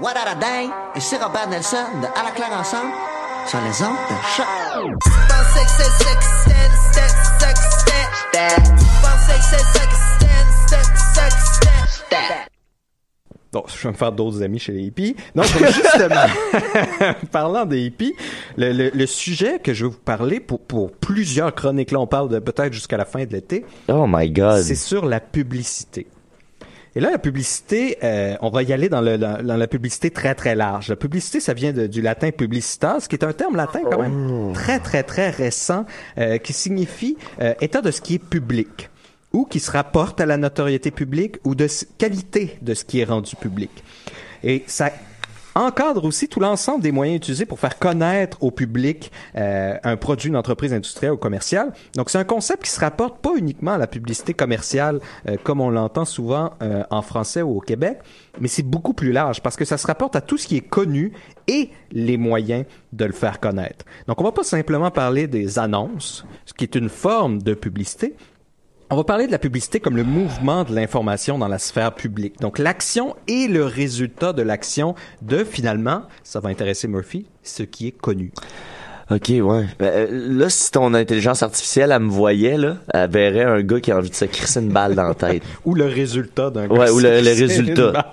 What a dang! Et c'est Robert Nelson de À la claire ensemble sur les ondes de choc. Donc, je vais me faire d'autres amis chez les hippies. Non, donc justement, parlant des hippies, le, le, le sujet que je vais vous parler pour, pour plusieurs chroniques, là on parle de peut-être jusqu'à la fin de l'été, Oh my god. c'est sur la publicité. Et là, la publicité, euh, on va y aller dans, le, dans, dans la publicité très très large. La publicité, ça vient de- du latin publicitas, qui est un terme latin quand même très très très récent, euh, qui signifie euh, état de ce qui est public ou qui se rapporte à la notoriété publique ou de qualité de ce qui est rendu public. Et ça encadre aussi tout l'ensemble des moyens utilisés pour faire connaître au public euh, un produit, une entreprise industrielle ou commerciale. Donc, c'est un concept qui se rapporte pas uniquement à la publicité commerciale, euh, comme on l'entend souvent euh, en français ou au Québec, mais c'est beaucoup plus large parce que ça se rapporte à tout ce qui est connu et les moyens de le faire connaître. Donc, on va pas simplement parler des annonces, ce qui est une forme de publicité, on va parler de la publicité comme le mouvement de l'information dans la sphère publique. Donc l'action et le résultat de l'action de finalement, ça va intéresser Murphy, ce qui est connu. Ok, ouais. Ben, euh, là, si ton intelligence artificielle, elle me voyait, là, elle verrait un gars qui a envie de se crisser une balle dans la tête. Ou le résultat d'un Ouais, ou le, le résultat.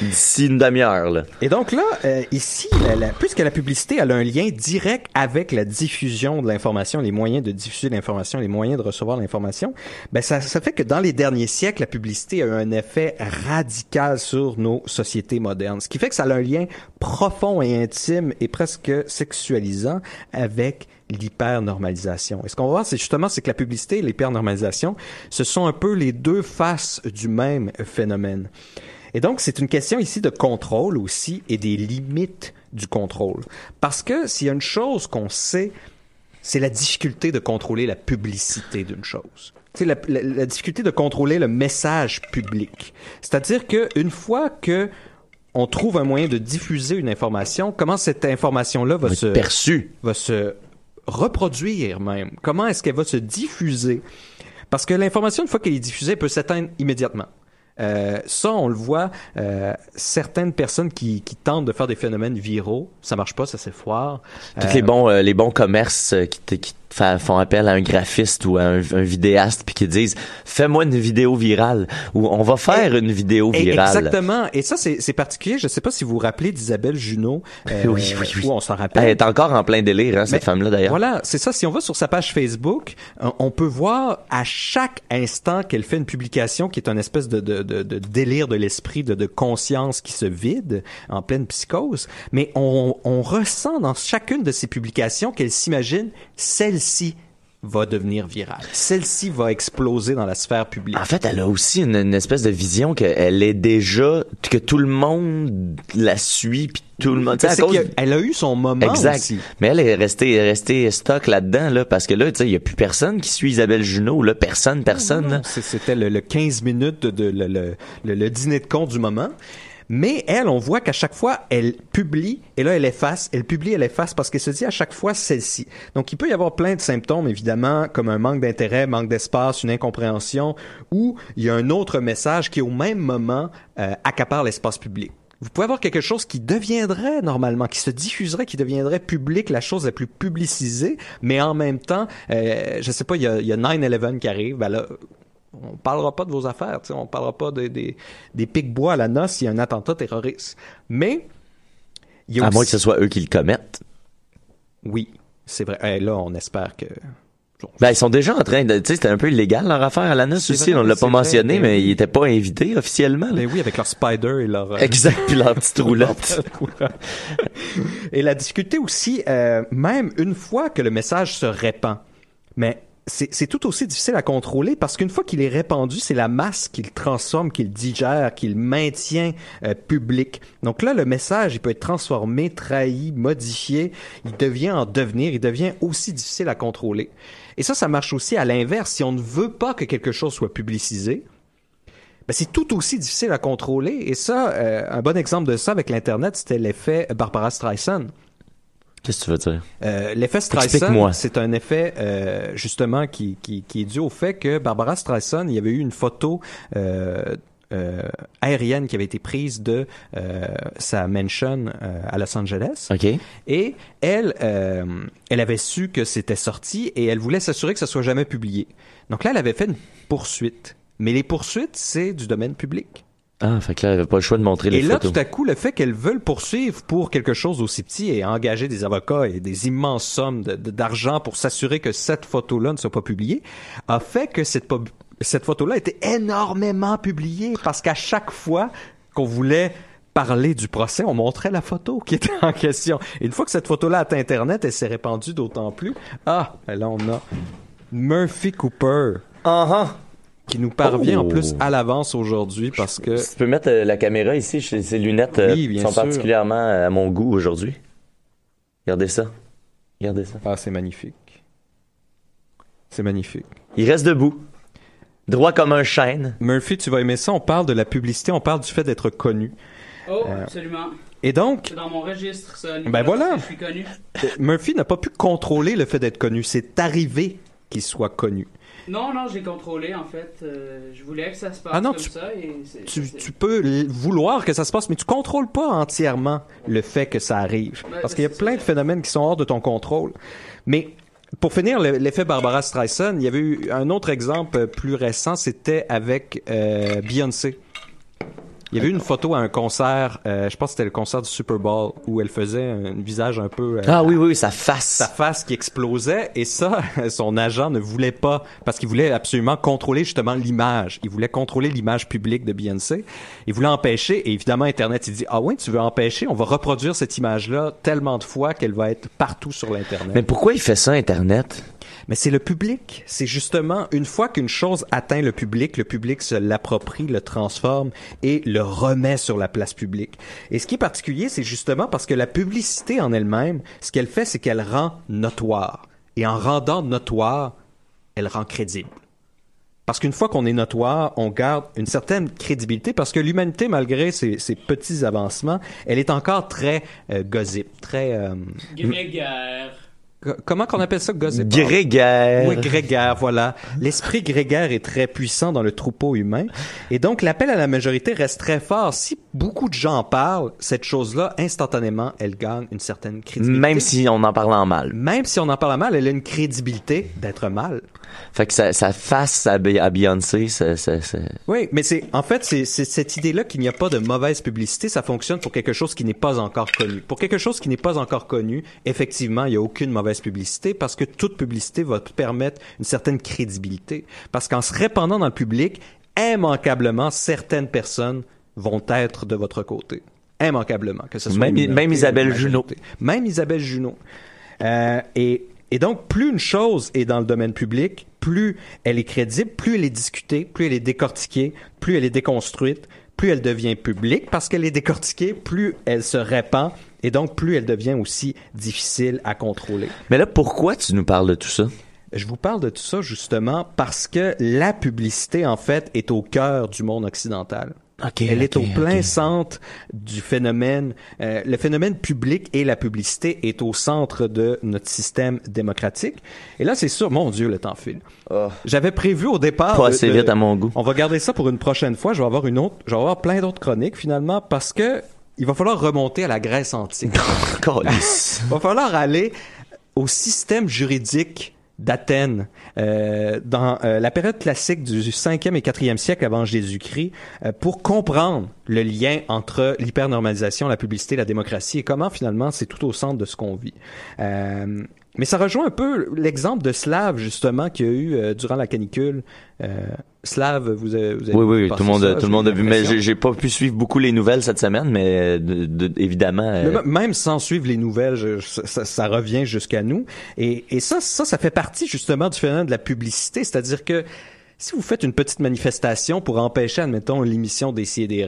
D'ici une demi-heure, là. Et donc là, euh, ici, la- la- puisque la publicité elle a un lien direct avec la diffusion de l'information, les moyens de diffuser l'information, les moyens de recevoir l'information, ben ça, ça fait que dans les derniers siècles, la publicité a eu un effet radical sur nos sociétés modernes. Ce qui fait que ça a un lien profond et intime et presque sexualisant avec l'hypernormalisation. Et ce qu'on va voir, c'est justement c'est que la publicité et l'hypernormalisation, ce sont un peu les deux faces du même phénomène. Et donc, c'est une question ici de contrôle aussi et des limites du contrôle. Parce que s'il y a une chose qu'on sait, c'est la difficulté de contrôler la publicité d'une chose. C'est la, la- difficulté de contrôler le message public. C'est-à-dire que une fois que on trouve un moyen de diffuser une information, comment cette information-là va Va se va se reproduire même? Comment est-ce qu'elle va se diffuser? Parce que l'information, une fois qu'elle est diffusée, elle peut s'éteindre immédiatement. Euh, ça, on le voit, euh, certaines personnes qui, qui tentent de faire des phénomènes viraux, ça marche pas, ça s'effoire. Tous Euh, les bons, euh, les bons commerces euh, qui, qui font appel à un graphiste ou à un, un vidéaste puis qui disent fais-moi une vidéo virale ou on va faire une vidéo virale. Exactement. Et ça, c'est particulier. Je sais pas si vous vous rappelez d'Isabelle Junot. euh, Oui, oui, oui. Où on s'en rappelle. Elle est encore en plein délire, hein, cette femme-là d'ailleurs. Voilà, c'est ça. Si on va sur sa page Facebook, on- peut voir à chaque instant qu'elle fait une publication qui est un espèce de, de, de, de délire de l'esprit, de, de conscience qui se vide en pleine psychose. Mais on, on ressent dans chacune de ces publications qu'elle s'imagine celle-ci va devenir virale. Celle-ci va exploser dans la sphère publique. En fait, elle a aussi une, une espèce de vision qu'elle est déjà, que tout le monde la suit, puis tout le monde. à cause- a- elle a eu son moment Exact. aussi. Mais elle est restée, restée stock là-dedans, là, parce que là, tu sais, il y a plus personne qui suit Isabelle Junot, là, personne, personne, C'était le, le 15 minutes de, le, le- le dîner de con du moment. Mais elle, on voit qu'à chaque fois, elle publie et là, elle efface, elle publie, elle efface parce qu'elle se dit à chaque fois celle-ci. Donc, il peut y avoir plein de symptômes, évidemment, comme un manque d'intérêt, manque d'espace, une incompréhension, ou il y a un autre message qui, au même moment, euh, accapare l'espace public. Vous pouvez avoir quelque chose qui deviendrait normalement, qui se diffuserait, qui deviendrait public, la chose la plus publicisée, mais en même temps, euh, je sais pas, il y a, y a 9-11 qui arrive, ben là, on parlera pas de vos affaires, sais, on parlera pas des, des, des pics-bois à la noce s'il y a un attentat terroriste. Mais, il y a À aussi... moins que ce soit eux qui le commettent. Oui, c'est vrai. Eh, là, on espère que... Ben, ils sont déjà en train de, tu sais, c'était un peu illégal leur affaire à la noce C'est aussi, vrai, on l'a pas mentionné, ben mais ils étaient pas invités officiellement, là. Ben oui, avec leur spider et leur... euh, Exact, puis leur petite roulotte. Et la difficulté aussi, euh, même une fois que le message se répand, mais c'est tout aussi difficile à contrôler parce qu'une fois qu'il est répandu, c'est la masse qui le transforme, qui le digère, qui le maintient euh, public. Donc là, le message, il peut être transformé, trahi, modifié, il devient en devenir, il devient aussi difficile à contrôler. Et ça, ça marche aussi à l'inverse. Si on ne veut pas que quelque chose soit publicisé, ben, c'est tout aussi difficile à contrôler. Et ça, euh, un bon exemple de ça avec l'Internet, c'était l'effet Barbara Streisand. Qu'est-ce que tu veux dire? Euh, l'effet Streisand, c'est un effet euh, justement qui, qui, qui est dû au fait que Barbara Streisand, il y avait eu une photo, euh, aérienne qui avait été prise de sa mansion à Los Angeles. OK. Et elle, elle avait su que c'était sorti et elle voulait s'assurer que ça soit jamais publié. Donc là, elle avait fait une poursuite. Mais les poursuites, c'est du domaine public. Ah, fait que là, elle avait pas le choix de montrer les Et là, photos. tout à coup, le fait qu'elles veulent poursuivre pour quelque chose aussi petit et engager des avocats et des immenses sommes d'argent pour s'assurer que cette photo-là ne soit pas publiée, a fait que cette, photo-là été énormément publiée parce qu'à chaque fois qu'on voulait parler du procès, on montrait la photo qui était en question. Et une fois que cette photo-là a atteint Internet, elle s'est répandue d'autant plus. Ah, là, on a Murphy Cooper qui nous parvient en Oh. plus à l'avance aujourd'hui parce que Tu peux mettre euh, la caméra ici, ces lunettes euh, Oui, bien sont sûr. particulièrement euh, à mon goût aujourd'hui. Regardez ça. Regardez ça. Ah, c'est magnifique. C'est magnifique. Il reste debout. Droit comme un chêne. Murphy, tu vas aimer ça. On parle de la publicité, on parle du fait d'être connu. Oh, Euh, absolument. Et donc, C'est dans mon registre, ça. Ben voilà. Je suis connu. Murphy n'a pas pu contrôler le fait d'être connu. C'est arrivé qu'il soit connu. Non, non, j'ai contrôlé, en fait. Euh, je voulais que ça se passe Ah non, comme tu- ça. Et Tu, peux vouloir que ça se passe, mais tu contrôles pas entièrement le fait que ça arrive. Ben, Parce qu'il y a plein ça. de phénomènes qui sont hors de ton contrôle. Mais pour finir, le- l'effet Barbara Streisand, il y avait eu un autre exemple plus récent, c'était avec euh, Beyoncé. Il y avait eu une photo à un concert, euh, je pense que c'était le concert du Super Bowl, où elle faisait un visage un peu... euh, Ah oui, oui, sa face. sa face qui explosait et ça, son agent ne voulait pas parce qu'il voulait absolument contrôler justement l'image. Il voulait contrôler l'image publique de Beyoncé. Il voulait empêcher et évidemment Internet il dit ah ouais tu veux empêcher on va reproduire cette image là tellement de fois qu'elle va être partout sur l'internet. Mais pourquoi il fait ça, Internet? Mais c'est le public. C'est justement une fois qu'une chose atteint le public, le public se l'approprie, le transforme et le remet sur la place publique. Et ce qui est particulier, c'est justement parce que la publicité en elle-même, ce qu'elle fait, c'est qu'elle rend notoire. Et en rendant notoire, elle rend crédible. Parce qu'une fois qu'on est notoire, on garde une certaine crédibilité parce que l'humanité, malgré ses, petits avancements, elle est encore très euh, gossip, très... euh, Grégaire. Co- comment qu'on appelle ça, gossip? Grégaire. Oui, grégaire, voilà. L'esprit grégaire est très puissant dans le troupeau humain. Et donc, l'appel à la majorité reste très fort. Si beaucoup de gens en parlent, cette chose-là, instantanément, elle gagne une certaine crédibilité. Même si on en parle en mal. Même si on en parle mal, elle a une crédibilité d'être mal. Fait que sa, sa face à, Be- à Beyoncé, ça, ça, ça- Oui, mais c'est en fait c'est cette idée-là qu'il n'y a pas de mauvaise publicité, ça fonctionne pour quelque chose qui n'est pas encore connu. Pour quelque chose qui n'est pas encore connu, effectivement, il n'y a aucune mauvaise publicité parce que toute publicité va te permettre une certaine crédibilité. Parce qu'en se répandant dans le public, immanquablement, certaines personnes vont être de votre côté. Immanquablement, que ce soit Même- minorité même Isabelle majorité. Même Isabelle Junot. Euh, et, et donc, plus une chose est dans le domaine public, plus elle est crédible, plus elle est discutée, plus elle est décortiquée, plus elle est déconstruite, plus elle devient publique parce qu'elle est décortiquée, plus elle se répand et donc plus elle devient aussi difficile à contrôler. Mais là, pourquoi tu nous parles de tout ça? Je vous parle de tout ça justement parce que la publicité, en fait, est au cœur du monde occidental. Ok, Elle est au plein centre du phénomène. euh, le phénomène public et la publicité est au centre de notre système démocratique. Et là, c'est sûr, mon Dieu, le temps file. J'avais prévu au départ. Pas assez de- vite à mon goût. On va garder ça pour une prochaine fois. Je vais avoir une autre. Je vais avoir plein d'autres chroniques finalement parce que il va falloir remonter à la Grèce antique. Il va falloir aller au système juridique d'Athènes euh, dans euh, la période classique du 5e et 4e siècle avant Jésus-Christ euh, pour comprendre le lien entre l'hypernormalisation, la publicité, la démocratie et comment finalement c'est tout au centre de ce qu'on vit. Euh, mais ça rejoint un peu l'exemple de Slav justement qu'il y a eu euh, durant la canicule. Euh, Slav, vous avez, vous avez Oui, oui, tout le monde, ça, tout le monde a vu. Mais j'ai pas pu suivre beaucoup les nouvelles cette semaine, mais de- de- évidemment. Euh, même sans suivre les nouvelles, je- ça, revient jusqu'à nous. Et, et ça, ça, ça fait partie justement du phénomène de la publicité. C'est-à-dire que si vous faites une petite manifestation pour empêcher, admettons, l'émission des des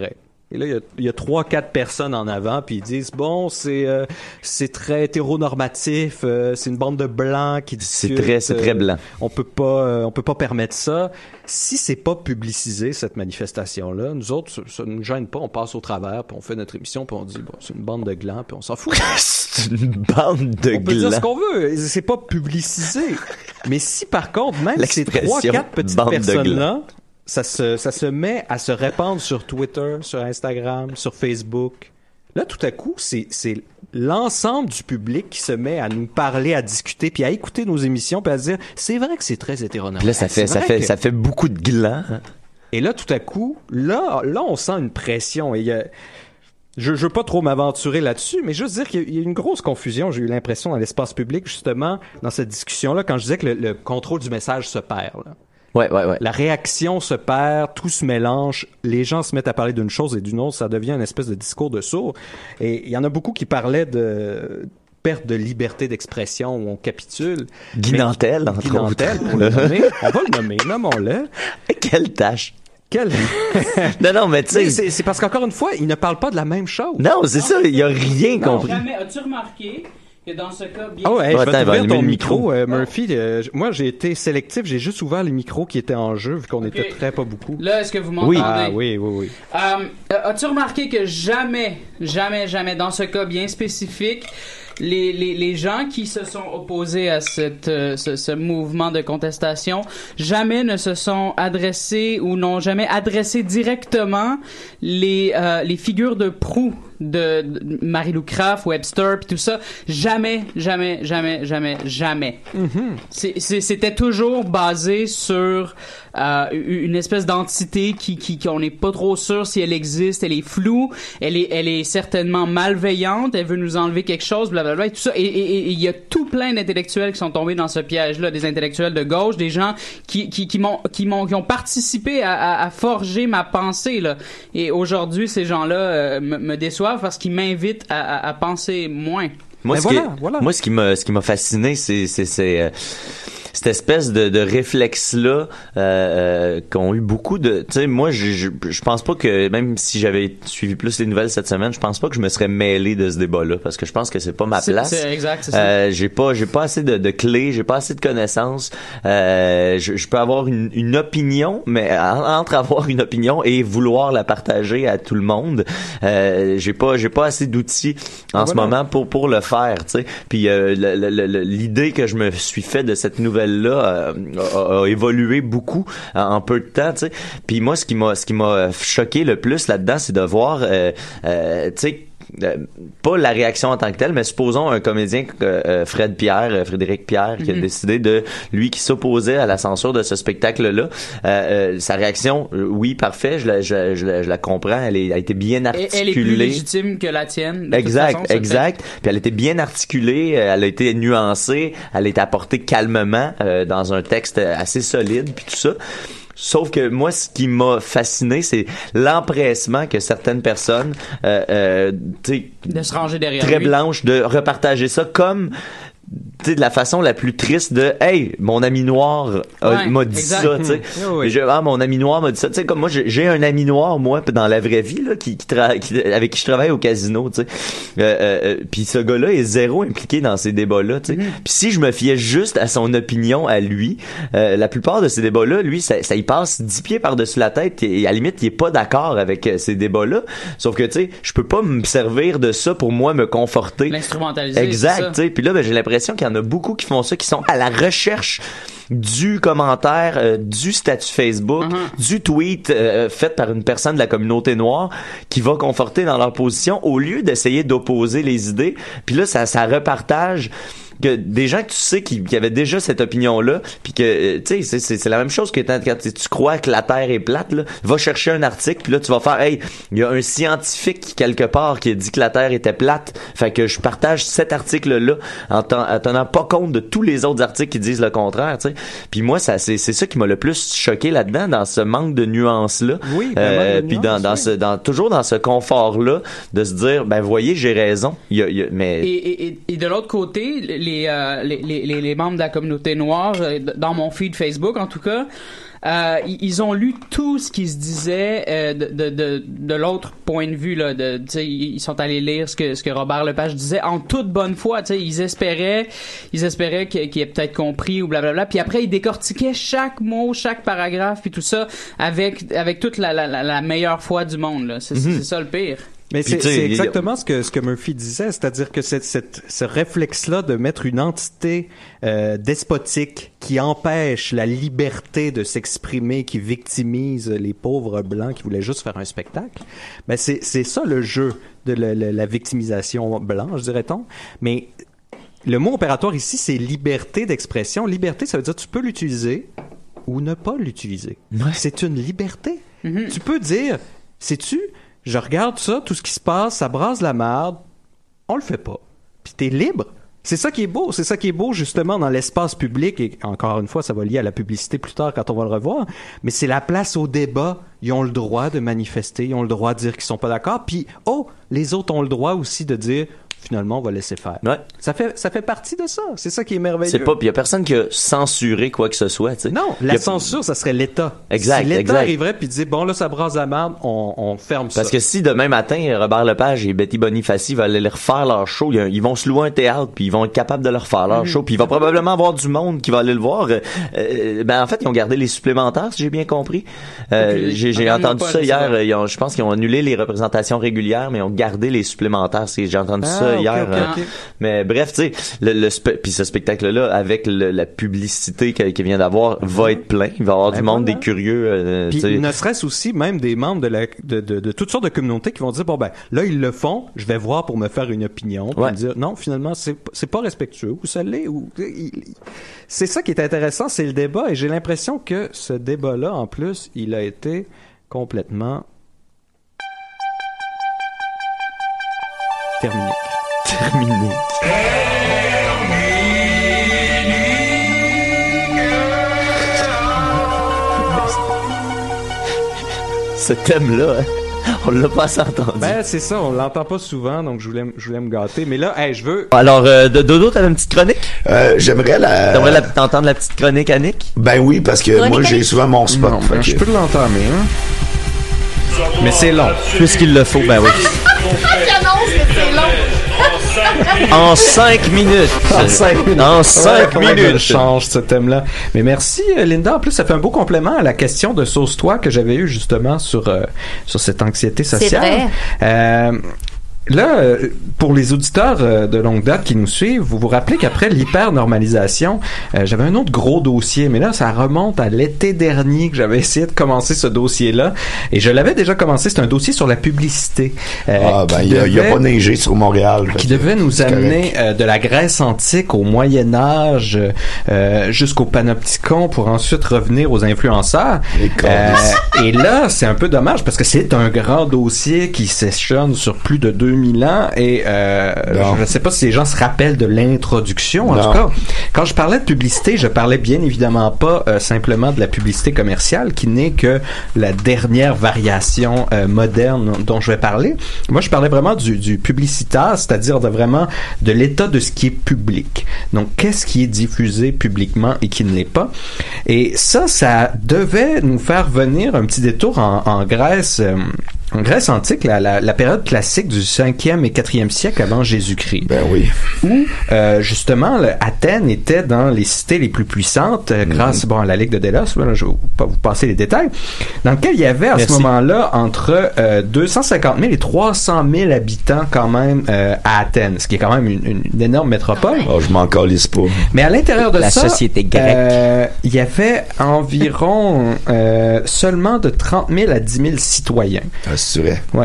et là, il y a- trois, quatre personnes en avant, puis ils disent bon, c'est euh, c'est très hétéronormatif, euh, c'est une bande de blancs qui C'est discutent, très- c'est très euh, blanc. On peut pas, euh, on peut pas permettre ça. Si c'est pas publicisé cette manifestation-là, nous autres, ça, ça nous gêne pas. On passe au travers, puis on fait notre émission, puis on dit bon, c'est une bande de glands, puis on s'en fout. c'est une bande de On peut dire ce glands. qu'on veut, c'est pas publicisé. Mais si par contre, même ces trois, quatre petites personnes-là ça se, ça se met à se répandre sur Twitter, sur Instagram, sur Facebook. Là, tout à coup, c'est, c'est l'ensemble du public qui se met à nous parler, à discuter, puis à écouter nos émissions, puis à se dire, c'est vrai que c'est très hétéronormé. Là, ça fait, ça fait, ça fait beaucoup de gland. hein. Et là, tout à coup, là, là, on sent une pression. Et il y a- je, je veux pas trop m'aventurer là-dessus, mais juste dire qu'il y a- il y a une grosse confusion. J'ai eu l'impression dans l'espace public, justement, dans cette discussion-là, quand je disais que le, le contrôle du message se perd. là. Ouais, ouais, ouais. La réaction se perd, tout se mélange, les gens se mettent à parler d'une chose et d'une autre, ça devient une espèce de discours de sourd. Et il y en a beaucoup qui parlaient de perte de liberté d'expression où on capitule. Guy Mais- Nantel, entre Guy Nantel, pour le nommer. On va le nommer, nommons-le. Quelle tâche. Quel... Non, non, mais tu sais. c'est parce qu'encore une fois, il ne parle pas de la même chose. Non, c'est ça, il y a rien compris. Jamais. As-tu remarqué que dans ce cas, bien Ah ouais, Oh, je vais attends, t'ouvrir ton micro, micro. euh, Murphy. Euh, moi, j'ai été sélectif, j'ai juste ouvert les micros qui étaient en jeu, vu qu'on Ok. était très pas beaucoup. Là, est-ce que vous m'entendez? Oui. Ah oui, oui, oui. Euh, euh, As-tu remarqué que jamais, jamais, jamais, dans ce cas bien spécifique, les, les, les gens qui se sont opposés à cette, euh, ce, ce mouvement de contestation, jamais ne se sont adressés ou n'ont jamais adressé directement les, euh, les figures de proue de, de Marie-Lou Craft, Webster, puis tout ça. Jamais, jamais, jamais, jamais, jamais. C'est- C'était toujours basé sur euh, une espèce d'entité qui, qui, qu'on n'est pas trop sûr si elle existe, elle est floue, elle est, elle est certainement malveillante, elle veut nous enlever quelque chose, blablabla, et tout ça. Et et- et- et il y a tout plein d'intellectuels qui sont tombés dans ce piège-là, des intellectuels de gauche, des gens qui, qui, qui m'ont, qui m'ont, qui ont participé à, à, à forger ma pensée, là. Et aujourd'hui, ces gens-là euh, me, me déçoivent parce qu'ils m'invitent à, à, à penser moins. Moi, Ben ce, qui voilà, voilà. moi, ce qui m'a, ce qui m'a fasciné, c'est, c'est, c'est, euh, cette espèce de, de réflexe-là euh, euh, qu'ont eu beaucoup de. Tu sais, moi, je, je, pense pas que même si j'avais suivi plus les nouvelles cette semaine, je pense pas que je me serais mêlé de ce débat-là parce que je pense que c'est pas ma place. c'est exact. Euh, j'ai pas, j'ai pas assez de, de clés, j'ai pas assez de connaissances. Euh, je, je peux avoir une, une opinion, mais en- entre avoir une opinion et vouloir la partager à tout le monde, j'ai pas, j'ai pas assez d'outils en ce Voilà. moment pour pour le faire, tu sais. Puis euh, l'idée que je me suis fait de cette nouvelle là a, a évolué beaucoup en, en peu de temps, tu. Puis moi, ce qui m'a, ce qui m'a choqué le plus là-dedans, c'est de voir, euh, euh, tu. Euh, pas la réaction en tant que telle, mais supposons un comédien, euh, euh, Fred Pierre, Frédéric Pierre, qui a décidé de, lui, qui s'opposait à la censure de ce spectacle-là. Sa réaction, oui, parfait, je la, je, je la, je la comprends, elle, est, elle a été bien articulée. elle est plus légitime que la tienne. de toute Exact, façon, exact. Puis elle était bien articulée, elle a été nuancée, elle a été apportée calmement euh, dans un texte assez solide, puis tout ça. Sauf que moi, ce qui m'a fasciné, c'est l'empressement que certaines personnes, euh, euh, tu sais, fait. De se ranger derrière très lui. blanches, de repartager ça comme de la façon la plus triste de hey mon ami noir m'a dit ça tu sais oui. Et je- ah mon ami noir m'a dit ça tu sais comme moi j'ai un ami noir moi dans la vraie vie là qui, qui, avec qui je travaille au casino tu sais euh, euh, euh, puis ce gars-là est zéro impliqué dans ces débats-là tu sais Mm-hmm. puis si je me fiais juste à son opinion à lui euh, la plupart de ces débats-là lui ça, ça y passe dix pieds par-dessus la tête et à la limite il est pas d'accord avec ces débats-là sauf que tu sais je peux pas me servir de ça pour moi me conforter L'instrumentaliser. Exact, tu sais. Puis là, ben, j'ai l'impression qu'il y en a beaucoup qui font ça, qui sont à la recherche du commentaire, euh, du statut Facebook, Mhm. du tweet euh, fait par une personne de la communauté noire qui va conforter dans leur position au lieu d'essayer d'opposer les idées. Puis là, ça, ça repartage que des gens que tu sais qui, qui avaient déjà cette opinion-là, puis que, euh, tu sais, c'est- c'est c'est la même chose que quand, tu tu crois que la Terre est plate, là, va chercher un article, puis là, tu vas faire, hey, il y a un scientifique quelque part qui a dit que la Terre était plate, fait que je partage cet article-là en, ten- en tenant pas compte de tous les autres articles qui disent le contraire, tu sais. Puis moi, ça c'est c'est ça qui m'a le plus choqué là-dedans, dans ce manque de nuances-là. Oui, Euh, puis dans, dans oui. ce, dans, toujours dans ce confort-là, de se dire, ben voyez, j'ai raison. Il y a, il y a- mais Et, et, et- et de l'autre côté, les, euh, les, les, les- les membres de la communauté noire, euh, dans mon feed Facebook en tout cas, euh, ils ont lu tout ce qui se disait euh, de, de, de, de l'autre point de vue. Là, de, ils sont allés lire ce que, ce que Robert Lepage disait en toute bonne foi. Ils espéraient, ils espéraient qu'il ait peut-être compris ou blablabla. Puis après, ils décortiquaient chaque mot, chaque paragraphe, puis tout ça avec, avec toute la, la, la, la meilleure foi du monde. C'est c'est ça le pire. Mais c'est exactement ce que ce que Murphy disait, c'est-à-dire que cette, cette- ce réflexe-là de mettre une entité euh, despotique qui empêche la liberté de s'exprimer, qui victimise les pauvres blancs qui voulaient juste faire un spectacle, ben c'est c'est ça le jeu de la, la- la victimisation blanche, dirait-on. Mais le mot opératoire ici, c'est liberté d'expression. Liberté, ça veut dire tu peux l'utiliser ou ne pas l'utiliser. C'est une liberté. Tu peux dire, sais-tu, je regarde ça, tout ce qui se passe, ça brasse la merde, on le fait pas. Puis t'es libre. C'est ça qui est beau, c'est ça qui est beau justement dans l'espace public et encore une fois ça va lier à la publicité plus tard quand on va le revoir, mais c'est la place au débat, ils ont le droit de manifester, ils ont le droit de dire qu'ils sont pas d'accord, puis oh, les autres ont le droit aussi de dire finalement on va laisser faire. Ouais. Ça fait ça fait partie de ça, c'est ça qui est merveilleux. C'est pas, puis y a personne qui a censuré quoi que ce soit, tu sais. Non, la a- censure, ça serait l'État. Exact, Si l'État arriverait puis disait bon là ça brasse la merde, on, on ferme ça. Parce que si demain matin, Robert Lepage et Betty Bonifaci veulent aller refaire leur show, ils vont se louer un théâtre, puis ils vont être capables de leur refaire leur show, puis il va probablement avoir du monde qui va aller le voir. Euh, euh, ben en fait, ils ont gardé les supplémentaires, si j'ai bien compris. Euh, j'ai Regarde-moi entendu ça hier. ils ont- je pense qu'ils ont annulé les représentations régulières, mais ils ont gardé les supplémentaires. C'est- J'ai entendu Ah, ça hier. euh, ok. Mais bref, tu sais, le, le spe- puis ce spectacle-là, avec le- la publicité qu'il vient d'avoir, va être plein. Il va y avoir Ben du monde, voilà. des curieux. euh, Puis ne serait-ce aussi même des membres de, la, de, de, de toutes sortes de communautés qui vont dire bon ben là ils le font, je vais voir pour me faire une opinion, puis Ouais. me dire non finalement c'est pas respectueux ou ça l'est ou c'est ça qui est intéressant, c'est le débat et j'ai l'impression que ce débat là en plus il a été complètement terminé. Terminé. Ce thème-là, hein, on l'a pas assez entendu. Ben c'est ça, on l'entend pas souvent donc je voulais m- je voulais me gâter mais là hey, je veux Alors, euh, de- Dodo, t'avais une petite chronique? Euh, J'aimerais la... T'aimerais la- t'entendre la petite chronique à Nick? Ben oui, parce que Chronique moi, j'ai Annick? souvent mon spot. Non, fait ben, que- je peux l'entamer hein. Mais c'est long. Puisqu'il le faut, ben oui. En cinq minutes. En cinq minutes. En cinq Ouais, comment je minutes. change ce thème-là. Mais merci, euh, Linda. En plus, ça fait un beau complément à la question de sauce-toi que j'avais eu justement sur, euh, sur cette anxiété sociale. vrai. Euh, Là, euh, pour les auditeurs euh, de longue date qui nous suivent, vous vous rappelez qu'après l'hyper-normalisation, euh, j'avais un autre gros dossier, mais là, ça remonte à l'été dernier que j'avais essayé de commencer ce dossier-là. Et je l'avais déjà commencé, c'est un dossier sur la publicité. euh, Ah, ben, il y a, a pas neigé sur Montréal. qui devait nous amener euh, de la Grèce antique au Moyen Âge euh, jusqu'au panopticon pour ensuite revenir aux influenceurs. Et là, c'est un peu dommage parce que c'est un grand dossier qui s'échelonne sur plus de 2000 ans et euh, je ne sais pas si les gens se rappellent de l'introduction. En Non. tout cas, quand je parlais de publicité, je parlais bien évidemment pas euh, simplement de la publicité commerciale qui n'est que la dernière variation euh, moderne dont je vais parler. Moi, je parlais vraiment du, du publicitaire, c'est-à-dire de vraiment de l'état de ce qui est public. Donc, qu'est-ce qui est diffusé publiquement et qui ne l'est pas? Et ça, ça devait nous faire venir un petit détour en, en Grèce. En Grèce antique, la, la, la période classique du 5e et 4e siècle avant Jésus-Christ Ben oui. où euh, justement le- Athènes était dans les cités les plus puissantes euh, grâce bon à la Ligue de Délos voilà, je vais pas vous passer les détails dans lequel il y avait à Merci. ce moment-là entre euh, 250 000 et 300 000 habitants quand même euh, à Athènes ce qui est quand même une, une- une énorme métropole Oh, je m'en calisse pas. mais à l'intérieur de La ça, société grecque. euh, il y avait environ euh, seulement de 30 000 à 10 000 citoyens. Ah,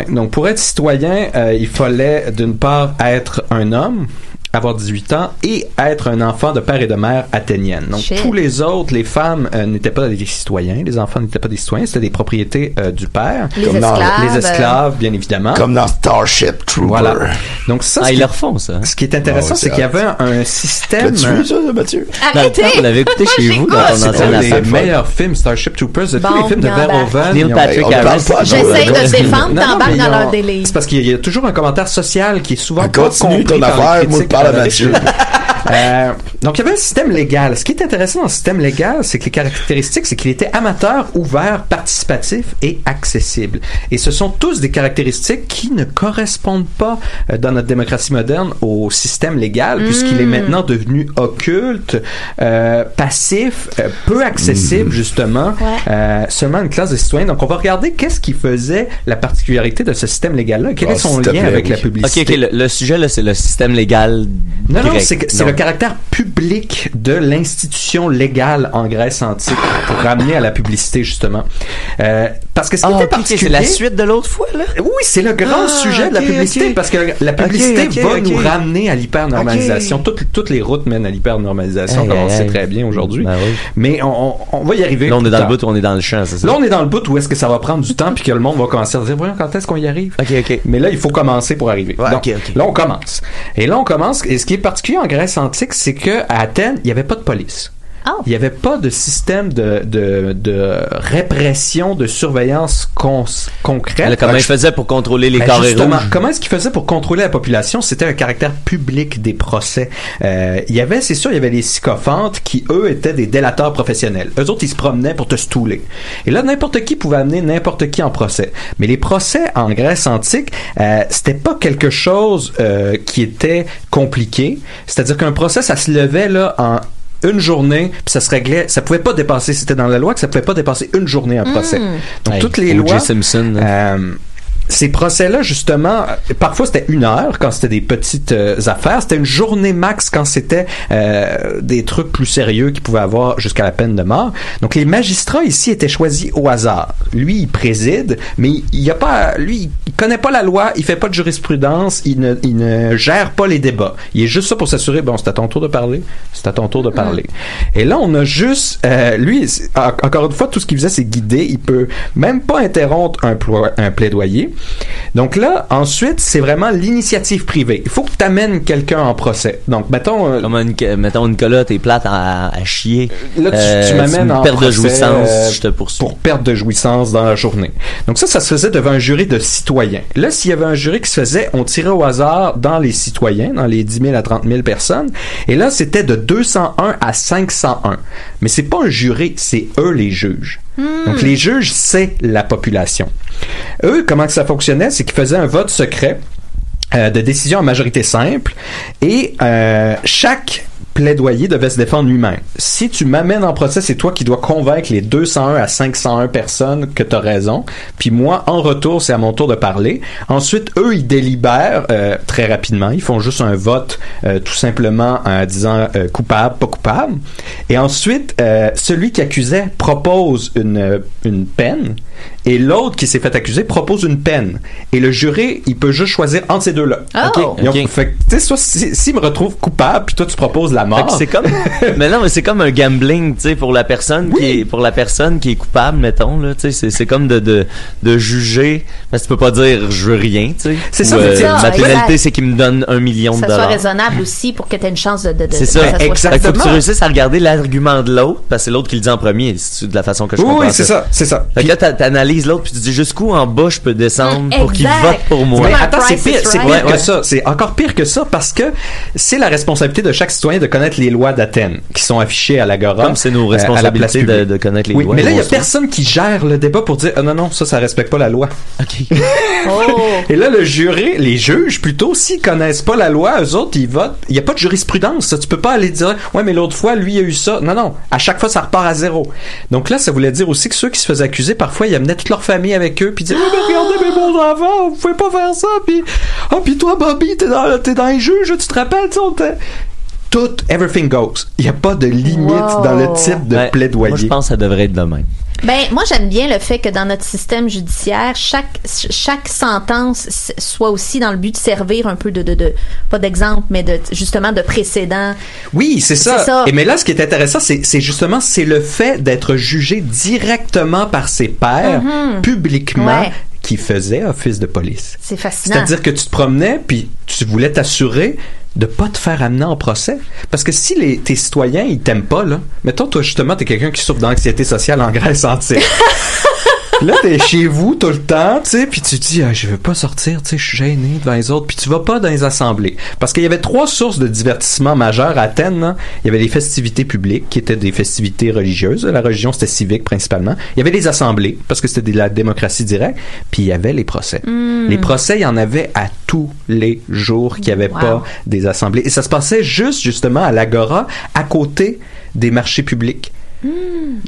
Donc pour être citoyen, euh, il fallait d'une part être un homme avoir 18 ans et être un enfant de père et de mère athénienne. Donc Shit. tous les autres, les femmes euh, n'étaient pas des citoyens, les enfants n'étaient pas des citoyens, c'était des propriétés euh, du père. Les Comme dans- esclaves. les esclaves, bien évidemment. Comme dans Starship Trooper. Voilà. Donc ça, Ah, ils qui, le refont, ça. ce qui est intéressant, ouais, c'est qu'il y avait un système. L'as-tu vu ça, Mathieu? Dans le temps, Arrêtez! vous l'avez écouté Moi, chez vous, dans ton ancienne C'est un affaire. des meilleurs films Starship Troopers de tous les films de. Verhoeven. Neil Patrick on parle Harris. pas, J'essaie de défendre, t'embarques dans leur délire. C'est parce qu'il y a toujours un commentaire social qui est souvent pas compris par les critiques parle à canadiennes. Mathieu. Euh, donc, il y avait un système légal. Ce qui est intéressant dans le système légal, c'est que les caractéristiques, c'est qu'il était amateur, ouvert, participatif et accessible. Et ce sont tous des caractéristiques qui ne correspondent pas euh, dans notre démocratie moderne au système légal, puisqu'il est maintenant devenu occulte, euh, passif, euh, peu accessible, justement, euh, seulement une classe de citoyens. Donc, on va regarder qu'est-ce qui faisait la particularité de ce système légal-là. Quel Ah, est son s'il te lien plaît, avec oui. la publicité? Ok, ok, le, le sujet là, c'est le système légal. Non, non, grec. c'est le caractère public de l'institution légale en Grèce antique pour ramener à la publicité, justement. Euh, parce que ce qui Ah, était ok, ok, particulier... c'est la suite de l'autre fois, là? Oui, c'est le grand Ah, sujet de la publicité parce que la publicité va nous ramener à l'hypernormalisation. Toutes, toutes les routes mènent à l'hypernormalisation, Hey, comme on hey, sait très bien aujourd'hui. Ben oui. Mais on, on- on va y arriver. Là, on est dans le bout, on est dans le champ, c'est ça? Là, on est dans le bout où est-ce que ça va prendre du temps puis que le monde va commencer à dire, voyons, quand est-ce qu'on y arrive? Ok, ok. Mais là, il faut commencer pour arriver. Ouais, Donc, là, on commence. Et là, on commence. Et ce qui est particulier en Grèce c'est que à Athènes, il n'y avait pas de police. Oh. Il n'y avait pas de système de, de, de répression, de surveillance cons- concrète. Là, comment ils faisaient pour contrôler les Ben, carrés rouges? comment est-ce qu'ils faisaient pour contrôler la population? C'était un caractère public des procès. Euh, il y avait, c'est sûr, il y avait les sycophantes qui eux étaient des délateurs professionnels. Eux autres, ils se promenaient pour te stouler. Et là, n'importe qui pouvait amener n'importe qui en procès. Mais les procès en Grèce antique, euh, c'était pas quelque chose euh, qui était compliqué. C'est-à-dire qu'un procès, ça se levait là en une journée, puis ça se réglait, ça pouvait pas dépasser, c'était dans la loi que ça pouvait pas dépasser une journée un procès. Donc Hey, toutes les lois Simpson, hein. euh, ces procès-là, justement, parfois c'était une heure quand c'était des petites euh, affaires. C'était une journée max quand c'était euh, des trucs plus sérieux qui pouvaient avoir jusqu'à la peine de mort. Donc les magistrats ici étaient choisis au hasard. Lui, il préside, mais il y a pas, lui, il connaît pas la loi, il fait pas de jurisprudence, il ne, il ne gère pas les débats. Il est juste ça pour s'assurer, bon, c'est à ton tour de parler, c'est à ton tour de parler. Et là, on a juste, euh, lui, encore une fois, tout ce qu'il faisait, c'est guider. Il peut même pas interrompre un plaidoyer. Donc là, ensuite, c'est vraiment l'initiative privée. Il faut que tu amènes quelqu'un en procès. Donc, mettons, euh, Comme une, mettons, Nicolas, t'es plate à, à chier. Là, tu, Euh, tu m'amènes en perte de procès, jouissance, euh, je te poursuis. Pour perte de jouissance dans la journée. Donc ça, ça se faisait devant un jury de citoyens. Là, s'il y avait un jury qui se faisait, on tirait au hasard dans les citoyens, dans les 10 000 à 30 000 personnes. Et là, c'était de 201 à 501. Mais c'est pas un jury, c'est eux les juges. Donc les juges, c'est la population. Eux, comment ça fonctionnait, c'est qu'ils faisaient un vote secret euh, de décision en majorité simple et euh, chaque plaidoyer devait se défendre lui-même. Si tu m'amènes en procès, c'est toi qui dois convaincre les 201 à 501 personnes que tu as raison. Puis moi, en retour, c'est à mon tour de parler. Ensuite, eux, ils délibèrent euh, très rapidement. Ils font juste un vote euh, tout simplement en disant euh, coupable, pas coupable. Et ensuite, euh, celui qui accusait propose une, une peine et l'autre qui s'est fait accuser propose une peine. Et le jury, il peut juste choisir entre ces deux-là. Oh. Ils ont- Ok. fait que, tu sais, soit si- s'il me retrouve coupable, puis toi tu proposes la Mort. c'est comme mais non mais c'est comme un gambling tu sais pour la personne qui est pour la personne qui est coupable mettons là tu sais c'est c'est comme de, de de juger parce que tu peux pas dire je veux rien tu sais C'est ça, euh, ça, ma pénalité c'est qu'il me donne un million de ça soit dollars raisonnable aussi pour que tu aies une chance de. de, c'est ça, soit exact. Fait que faut que tu Exactement. réussisses à regarder l'argument de l'autre parce que c'est l'autre qui le dit en premier de la façon que je oui, comprends oui, c'est ça, c'est ça. fait que là t'analyses l'autre puis tu dis jusqu'où en bas je peux descendre pour qu'il vote pour moi? Mais attends, c'est pire, Right. pire Ouais, que ouais. ça. C'est encore pire que ça parce que c'est la responsabilité de chaque citoyen de connaître les lois d'Athènes qui sont affichées à l'agora. comme c'est nos euh, responsabilités de, connaître les Oui, lois mais là, il y a personne qui gère le débat pour dire ah, non, non, ça, ça respecte pas la loi. ok Oh! Et là, le jury, les juges, plutôt, s'ils connaissent pas la loi, eux autres, ils votent. Il y a pas de jurisprudence. Ça. Tu peux pas aller dire, ouais, mais l'autre fois, lui, il a eu ça. Non, non. À chaque fois, ça repart à zéro. Donc là, ça voulait dire aussi que ceux qui se faisaient accuser, parfois, ils amenaient toute leur famille avec eux, puis ils disaient, Ouais, mais regardez mes bons enfants, vous pouvez pas faire ça, puis, ah, puis toi, Bobby, t'es dans, t'es dans les juges, tu te rappelles, tu tout, everything goes. Il y a pas de limite Wow. dans le type de plaidoyer. moi je pense que ça devrait être de même Ben, moi, j'aime bien le fait que dans notre système judiciaire, chaque, chaque sentence soit aussi dans le but de servir un peu de, de, de pas d'exemple, mais de, justement, de précédent. Oui, c'est ça. Et mais là, ce qui est intéressant, c'est justement c'est le fait d'être jugé directement par ses pairs, publiquement, Mm-hmm. Ouais. qui faisait office de police. C'est fascinant. C'est-à-dire que tu te promenais, puis tu voulais t'assurer de pas te faire amener en procès. Parce que si les, tes citoyens, ils t'aiment pas, là, mettons, toi, justement, t'es quelqu'un qui souffre d'anxiété sociale en Grèce antique. là, t'es chez vous tout le temps, tu sais, puis tu te dis, ah, je veux pas sortir, tu sais, je suis gêné devant les autres, puis tu vas pas dans les assemblées. Parce qu'il y avait trois sources de divertissement majeures à Athènes. là. Il y avait les festivités publiques, qui étaient des festivités religieuses. La religion, c'était civique principalement. Il y avait les assemblées, parce que c'était de la démocratie directe. Puis il y avait les procès. Les procès, il y en avait à tous les jours qu'il y avait Wow. pas des assemblées. Et ça se passait juste, justement, à l'Agora, à côté des marchés publics.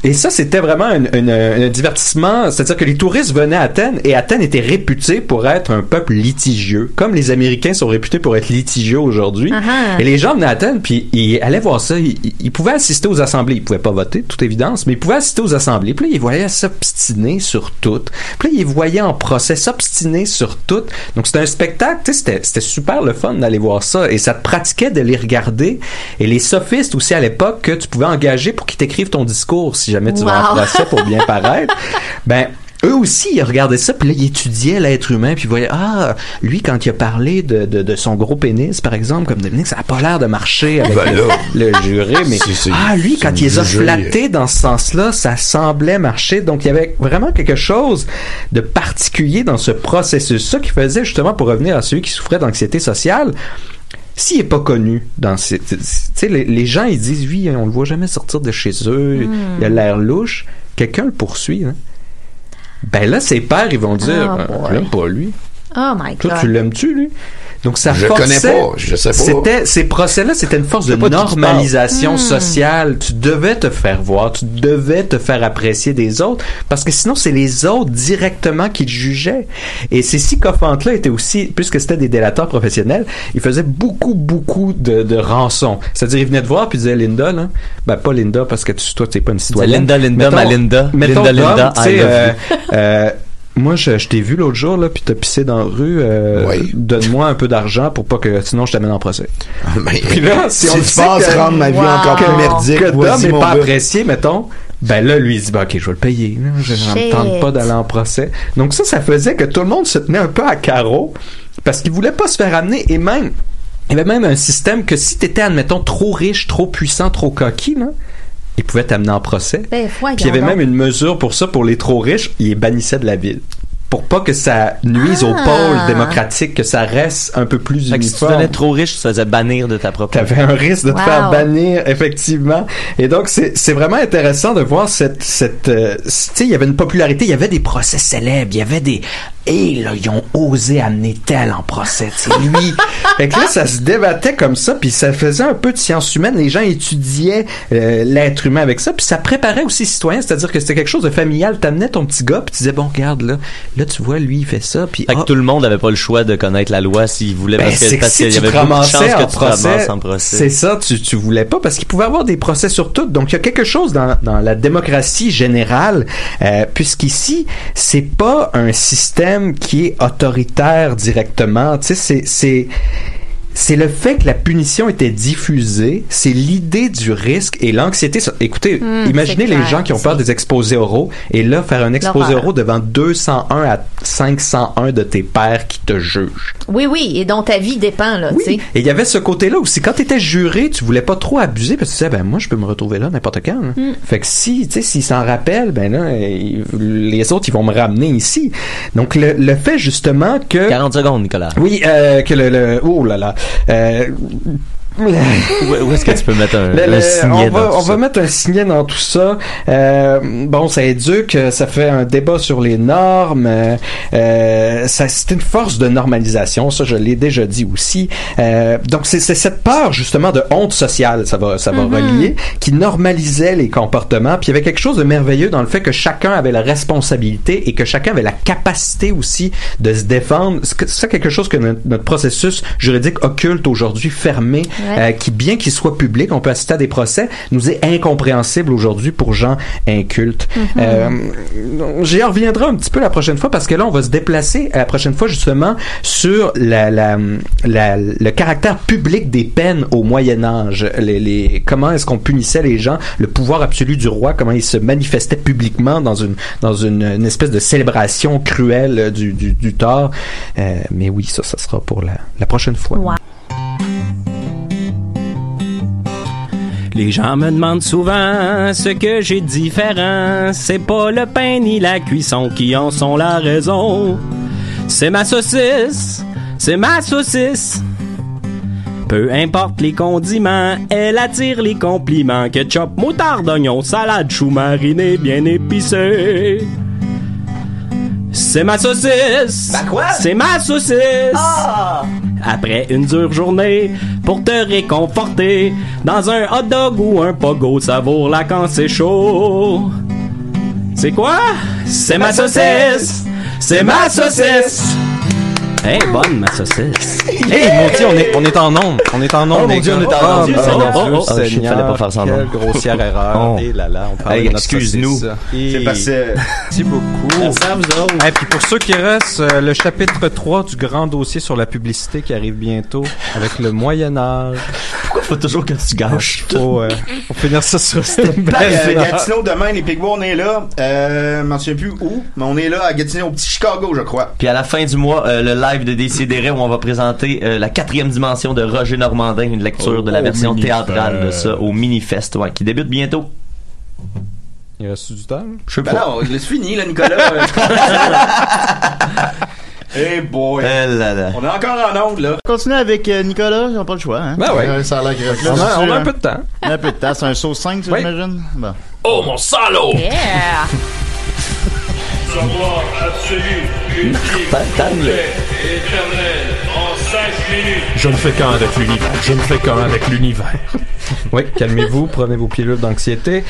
Et ça, c'était vraiment un, un- un divertissement. C'est-à-dire que les touristes venaient à Athènes et Athènes était réputée pour être un peuple litigieux, comme les Américains sont réputés pour être litigieux aujourd'hui. Ah-ha. Et les gens venaient à Athènes puis ils allaient voir ça. Ils, ils pouvaient assister aux assemblées. Ils pouvaient pas voter, toute évidence, mais ils pouvaient assister aux assemblées. Puis là, ils voyaient s'obstiner sur tout. Puis là, ils voyaient en procès s'obstiner sur tout. Donc c'était un spectacle. Tu sais, c'était c'était super le fun d'aller voir ça et ça te pratiquait de les regarder. Et les sophistes aussi à l'époque que tu pouvais engager pour qu'ils t'écrivent ton discours si jamais tu vas en procès pour bien paraître. Ben eux aussi, ils regardaient ça, puis là, ils étudiaient l'être humain, puis ils voyaient, ah, lui, quand il a parlé de, de, de son gros pénis, par exemple, comme Dominique, ça n'a pas l'air de marcher avec Ben le, là. le juré, mais ah, lui, quand il les a flattés dans ce sens-là, ça semblait marcher. Donc, il y avait vraiment quelque chose de particulier dans ce processus-là qui faisait, justement, pour revenir à celui qui souffrait d'anxiété sociale, s'il est pas connu dans ces, tu sais, les, les gens ils disent oui, on le voit jamais sortir de chez eux, il a l'air louche, quelqu'un le poursuit. Hein. Ben là, ses pères ils vont dire, Oh, je l'aime pas lui. Oh my Toi, god. tu l'aimes-tu lui? Donc ça Je forçait. connais pas, je sais pas. C'était ces procès-là, c'était une force de normalisation Hmm. sociale. Tu devais te faire voir, tu devais te faire apprécier des autres, parce que sinon c'est les autres directement qui te jugeaient. Et ces sycophantes-là étaient aussi, puisque c'était des délateurs professionnels, ils faisaient beaucoup, beaucoup de, de rançons. C'est-à-dire ils venaient te voir puis ils disaient Linda, là, ben pas Linda parce que tu, toi t'es pas une citoyenne. Linda, Linda, ma Linda. Mettons, Linda, I love euh, euh, moi, je, je t'ai vu l'autre jour, là, puis t'as pissé dans la rue. euh, Oui. Donne-moi un peu d'argent pour pas que, sinon je t'amène en procès. Mais, Puis là, si si, on penses que- rendre ma vie Wow. encore plus merdique, que Dom n'est pas apprécié, mettons, ben là, lui, il dit, ben, ok, je vais le payer. là. Je ne me Shit. tente pas d'aller en procès. Donc ça, ça faisait que tout le monde se tenait un peu à carreau parce qu'il voulait pas se faire amener et même, il y avait même un système que si t'étais, admettons, trop riche, trop puissant, trop coquille, là, il pouvait t'amener en procès. Ben, Puis il y avait donc. même une mesure pour ça, pour les trop riches, il les bannissait de la ville. Pour pas que ça nuise au Ah. pôle démocratique, que ça reste un peu plus Fait que si tu uniforme. devenais trop riche, tu te faisais bannir de ta propre T'avais un risque de te faire bannir, effectivement. Et donc, c'est c'est vraiment intéressant de voir cette... cette euh, tu sais, il y avait une popularité, il y avait des procès célèbres, il y avait des... Et là, ils ont osé amener tel en procès, c'est lui. fait que là, ça se débattait comme ça, puis ça faisait un peu de science humaine. Les gens étudiaient euh, l'être humain avec ça, puis ça préparait aussi les citoyens, c'est-à-dire que c'était quelque chose de familial. T'amenais ton petit gars, puis tu disais, bon, regarde, là, là, tu vois, lui, il fait ça, puis... Fait que tout le monde avait pas le choix de connaître la loi s'il voulait ben, parce si qu'il y avait beaucoup de chances que tu procès, en procès. c'est ça, tu, tu voulais pas parce qu'il pouvait avoir des procès sur tout. Donc il y a quelque chose dans, dans la démocratie générale, euh, puisqu'ici c'est pas un système qui est autoritaire directement. Tu sais, c'est c'est le fait que la punition était diffusée, c'est l'idée du risque et l'anxiété. Écoutez, Hmm, imaginez les clair, gens qui ont peur des exposés oraux et là faire un exposé oral devant 201 à 501 de tes pairs qui te jugent. Oui, oui, et dont ta vie dépend, là, tu sais. Et il y avait ce côté-là aussi. Quand tu étais juré, tu voulais pas trop abuser parce que tu disais, ben moi, je peux me retrouver là n'importe quand. là. Mm. Fait que si, tu sais, s'ils s'en rappellent, ben là, les autres, ils vont me ramener ici. Donc, le, le fait justement que. 40 secondes, Nicolas. Oui, euh, que le, le- Oh là là. uh, Où, est-ce que tu peux mettre un, le- un signet on va, dans tout on ça? va mettre un signet dans tout ça. Euh, bon, ça éduque, ça fait un débat sur les normes. euh, ça, c'est une force de normalisation. Ça, je l'ai déjà dit aussi. Euh, donc, c'est, c'est cette peur justement de honte sociale, ça va, ça va relier, qui normalisait les comportements. Puis il y avait quelque chose de merveilleux dans le fait que chacun avait la responsabilité et que chacun avait la capacité aussi de se défendre. C'est c'est quelque chose que notre, notre processus juridique occulte aujourd'hui, fermé, Ouais. Euh, qui bien qu'il soit public, on peut assister à des procès, nous est incompréhensible aujourd'hui pour gens incultes. Euh, J'y reviendrai un petit peu la prochaine fois parce que là, on va se déplacer la prochaine fois justement sur la, la, la- le caractère public des peines au Moyen Âge. Les, les, comment est-ce qu'on punissait les gens, le pouvoir absolu du roi, comment il se manifestait publiquement dans une dans une, une espèce de célébration cruelle du, du, du tort. Euh, mais oui, ça, ça sera pour la, la prochaine fois. Wow. Les gens me demandent souvent ce que j'ai de différent. C'est pas le pain ni la cuisson qui en sont la raison. C'est ma saucisse, c'est ma saucisse. Peu importe les condiments, elle attire les compliments. Ketchup, moutarde, oignon, salade, chou mariné, bien épicé. C'est ma saucisse. C'est ma saucisse. Après une dure journée, pour te réconforter, dans un hot dog ou un pogo, ça vaut la quand c'est chaud. C'est quoi? C'est ma saucisse. C'est ma saucisse. Hey, bonne ma saucisse. Hey, mon Dieu, on est, on est en nombre. On est en nombre. Oh, mon Dieu, on est en Ah, nombre. mon Oh, oh, oh, shit, fallait pas faire ça en Quelle nombre. grossière erreur. Oh. Et là là, on parle Hey, de notre excuse-nous. C'est parce que Merci beaucoup. Merci à vous autres. Et puis pour ceux qui restent, euh, le chapitre 3 du grand dossier sur la publicité qui arrive bientôt avec le Moyen Âge. Pourquoi faut toujours que tu gâches tout? Faut, euh, faut finir ça sur cette belle euh. Gatineau demain, les Pigbois, on est là. Euh, je m'en souviens plus où, mais on est là à Gatineau, au petit Chicago, je crois. Puis à la fin du mois, euh, le live de Décideret où on va présenter euh, la quatrième dimension de Roger Normandin, une lecture de la Oh, version théâtrale de ça au Minifest, ouais, qui débute bientôt. Il reste du temps? Je sais Ben pas. non, laisse fini, là, Nicolas. hey boy. Eh là là. On est encore en onde, là. Continuer avec euh, Nicolas, ils n'ont pas le choix. Hein? Ben ouais. Euh, ça a l'air grave. On a, on a un peu de temps. On a un peu de temps. C'est un sauce 5, tu Oui. imagines? Bon. Oh mon salaud Yeah! Savoir absolu, ultime, complet, éternel, en 5 minutes. Je ne fais qu'un avec l'univers. Je ne fais qu'un avec l'univers. Oui, calmez-vous, prenez vos pilules d'anxiété.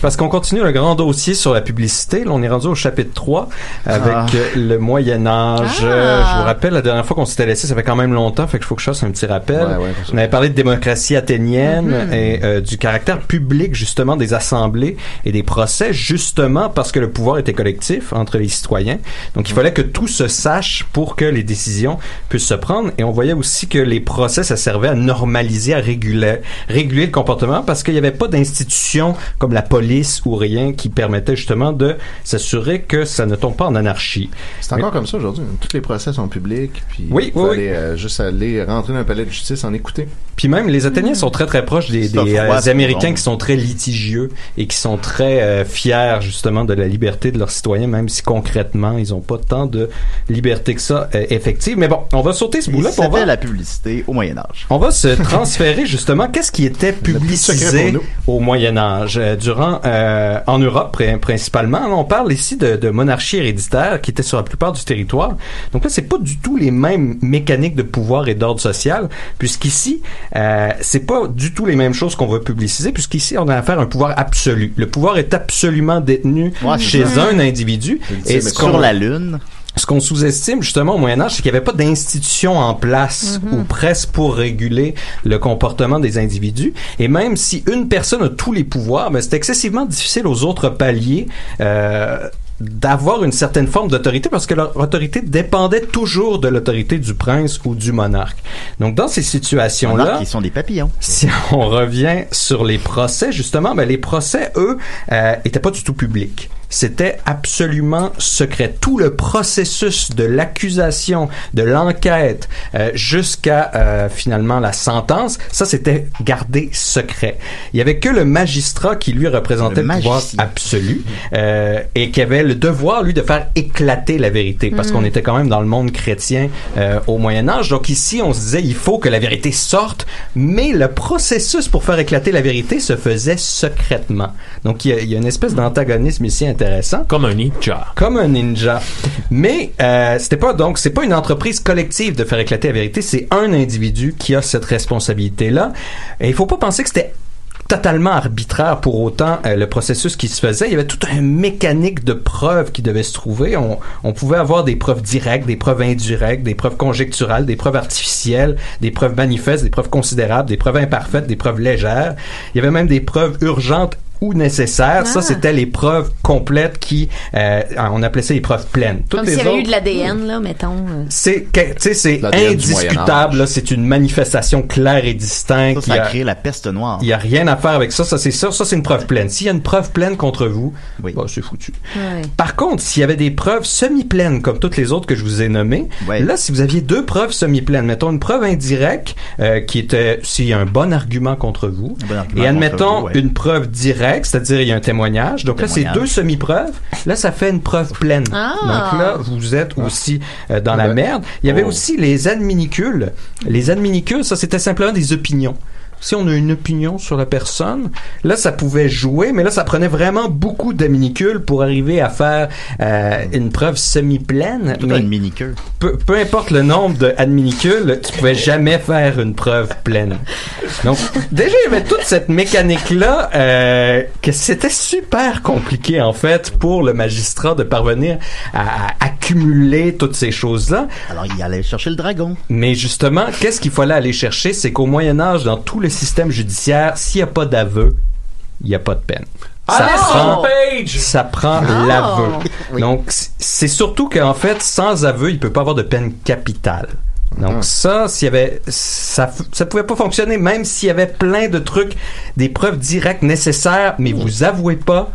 Parce qu'on continue le grand dossier sur la publicité. Là, on est rendu au chapitre 3 avec Ah. le Moyen Âge. Ah. Euh, Je vous rappelle, la dernière fois qu'on s'était laissé, ça fait quand même longtemps, fait qu'il faut que je fasse un petit rappel. Ouais, ouais, on avait parlé de démocratie athénienne Mm-hmm. et euh, du caractère public, justement, des assemblées et des procès, justement parce que le pouvoir était collectif entre les citoyens. Donc, il fallait que tout se sache pour que les décisions puissent se prendre. Et on voyait aussi que les procès, ça servait à normaliser, à réguler, réguler le comportement parce qu'il n'y avait pas d'institution comme la police ou rien qui permettait justement de s'assurer que ça ne tombe pas en anarchie. C'est encore comme ça aujourd'hui. Tous les procès sont publics. Puis Oui, il oui, fallait euh, juste aller rentrer dans un palais de justice en écouter. Puis même, les Athéniens sont très très proches des, C'est des, froid, euh, Américains bon. qui sont très litigieux et qui sont très euh, fiers justement de la liberté de leurs citoyens, même si concrètement ils ont pas tant de liberté que ça euh, effective. Mais bon, on va sauter ce bout-là. C'était va la publicité au Moyen Âge. On va se transférer justement. Qu'est-ce qui était secret publicisé au Moyen Âge euh, durant euh, en Europe pri- principalement. Là, on parle ici de, de monarchie héréditaire qui était sur la plupart du territoire. Donc là, c'est pas du tout les mêmes mécaniques de pouvoir et d'ordre social, puisqu'ici, euh, c'est pas du tout les mêmes choses qu'on va publiciser, puisqu'ici, on a affaire à un pouvoir absolu. Le pouvoir est absolument détenu Ouais, chez ça. un individu. Et sur la Lune, ce qu'on sous-estime justement au Moyen Âge, c'est qu'il n'y avait pas d'institution en place ou presque pour réguler le comportement des individus. Et même si une personne a tous les pouvoirs, ben, c'est excessivement difficile aux autres paliers. Euh, d'avoir une certaine forme d'autorité parce que leur autorité dépendait toujours de l'autorité du prince ou du monarque. Donc dans ces situations-là, monarques, ils sont des papillons. si on revient sur les procès, justement, ben les procès, eux, euh, étaient pas du tout publics. C'était absolument secret. Tout le processus de l'accusation, de l'enquête, euh, jusqu'à euh, finalement la sentence, ça c'était gardé secret. Il y avait que le magistrat qui lui représentait Le le, pouvoir absolu euh, et qui avait le devoir lui de faire éclater la vérité parce qu'on était quand même dans le monde chrétien euh, au Moyen Âge. Donc ici on se disait il faut que la vérité sorte, mais le processus pour faire éclater la vérité se faisait secrètement. Donc il y a, il y a une espèce d'antagonisme ici intéressant. Comme un ninja. Comme un ninja. Mais euh, c'était pas donc c'est pas une entreprise collective de faire éclater la vérité, c'est un individu qui a cette responsabilité là. Et il faut pas penser que c'était totalement arbitraire pour autant euh, le processus qui se faisait. Il y avait toute une mécanique de preuves qui devait se trouver. On, on pouvait avoir des preuves directes, des preuves indirectes, des preuves conjecturales, des preuves artificielles, des preuves manifestes, des preuves considérables, des preuves imparfaites, des preuves légères. Il y avait même des preuves urgentes ou nécessaire. Ça, Ah. c'était les preuves complètes qui, euh, on appelait ça les preuves pleines. Toutes Comme s'il y avait eu de l'ADN, là, mettons. euh. c'est tu sais c'est indiscutable là, c'est une manifestation claire et distincte Ça, a a- créé la peste noire. il y a rien à faire avec ça ça c'est sûr ça c'est une preuve pleine s'il y a une preuve pleine contre vous Oui. bah, c'est foutu par contre s'il y avait des preuves semi-pleines comme toutes les autres que je vous ai nommées là si vous aviez deux preuves semi-pleines mettons une preuve indirecte euh, qui était s'il y a un bon argument contre vous Un bon argument et admettons vous, ouais. une preuve directe c'est-à-dire il y a un témoignage. Donc là c'est deux semi-preuves. Là ça fait une preuve pleine. Ah. donc là vous êtes aussi euh, dans la Ouais. merde. Il y avait Oh. aussi les adminicules. Les adminicules ça c'était simplement des opinions si on a une opinion sur la personne, là, ça pouvait jouer, mais là, ça prenait vraiment beaucoup d'adminicules pour arriver à faire euh, une preuve semi-pleine. Tout Mais une mini-queue. peu, peu importe le nombre d'adminicules, tu pouvais jamais faire une preuve pleine. Donc, déjà, il y avait toute cette mécanique-là euh, que c'était super compliqué, en fait, pour le magistrat de parvenir à, à accumuler toutes ces choses-là. Alors, il allait chercher le dragon. Mais justement, qu'est-ce qu'il fallait aller chercher? C'est qu'au Moyen Âge, dans tout le système judiciaire, s'il n'y a pas d'aveu, il n'y a pas de peine. Ça Allez sur prend, page! ça prend Oh! l'aveu. Donc, c'est surtout qu'en fait, sans aveu, il peut pas avoir de peine capitale. Donc ça, s'il y avait, ça, ça pouvait pas fonctionner, même s'il y avait plein de trucs, des preuves directes nécessaires, mais vous avouez pas,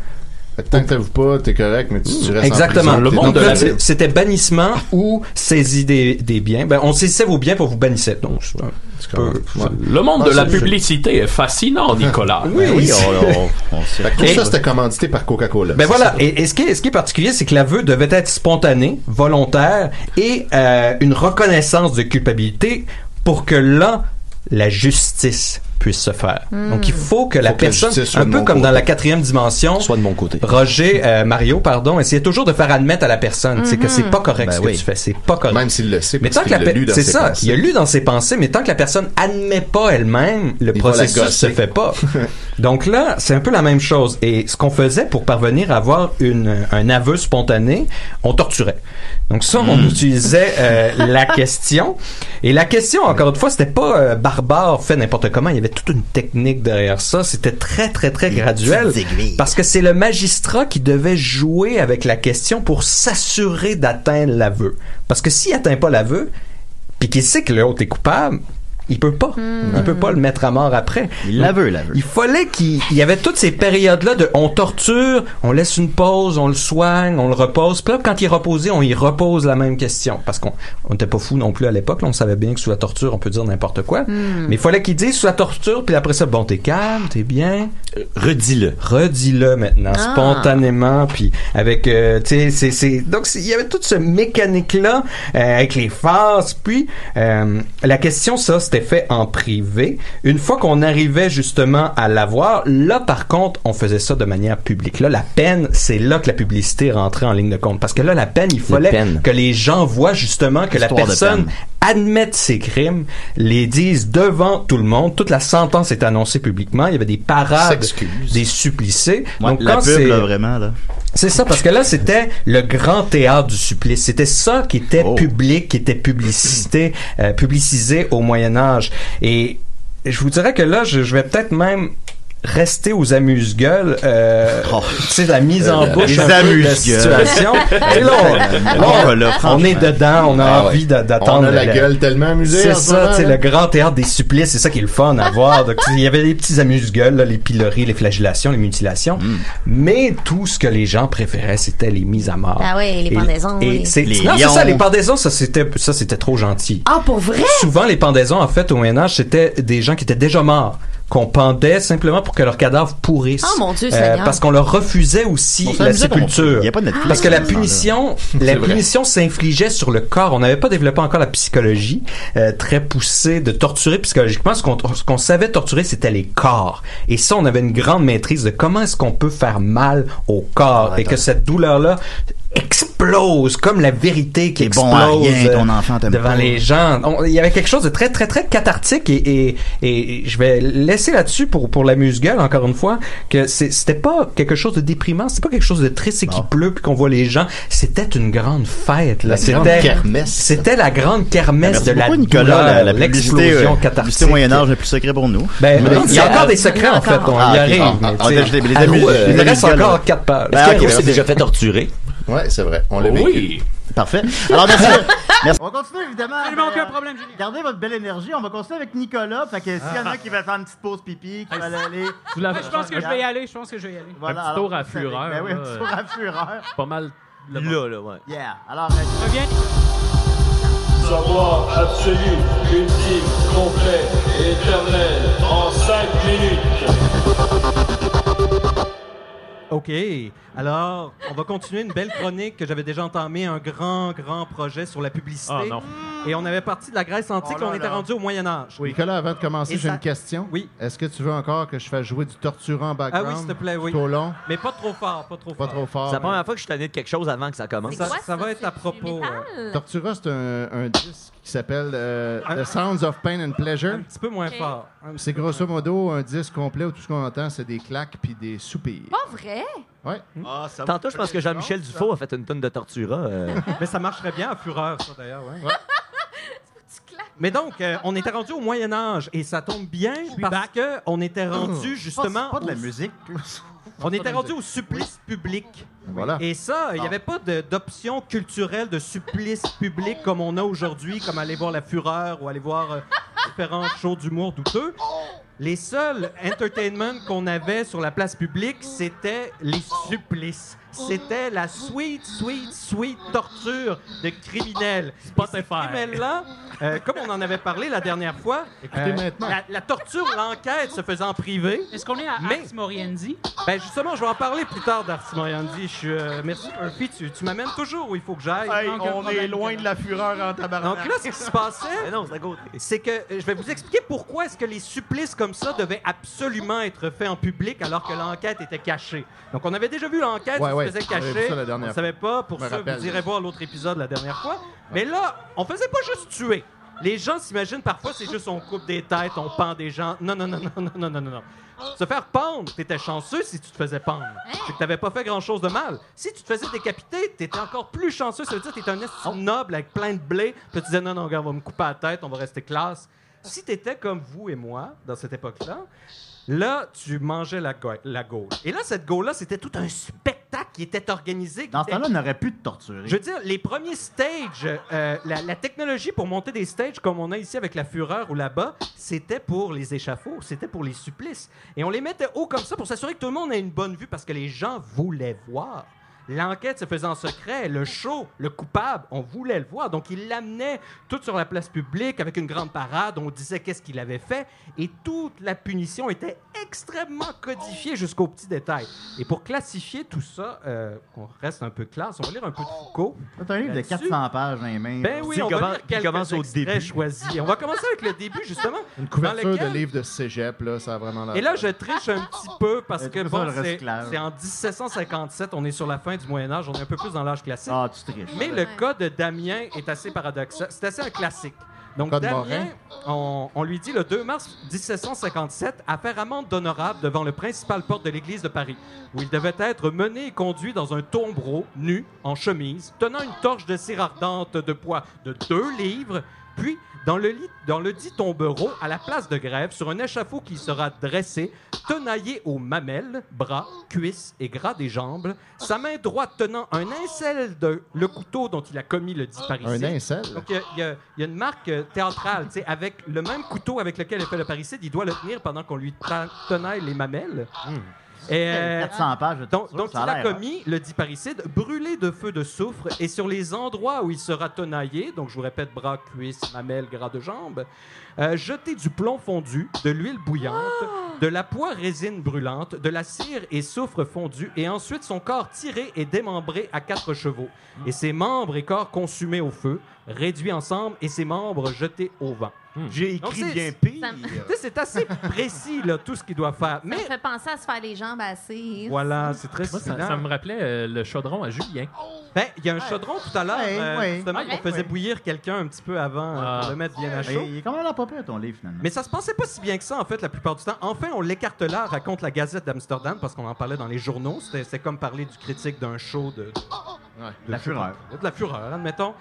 Tant que t'avoues pas, t'es correct, mais tu, tu restes en Exactement. prison. Le monde de la- c'était bannissement ou saisie des, des biens. Ben, on saisissait vos biens pour vous bannissait. Donc, c'est un C'est peu- comme- ouais. Le monde Ah, de la publicité est fascinant, Nicolas. Oui, Ben oui, on, on, on sait. Fait que tout Et- ça, c'était commandité par Coca-Cola. Ben voilà. et ce, qui est, ce qui est particulier, c'est que l'aveu devait être spontané, volontaire et euh, une reconnaissance de culpabilité pour que là, la justice puisse se faire. Donc il faut que la Faut que la personne, un peu comme côté. dans la quatrième dimension, Soit de mon côté. Roger, euh, Mario, pardon, essayait toujours de faire admettre à la personne, c'est que c'est pas correct Ben ce que oui. tu fais, c'est pas correct. Même s'il le sait, Mais tant que la c'est ça, pensées. il a lu dans ses pensées, mais tant que la personne admet pas elle-même, le Il processus se fait pas. Donc là, c'est un peu la même chose. Et ce qu'on faisait pour parvenir à avoir une, un aveu spontané, on torturait. Donc ça, on utilisait euh, la question. Et la question, encore une fois, c'était pas euh, barbare, fait n'importe comment. Il y avait toute une technique derrière ça. C'était très, très, très graduel. Parce que c'est le magistrat qui devait jouer avec la question pour s'assurer d'atteindre l'aveu. Parce que s'il atteint pas l'aveu, puis qu'il sait que l'autre est coupable, il peut pas. Il peut pas le mettre à mort après. Il la veut, la veut. Il fallait qu'il il y avait toutes ces périodes-là de on torture, on laisse une pause, on le soigne, on le repose. Puis là, quand il est reposé, on y repose la même question. Parce qu'on on était pas fou non plus à l'époque. On savait bien que sous la torture, on peut dire n'importe quoi. Mais il fallait qu'il dise sous la torture, puis après ça, bon, t'es calme, t'es bien. Redis-le. Redis-le maintenant, Ah. spontanément, puis avec, euh, tu sais, c'est, c'est, donc il y avait toute ce mécanique-là euh, avec les phases. Puis euh, la question, ça, c'était fait en privé. Une fois qu'on arrivait justement à l'avoir, là, par contre, on faisait ça de manière publique. Là, la peine, c'est là que la publicité rentrait en ligne de compte, parce que là, la peine, il fallait peine. que les gens voient justement que la Histoire personne peine. admette ses crimes, les dise devant tout le monde. Toute la sentence est annoncée publiquement. Il y avait des parades, des supplicés. Ouais, Donc la quand pub, là, vraiment, là. c'est ça parce que là c'était le grand théâtre du supplice. C'était ça qui était Oh. public, qui était publicité, euh, publicisé au Moyen Âge. Et je vous dirais que là, je, je vais peut-être même rester aux amuse-gueules, euh, Oh. tu sais, la mise en bouche les un peu de la situation. Et là, on, là, on- là, on franchement. est dedans, on a Ah envie ouais. d'attendre. On a la le- gueule tellement amusée. c'est ça, tu sais, le grand théâtre des supplices, c'est ça qui est le fun à voir. Donc, il y avait des petits amuse-gueules, là, les pilori, les flagellations, les mutilations. Mm. Mais tout ce que les gens préféraient, c'était les mises à mort. Ah oui, les pendaisons, Et oui. Les non, c'est ça, les pendaisons, ça c'était, ça c'était trop gentil. Ah, pour vrai? Souvent, les pendaisons, en fait, au Moyen-Âge, c'était des gens qui étaient déjà morts qu'on pendait simplement pour que leur cadavre pourrisse. Oh, mon Dieu Seigneur. parce qu'on leur refusait aussi On la sépulture. peut. Il y a pas de Netflix Parce que la punition, la vrai. punition s'infligeait sur le corps. On n'avait pas développé encore la psychologie euh, très poussée de torturer psychologiquement. Ce qu'on ce qu'on savait torturer, c'était les corps. Et ça, on avait une grande maîtrise de comment est-ce qu'on peut faire mal au corps et que cette douleur-là explose, comme la vérité qui explose bon à rien, euh, ton enfant devant pas. les gens. On- Il y avait quelque chose de très, très, très cathartique et, et, et je vais laisser là-dessus pour, pour l'amuse-gueule, encore une fois, que c'est- c'était pas quelque chose de déprimant, c'était pas quelque chose de triste et qui pleut puis qu'on voit les gens. C'était une grande fête, là. La C'était, kermesse. c'était la grande kermesse de la Nicolas. La, la l'explosion euh, cathartique. Moyen-Âge n'est plus secret pour nous. Ben, il y a c'est- encore des secrets, en fait. On Ah, y arrive. Ah, ah, ah, il reste encore quatre pages. Est-ce s'est merci. déjà fait torturer? Ouais, c'est vrai. On l'a vécu. Oui. Parfait. Alors, merci. merci. On continue, évidemment. Absolument aucun euh, problème, Julien. Gardez votre belle énergie. On va continuer avec Nicolas. Fait que s'il y en a qui veulent faire une petite pause pipi, qui veulent aller. Je pense que je vais y aller. Je pense que je vais y aller. Voilà, Un petit tour à fureur, Ben oui, un là, petit tour à fureur. Pas mal. le bon. Là, là, ouais. Yeah. Alors, euh, Reviens. Savoir absolu, ultime, complet et éternel en 5 minutes. OK. Alors, on va continuer une belle chronique que j'avais déjà entamée, un grand, grand projet sur la publicité. Ah non. Et on avait parti de la Grèce antique, Oh là on était là. rendu au Moyen Âge. Nicolas, avant de commencer, j'ai ça- une question. Oui. Est-ce que tu veux encore que je fasse jouer du torturant Ah background? oui, s'il te plaît, oui. Tout au long? Mais pas trop fort, pas trop Pas fort. trop fort. C'est la première fois que je suis tanné de quelque chose avant que ça commence. Ça, ça va être à propos. euh, Tortura, c'est un, un disque qui s'appelle euh, The Sounds of Pain and Pleasure. un petit peu moins fort. C'est grosso modo un disque complet où tout ce qu'on entend, c'est des claques puis des soupirs. Pas vrai? Ouais. ah, ça Tantôt, je pense que Jean-Michel Dufault a fait une tonne de Tortura. euh. Mais ça marcherait bien à Fureur, ça, d'ailleurs. ouais. Mais donc, euh, on était rendu au Moyen Âge et ça tombe bien parce que on était rendu justement, Pas, pas de la musique. On était rendu au supplice public. Voilà. Et ça, il n'y avait pas de- d'option culturelle de supplice public comme on a aujourd'hui, comme aller voir La Fureur ou aller voir euh, différents shows d'humour douteux. Les seuls entertainment qu'on avait sur la place publique, c'était les supplices. C'était la sweet, sweet, sweet torture de criminels. Spotify. Criminels-là, euh, comme on en avait parlé la dernière fois, Écoutez maintenant. la, la torture, l'enquête se faisait en privé. Est-ce qu'on est à Mais- Ars Moriendi? Ben justement, je vais en parler plus tard Moriandi. Je suis, euh, merci Murphy, tu, tu m'amènes toujours où il faut que j'aille. Aucun problème. de la fureur en tabarnak. Donc là, ce qui se passait, non, c'est à côté. c'est que euh, je vais vous expliquer pourquoi est-ce que les supplices comme ça devaient absolument être faits en public alors que l'enquête était cachée. Donc on avait déjà vu l'enquête Ouais, faisait cacher. Ça on ne savait pas. Pour ça, vous irez voir l'autre épisode la dernière fois. Mais là, on ne faisait pas juste tuer. Les gens s'imaginent parfois, c'est juste on coupe des têtes, on pend des gens. Non, non, non, non, non, non, non, non. Se faire pendre, t'étais chanceux si tu te faisais pendre. Hein? C'est que t'avais pas fait grand-chose de mal. Si tu te faisais décapiter, t'étais encore plus chanceux. Ça veut dire que t'étais un estime noble avec plein de blé. Puis tu disais, non, non, regarde, on va me couper la tête, on va rester classe. Si t'étais comme vous et moi, dans cette époque-là, là, tu mangeais la, la gaule. Et là, cette gaule-là, c'était tout un spectacle qui était organisé. Dans ce temps-là, on n'aurait pu te torturer. je veux dire, les premiers stages, euh, la, la technologie pour monter des stages comme on a ici avec la Fureur ou là-bas, c'était pour les échafauds, c'était pour les supplices. Et on les mettait haut comme ça pour s'assurer que tout le monde ait une bonne vue parce que les gens voulaient voir. L'enquête se faisait en secret, le show, le coupable, on voulait le voir. Donc, il l'amenait tout sur la place publique avec une grande parade. On disait qu'est-ce qu'il avait fait. Et toute la punition était extrêmement codifiée jusqu'au petit détail. Et pour classifier tout ça, euh, qu'on reste un peu classe, on va lire un peu de Foucault. T'as un livre de Là-dessus. 400 pages les mains. Ben oui, on va lire commence au début. choisis. On va commencer avec le début, justement. Une couverture lequel- de livre de cégep, là, ça a vraiment l'air. Et là, je triche un petit peu parce C'est que bon, c'est c'est en 1757, on est sur la fin du Moyen Âge, on est un peu plus dans l'âge classique. Ah, tu triches. Mais le Ouais. cas de Damien est assez paradoxal. C'est assez un classique. Donc, Damien, on, on lui dit le 2 mars 1757 à faire amende d'honorable devant le principal porte de l'église de Paris, où il devait être mené et conduit dans un tombereau, nu, en chemise, tenant une torche de cire ardente de poids de deux livres, puis dans le, lit, dans le dit tombereau, à la place de grève, sur un échafaud qui sera dressé, tenaillé aux mamelles, bras, cuisses et gras des jambes, sa main droite tenant un incel de le couteau dont il a commis le dit parricide. Un incel? Donc, il y a- y, y une marque euh, théâtrale, tu sais, avec le même couteau avec lequel il fait le parricide, il doit le tenir pendant qu'on lui tenaille les mamelles. Et, euh, 400 pages de donc, torture, donc ça il a hein. commis le dit parricide brûlé de feu de soufre et sur les endroits où il sera tenaillé, donc je vous répète bras, cuisses, mamelles, gras de jambes, euh, jeter du plomb fondu, de l'huile bouillante, de la poix résine brûlante, de la cire et soufre fondu et ensuite son corps tiré et démembré à quatre chevaux et ses membres et corps consumés au feu, réduits ensemble et ses membres jetés au vent. J'ai Donc, écrit c'est- bien pire. Ça me, Tu sais, C'est assez précis là, tout ce qu'il doit faire. ça me Mais fait penser à se faire les jambes assez. voilà, c'est très Moi, ça, stimulant. ça me rappelait euh, le chaudron à Julien. Ben, il y a un chaudron tout à l'heure. Ouais, euh, ouais. Justement, Ouais. on faisait Ouais. bouillir quelqu'un un petit peu avant euh, Ah. pour le mettre bien à chaud. Il est quand même là pas pire, ton livre, finalement. Mais ça se passait pas si bien que ça, en fait, la plupart du temps. Enfin, on l'écarte là, raconte la Gazette d'Amsterdam, parce qu'on en parlait dans les journaux. C'était c'était comme parler du critique d'un show de, De la fureur. de la fureur, admettons.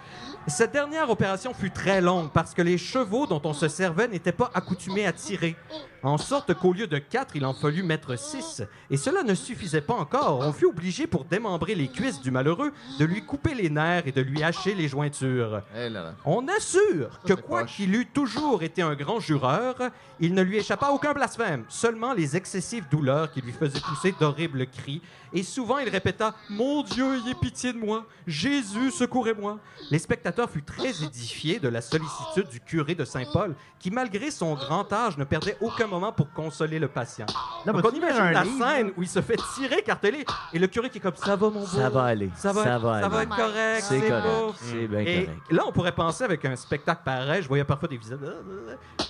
Cette dernière opération fut très longue parce que les chevaux dont on se servait n'étaient pas accoutumés à tirer. En sorte qu'au lieu de quatre, il en fallut mettre six. Et cela ne suffisait pas encore. On fut obligé, pour démembrer les cuisses du malheureux, de lui couper les nerfs et de lui hacher les jointures. Eh là là. On assure que quoi qu'il eût toujours été un grand jureur, il ne lui échappa aucun blasphème, seulement les excessives douleurs qui lui faisaient pousser d'horribles cris. Et souvent il répéta Mon Dieu, ayez pitié de moi, Jésus, secourez-moi. Les spectateurs furent très édifiés de la sollicitude du curé de Saint-Paul, qui malgré son grand âge ne perdait aucun moment pour consoler le patient. Là, Donc on imagine la livre? scène où il se fait tirer, carteler, et le curé qui est comme ça va mon beau, Ça va aller. ça va, Ça va ça va être correct, C'est correct. C'est bien Et correct. là, on pourrait penser avec un spectacle pareil, je voyais parfois des visages.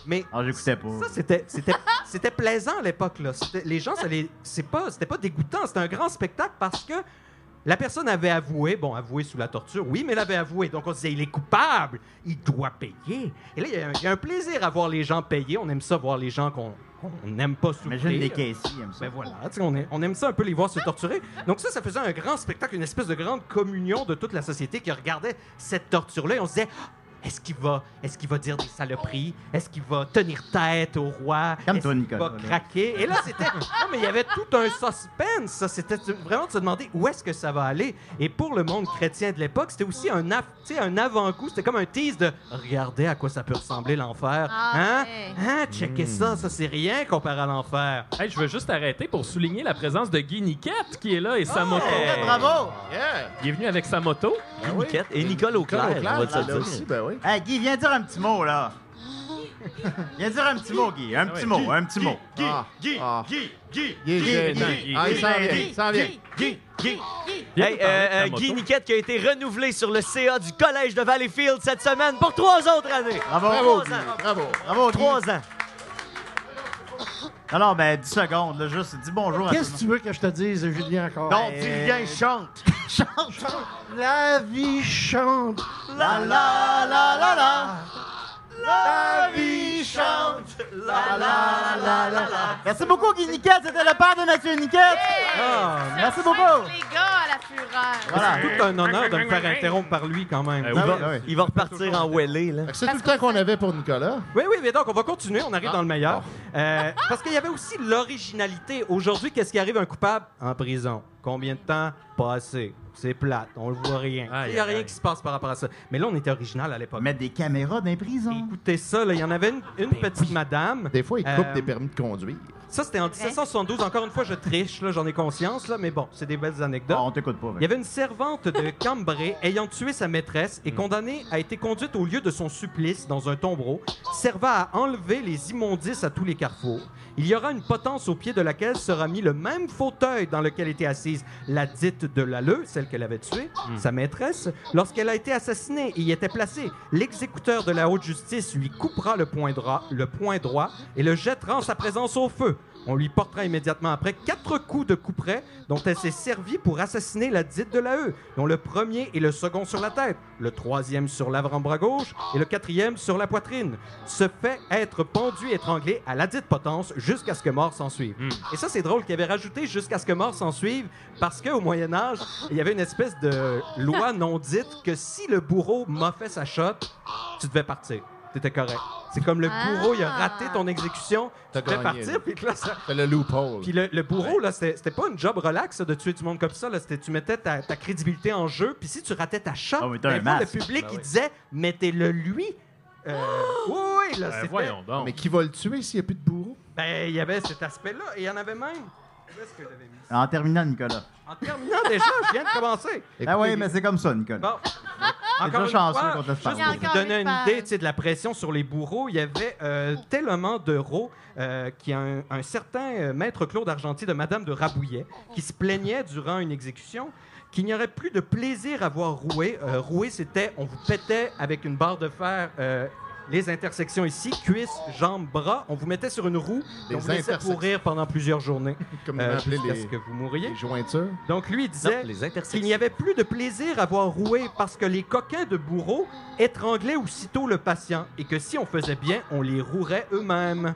Mais Ah, j'écoutais pas. ça, c'était, c'était, c'était plaisant à l'époque. Là. Les gens, ça les, c'est pas, c'était pas dégoûtant. C'était un grand spectacle parce que la personne avait avoué, bon, avoué sous la torture, oui, mais elle avait avoué. Donc on se disait, il est coupable, il doit payer. Et là, il y, a un- il y a un plaisir à voir les gens payer. On aime ça, voir les gens qu'on n'aime pas souffrir. Imagine les caissiers, aiment ça. Ben voilà, on, est- on aime ça un peu les voir se torturer. Donc ça, ça faisait un grand spectacle, une espèce de grande communion de toute la société qui regardait cette torture-là et on se disait... Est-ce qu'il va, est-ce qu'il va dire des saloperies? Est-ce qu'il va tenir tête au roi? Est-ce qu'il va craquer? Et là, c'était... Non, mais il y avait tout un suspense. ça. C'était vraiment de se demander où est-ce que ça va aller. Et pour le monde chrétien de l'époque, c'était aussi un, av- tu sais, un avant-goût. C'était comme un tease de « Regardez à quoi ça peut ressembler l'enfer. Ah, hein? Hein? Checkez ça. Ça, c'est rien comparé à l'enfer. Hey, je veux juste arrêter pour souligner la présence de Guy Niquette qui est là et sa moto. Bravo! Yeah! Il est venu avec sa moto. Guy Niquette et Nicole Auclair, Nicole on va te Auclair, le là dire. aussi, ben oui. Hey, Guy, viens dire un petit mot, là. viens dire un petit mot, Guy. Un petit mot, un petit mot. Ah, Guy, ah. Guy, Guy, Il est Guy, gênant. Guy, Ah, il Guy, s'en vient, Guy, il s'en vient. Guy, Guy. Viens Hey, nous parler de euh, ta euh, moto. Guy Niquette qui a été renouvelé sur le CA du Collège de Valleyfield cette semaine pour trois autres années. Bravo, Bravo, Trois Guy. ans. Bravo. Bravo, Guy. Trois ans. Alors, ben, 10 secondes, là, juste, dis bonjour à Qu'est-ce que tu veux que je te dise, Julien, encore? Non, dis rien, chante. La vie chante. La la la la la. La vie chante. La la la la la. Merci beaucoup, Guy Niquette. C'était le père de Mathieu Niquette. Ah, Merci beaucoup. Les gars à la fureur. Voilà. C'est tout un honneur de me faire interrompre par lui quand même. Euh, oui. va, Ah oui. il va repartir en là. Que C'est tout le temps qu'on avait pour Nicolas. Oui, oui, mais donc on va continuer, on arrive dans le meilleur. Euh, parce qu'il y avait aussi l'originalité. Aujourd'hui, qu'est-ce qui arrive à un coupable en prison? Combien de temps? Pas assez. C'est plate, on le voit rien. Il n'y a rien aïe. qui se passe par rapport à ça. Mais là, on était original à l'époque. Mettre des caméras dans les prisons. Écoutez ça, là, il y en avait une, une petite madame. Des fois, il coupe Euh, des permis de conduire. Ça, c'était en 1772. Encore une fois, je triche, là, j'en ai conscience, là, mais bon, c'est des belles anecdotes. Ah, on t'écoute pas. Il y avait une servante de Cambrai ayant tué sa maîtresse et condamnée a été conduite au lieu de son supplice dans un tombereau, servant à enlever les immondices à tous les carrefours. Il y aura une potence au pied de laquelle sera mis le même fauteuil dans lequel était assise la dite de Lalleux, celle qu'elle avait Hmm. sa maîtresse. Lorsqu'elle a été assassinée et y était placée, l'exécuteur de la haute justice lui coupera le point le point droit et le jettera en sa présence au feu. On lui portera immédiatement après quatre coups de couperet dont elle s'est servie pour assassiner la dite de la E, dont le premier et le second sur la tête, le troisième sur l'avant-bras gauche et le quatrième sur la poitrine. Se fait être pendu et étranglé à la dite potence jusqu'à ce que mort s'en suive. Et ça, c'est drôle qu'il avait rajouté jusqu'à ce que mort s'en suive parce qu'au Moyen-Âge, il y avait une espèce de loi non dite que si le bourreau m'a fait sa shot, tu devais partir. T'étais correct. C'est comme le bourreau, il a raté ton exécution, tu T'as devais gagné, partir, puis là, ça, C'est le loophole. puis le, le bourreau, là, c'était pas une job relax ça, de tuer du monde comme ça. Là. C'était- Tu mettais ta, ta crédibilité en jeu. Puis si tu ratais ta shot, Ah fois, le public, Ben il oui. disait mettez-le lui. Euh, oui, oui, là, Ben, c'était- voyons donc. Mais qui va le tuer s'il n'y a plus de bourreau? Ben, il y avait cet aspect-là. Et il y en avait même. Où est-ce que j'avais mis ça? En terminant, Nicolas. En terminant déjà, je viens de commencer. Ah oui, mais c'est comme ça, Nicolas. Bon. Encore déjà chanceux fois, le juste pour vous donner une idée tu sais, de la pression sur les bourreaux, il y avait euh, tellement d'euros euh, qu'il y a un, un certain euh, maître Claude Argentier de Madame de Rabouillet qui se plaignait durant une exécution qu'il n'y aurait plus de plaisir à voir rouer. Euh, rouer, c'était on vous pétait avec une barre de fer les intersections ici, cuisses, jambes, bras. On vous mettait sur une roue et Les on vous laissait pourrir pendant plusieurs journées. Comme euh, jusqu'à les- ce que vous mouriez. Les jointures. Donc lui il disait Non, les intersections. qu'il n'y avait plus de plaisir à voir rouer parce que les coquins de bourreaux étranglaient aussitôt le patient et que si on faisait bien, on les rouerait eux-mêmes.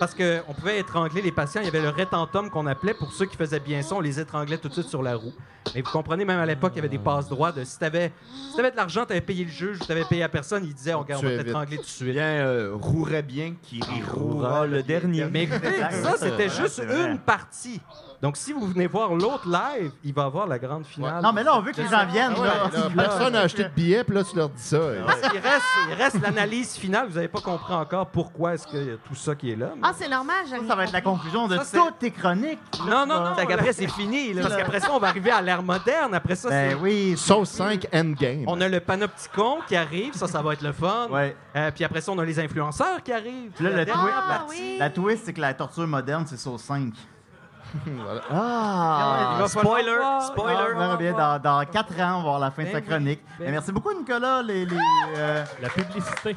Parce qu'on pouvait étrangler les patients, il y avait le rétentum qu'on appelait, pour ceux qui faisaient bien ça, on les étranglait tout de suite sur la roue. Mais vous comprenez, même à l'époque, il y avait des passe-droits de si t'avais si t'avais de l'argent, t'avais payé le juge, t'avais payé à personne, il disait, on, regarde, on va t'étrangler tout de suite. Bien, euh, rouerait bien qui roulera le dernier. Mais écoutez, ça, c'était juste une partie. Donc, si vous venez voir l'autre live, il va avoir la grande finale. Non, mais là, on veut que les gens viennent. Ah ouais, là. là, personne n'a acheté de billets, puis là, tu leur dis ça. et- Parce qu'il reste, il reste l'analyse finale. Vous n'avez pas compris encore pourquoi est-ce qu'il y a tout ça qui est là. mais- Ah, c'est normal, j'aime Ça va être la conclusion de Ça, toutes tes chroniques. Non, non, non. Qu'après, c'est fini, là. Parce qu'après ça, on va arriver à l'ère moderne. Après ça, Ben c'est- oui. Sauce 5 Endgame. on a le panopticon qui arrive. Ça, ça va être le fun. Ouais. Euh, puis après ça, on a les influenceurs qui arrivent. Puis là, La le dernière twist, partie. la, la twist, c'est que la torture moderne, c'est sauce 5. Voilà. Ah! Il va falloir Spoiler, spoiler. Ah, on dans, dans 4 ans, on va voir la fin de Ben sa oui, chronique. ben Mais merci beaucoup, Nicolas. Les, les, euh, La publicité.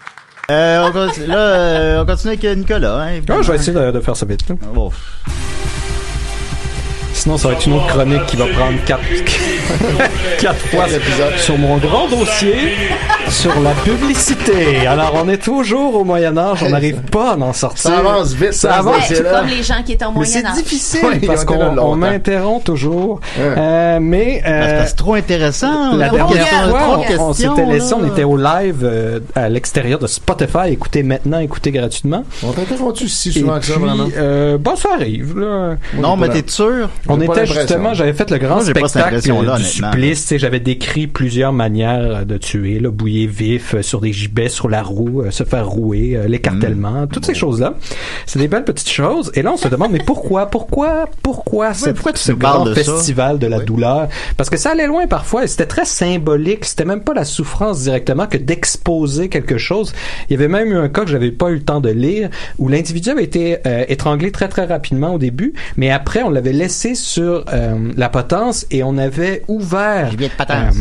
euh, on continue, là, euh, on continue avec Nicolas. Hein, Ah, je vais essayer de, de faire ça vite. là. Bon. Sinon, ça va être une autre chronique qui va prendre quatre, quatre fois sur mon grand dossier sur la publicité. Alors, on est toujours au Moyen-Âge, on n'arrive pas à en sortir. Ça avance vite, Ça ça avance. là. comme les gens qui étaient au Mais c'est Moyen-Âge. difficile parce qu'on m'interrompt toujours. Euh, mais Parce euh, que c'est trop intéressant. la dernière fois, on, s'était laissé, on était au live euh, à l'extérieur de Spotify. Écoutez maintenant, écoutez gratuitement. On t'interrompt-tu si Et souvent que ça, vraiment? euh, bon, ça arrive. Là. Non, mais t'es sûr? On était justement, j'avais fait le grand Moi, j'ai pas cette spectacle euh, du honnêtement. supplice. J'avais décrit plusieurs manières de tuer, le bouiller vif, euh, sur des gibets, sur la roue, euh, se faire rouer, euh, l'écartèlement, toutes ces choses-là. C'est des belles petites choses. Et là, on se demande, mais pourquoi, pourquoi, pourquoi, cette- pourquoi tu ce grand de ça? festival de la Oui. douleur? Parce que ça allait loin parfois et c'était très symbolique. C'était même pas la souffrance directement que d'exposer quelque chose. Il y avait même eu un cas que j'avais pas eu le temps de lire où l'individu avait été euh, étranglé très très rapidement au début, mais après on l'avait laissé sur euh, la potence et on avait ouvert euh,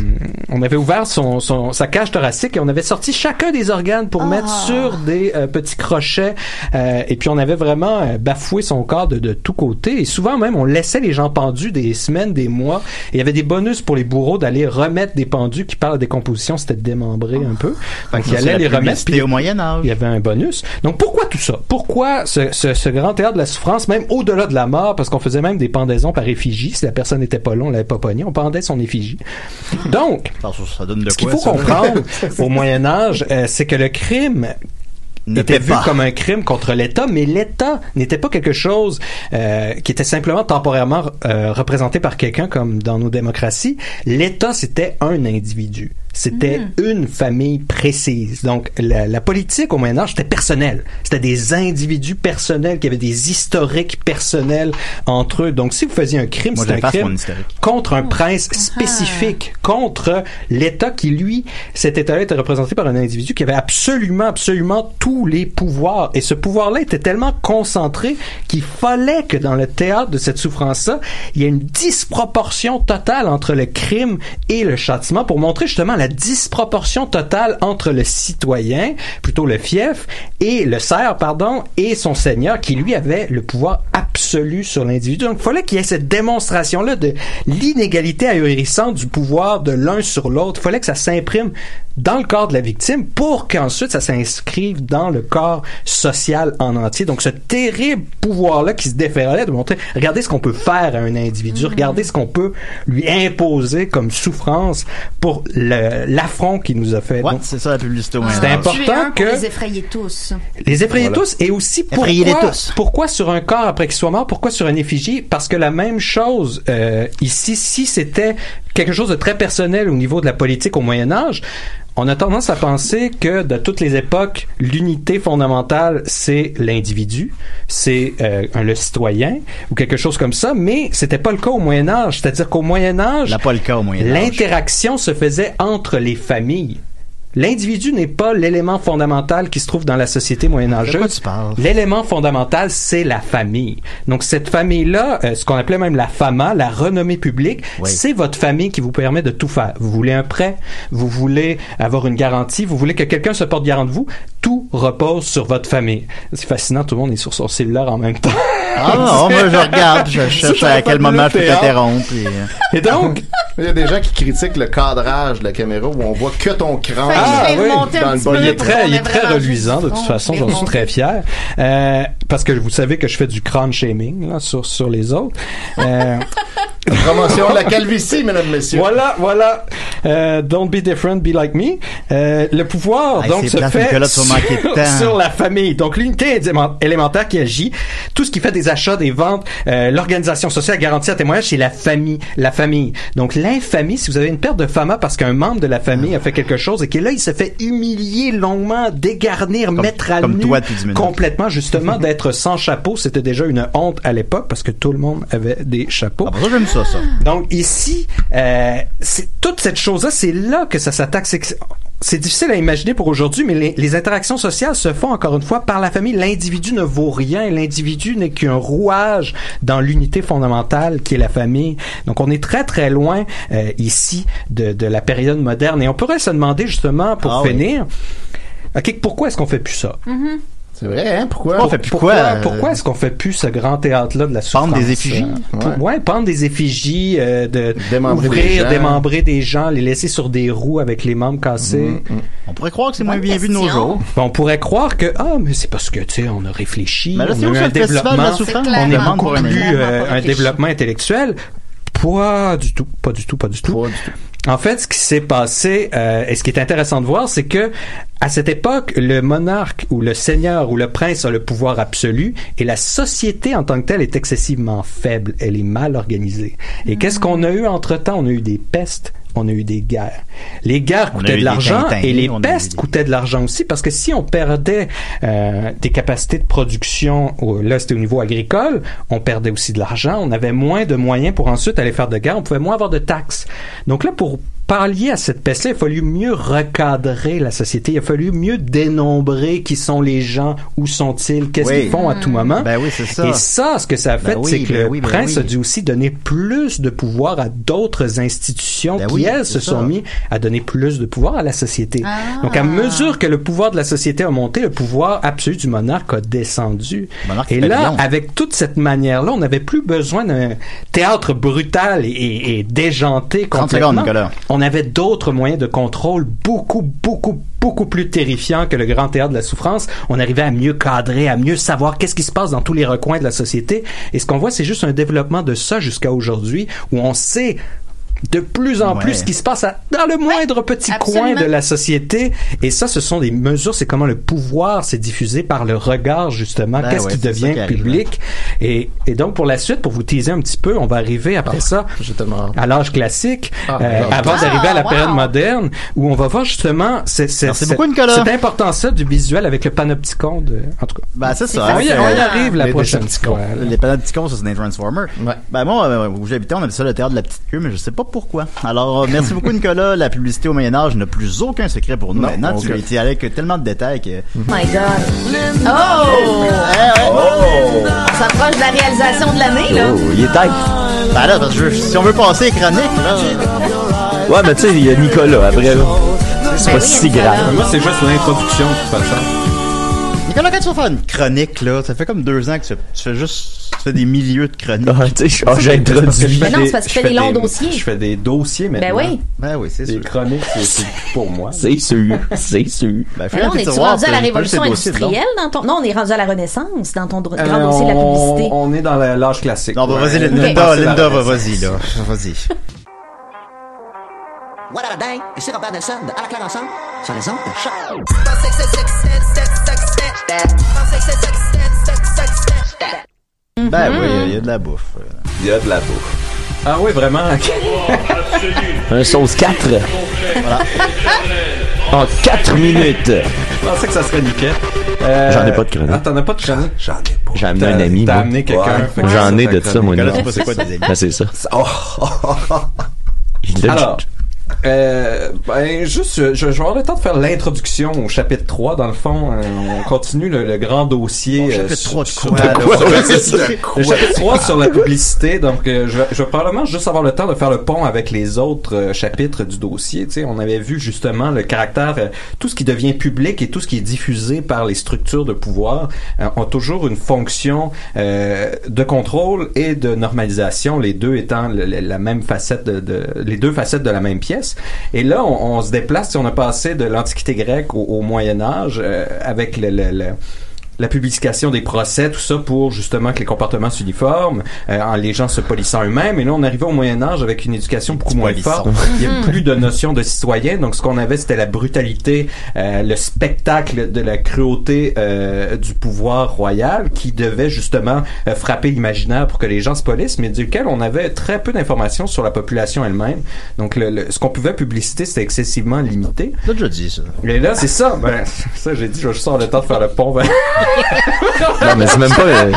on avait ouvert son, son sa cage thoracique et on avait sorti chacun des organes pour mettre sur des euh, petits crochets euh, et puis on avait vraiment bafoué son corps de, de tous côtés et souvent même on laissait les gens pendus des semaines, des mois et il y avait des bonus pour les bourreaux d'aller remettre des pendus qui par la décomposition c'était démembré un peu. Donc il allait la les remettre puis au Moyen-Âge. il y avait un bonus. Donc pourquoi tout ça? Pourquoi ce, ce, ce grand théâtre de la souffrance, même au-delà de la mort, parce qu'on faisait même des pendaisons par effigie. Si la personne n'était pas là, on l'avait pas pogné, on pendait son effigie. Donc, Ça, ça donne de ce qu'il faut ça? comprendre au Moyen Âge, euh, c'est que le crime Ne était paie vu pas. comme un crime contre l'État, mais l'État n'était pas quelque chose euh, qui était simplement temporairement euh, représenté par quelqu'un comme dans nos démocraties. L'État, c'était un individu. C'était une famille précise. Donc, la, la politique au Moyen Âge, c'était personnel. C'était des individus personnels qui avaient des historiques personnels entre eux. Donc, si vous faisiez un crime, c'était un crime contre un prince spécifique, contre l'État qui, lui, cet État-là était représenté par un individu qui avait absolument, absolument tous les pouvoirs. Et ce pouvoir-là était tellement concentré qu'il fallait que dans le théâtre de cette souffrance-là, il y ait une disproportion totale entre le crime et le châtiment pour montrer justement la disproportion totale entre le citoyen, plutôt le fief, et le serf, pardon, et son seigneur qui lui avait le pouvoir absolu sur l'individu. Donc, il fallait qu'il y ait cette démonstration-là de l'inégalité ahurissante du pouvoir de l'un sur l'autre. Il fallait que ça s'imprime dans le corps de la victime pour qu'ensuite ça s'inscrive dans le corps social en entier. Donc, ce terrible pouvoir-là qui se déférait de montrer, regardez ce qu'on peut faire à un individu, regardez ce qu'on peut lui imposer comme souffrance pour l'affront qu'il nous a fait. Ouais, c'est ça la publicité C'est important que- les effrayer tous. les effrayer Voilà. tous et aussi pourquoi, Effrayez-les tous. pourquoi sur un corps après qu'il soit mort, pourquoi sur une effigie? Parce que la même chose euh, ici, si c'était quelque chose de très personnel au niveau de la politique au Moyen Âge, on a tendance à penser que de toutes les époques, l'unité fondamentale c'est l'individu, c'est euh, le citoyen ou quelque chose comme ça, mais c'était pas le cas au Moyen Âge. C'est-à-dire qu'au Moyen Âge. L'interaction se faisait entre les familles. L'individu n'est pas l'élément fondamental qui se trouve dans la société moyenâgeuse. L'élément fondamental, c'est la famille. Donc cette famille-là, euh, ce qu'on appelait même la fama, la renommée publique, Oui. c'est votre famille qui vous permet de tout faire. Vous voulez un prêt, vous voulez avoir une garantie, vous voulez que quelqu'un se porte garant de vous, tout repose sur votre famille. C'est fascinant, tout le monde est sur son cellulaire en même temps. Ah non, moi je regarde, je cherche à quel moment je peux t'interrompre. et, euh, Et donc, Il y a des gens qui critiquent le cadrage de la caméra où on voit que ton crâne. Ah, oui. dans le bas. il est très, il est très reluisant de toute façon, j'en suis très fier. Euh, parce que vous savez que je fais du crâne shaming là, sur, sur les autres. Euh, Promotion de la calvitie, mesdames, messieurs. voilà, voilà. Euh, don't be different, be like me. Euh, le pouvoir, donc, se fait sur, la famille. Donc, l'unité élément- élémentaire qui agit, tout ce qui fait des achats, des ventes, euh, l'organisation sociale garantie à témoignage, c'est la famille. La famille. Donc, l'infamie, si vous avez une perte de fama parce qu'un membre de la famille a fait quelque chose et que là, il se fait humilier longuement, dégarnir, mettre à comme nu toi complètement, justement, d'être sans chapeau, c'était déjà une honte à l'époque parce que tout le monde avait des chapeaux. Ah, pour ça, j'aime ça, ça. Donc ici, euh, toute cette chose-là, c'est là que ça s'attaque. C'est difficile à imaginer pour aujourd'hui, mais les, les interactions sociales se font encore une fois par la famille. L'individu ne vaut rien. L'individu n'est qu'un rouage dans l'unité fondamentale qui est la famille. Donc on est très très loin euh, ici de, de la période moderne. Et on pourrait se demander justement pour Ah oui. finir, ok, pourquoi est-ce qu'on fait plus ça? C'est vrai, hein? Pourquoi? On fait plus pourquoi, quoi, euh, pourquoi est-ce qu'on fait plus ce grand théâtre-là de la souffrance? Pendre des effigies? euh, ouais. pendre des effigies, euh, de Démembrer des ouvrir, gens. démembrer des gens, les laisser sur des roues avec les membres cassés. On pourrait croire que c'est moins bien vu de nos jours. Ben, on pourrait croire que ah mais c'est parce que tu sais on a réfléchi, Mais là, on c'est a eu un développement, on a clairement beaucoup plus euh, un développement intellectuel. Pas du tout, pas du tout, pas du tout. Pas du tout. En fait, ce qui s'est passé euh, et ce qui est intéressant de voir, c'est que à cette époque, le monarque ou le seigneur ou le prince a le pouvoir absolu et la société en tant que telle est excessivement faible. Elle est mal organisée. Et qu'est-ce qu'on a eu entre temps On a eu des pestes. On a eu des guerres. Les guerres On coûtaient de l'argent et les pestes des- coûtaient de l'argent aussi parce que si on perdait euh, des capacités de production, là c'était au niveau agricole, on perdait aussi de l'argent, on avait moins de moyens pour ensuite aller faire de guerre, on pouvait moins avoir de taxes. Donc là, pour pallier à cette peste-là, il a fallu mieux recadrer la société, il a fallu mieux dénombrer qui sont les gens, où sont-ils, qu'est-ce Oui. qu'ils font à tout moment. Ben oui, c'est ça. Et ça, ce que ça a fait, Ben oui, c'est que ben le oui, ben prince oui. a dû aussi donner plus de pouvoir à d'autres institutions Ben qui, oui, elles, se ça. sont mis à donner plus de pouvoir à la société. Ah. Donc, à mesure que le pouvoir de la société a monté, le pouvoir absolu du monarque a descendu. Monarque et là, pavillon. avec toute cette manière-là, on n'avait plus besoin d'un théâtre brutal et, et- et déjanté 30 complètement. secondes, Nicolas. On avait d'autres moyens de contrôle beaucoup, beaucoup, beaucoup plus terrifiants que le grand théâtre de la souffrance. On arrivait à mieux cadrer, à mieux savoir qu'est-ce qui se passe dans tous les recoins de la société. Et ce qu'on voit, c'est juste un développement de ça jusqu'à aujourd'hui, où on sait de plus en Ouais. plus ce qui se passe à- dans le moindre petit coin de la société. Et ça, ce sont des mesures, c'est comment le pouvoir s'est diffusé par le regard, justement. Ben Qu'est-ce ouais, qui ça devient qui public? Et, et donc, pour la suite, pour vous teaser un petit peu, on va arriver après ça J'ai tellement hâte. à l'âge classique, Ah, euh, j'adore. avant d'arriver à la Ah, période moderne, où on va voir justement c'est, c'est, c'est- beaucoup, cette importance-là du visuel avec le panopticon. De, en tout cas, Ben, c'est ça. on y, c'est- on y arrive la Les prochaine fois. Les panopticons, ça c'est des Transformers. Ouais. Ben moi, euh, où j'habitais, on avait ça le théâtre de la petite queue, mais je sais pas pourquoi. Alors, euh, merci beaucoup Nicolas. La publicité au Moyen Âge n'a plus aucun secret pour nous. Non, Maintenant, tu as été avec tellement de détails que... My God. Oh! On s'approche de la réalisation de l'année, là. Oh, il est tête. Ben là, parce que je- si on veut passer chronique, là... Ouais, mais tu sais, il y a Nicolas après, là. C'est Ben pas oui, si grave. Moi, c'est juste l'introduction, de toute façon. Nicolas, quand tu vas faire une chronique, là, ça fait comme deux ans que tu, tu fais juste... Fais des milieux de chroniques. Ah, tu sais, ah, j'ai introduit. Mais non, c'est parce que tu fais des longs dossiers. Je fais des dossiers Ben maintenant. oui. Ben oui, c'est Des sûr. chroniques, c'est, pour moi. C'est sûr, c'est sûr. Ben, un on tiroir, rendu à la révolution industrielle dans ton... Non, on est rendu à la renaissance dans ton Euh, grand dossier de la publicité. on, on est dans l'âge classique. Non, bah, vas-y. Linda, Linda, vas-y, là. Vas-y. What a dingue! Ici Robert Nelson de À la claire ensemble sur les ondes de choc. Ben oui, il y a de la bouffe. Il y a de la bouffe. Ah oui, vraiment? Un sauce 4. En 4 minutes. Je pensais que ça serait nickel. Euh, J'en ai pas de chronique. Ah, t'en as pas de chronique? J'en ai pas. J'ai amené T'as- un ami. T'as amené quelqu'un. Ouais. J'en ai de ça, sais pas c'est quoi des amis. Ben, c'est ça. Oh. Il Alors, Euh, ben, juste, je, je vais avoir le temps de faire l'introduction au chapitre 3. Dans le fond, euh, on continue le, le grand dossier. Euh, chapitre sur- 3 de sur- quoi, de là? quoi, Ouais, ouais, c'est c'est ça. ça. De quoi? Le chapitre 3 sur la publicité. Donc, euh, je, vais- je vais probablement juste avoir le temps de faire le pont avec les autres euh, chapitres du dossier. Tu sais, on avait vu justement le caractère, euh, tout ce qui devient public et tout ce qui est diffusé par les structures de pouvoir euh, ont toujours une fonction euh, de contrôle et de normalisation, les deux étant le- le- la même facette de, de- les deux facettes de la même pièce. Et là, on, se déplace, on a passé de l'Antiquité grecque au, Moyen Âge euh, avec le- la publication des procès, tout ça pour justement que les comportements s'uniforment, euh, en les gens se polissant eux-mêmes. Et là, on arrivait au Moyen Âge avec une éducation beaucoup moins forte. Il y a plus de notion de citoyen. Donc, ce qu'on avait, c'était la brutalité, euh, le spectacle de la cruauté euh, du pouvoir royal qui devait justement euh, frapper l'imaginaire pour que les gens se polissent, mais duquel on avait très peu d'informations sur la population elle-même. Donc, le, le- ce qu'on pouvait publiciter, c'était excessivement limité. T'as déjà dit ça. Et là, c'est ça. Ben, ça, j'ai dit, je avoir le temps de faire le pont. Non, mais c'est même pas. euh,